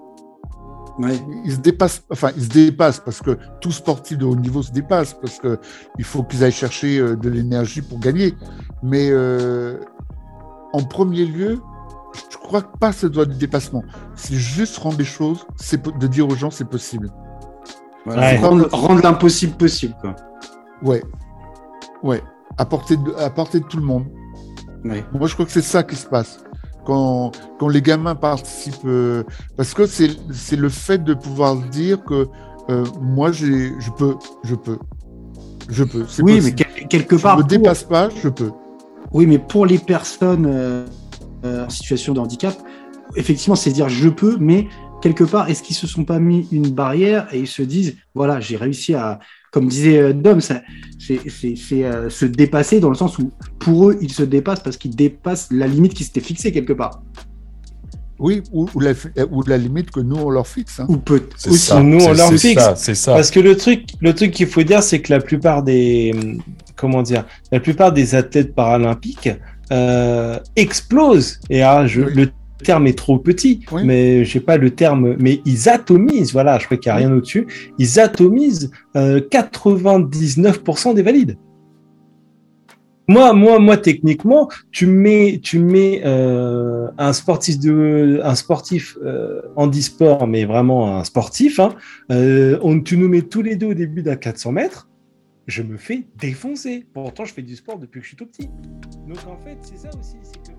Ouais. Ils se dépassent, enfin, ils se dépassent parce que tout sportif de haut niveau se dépasse parce que il faut qu'ils aillent chercher euh, de l'énergie pour gagner. Mais euh, en premier lieu, je crois que pas ce doit du dépassement. C'est juste rendre les choses, c'est de dire aux gens c'est possible. Voilà, Ouais. Rendre, rendre l'impossible possible, quoi. Ouais, ouais, à portée de, à portée de tout le monde. Ouais. Moi, je crois que c'est ça qui se passe. Quand, quand les gamins participent, euh, parce que c'est le fait de pouvoir dire que euh, moi, je peux, je peux, je peux. Oui, mais quel- quelque je part, me pour- dépasse pas, je peux. oui, mais pour les personnes euh, euh, en situation de handicap, effectivement, c'est dire je peux, mais quelque part, est-ce qu'ils se sont pas mis une barrière et ils se disent voilà, j'ai réussi à, comme disait euh, Dom, c'est euh, se dépasser dans le sens où pour eux, ils se dépassent parce qu'ils dépassent la limite qui s'était fixée quelque part. Oui, ou, ou la, ou la limite que nous on leur fixe. hein. Ou peut C'est aussi. ça, nous, on leur fixe. ça, c'est ça. Parce que le truc, le truc qu'il faut dire, c'est que la plupart des, comment dire, la plupart des athlètes paralympiques euh, explosent. Et ah, je, Oui. le terme est trop petit, Oui. mais je sais pas le terme, mais ils atomisent. Voilà, je crois qu'il n'y a rien au-dessus. Ils atomisent euh, 99% des valides. Moi, moi, moi, techniquement, tu mets, tu mets euh, un sportif de, un sportif euh, handisport, mais vraiment un sportif. Hein, euh, on, tu nous mets tous les deux au début d'un 400 mètres. Je me fais défoncer. Pourtant, je fais du sport depuis que je suis tout petit. Donc en fait, c'est ça aussi, c'est que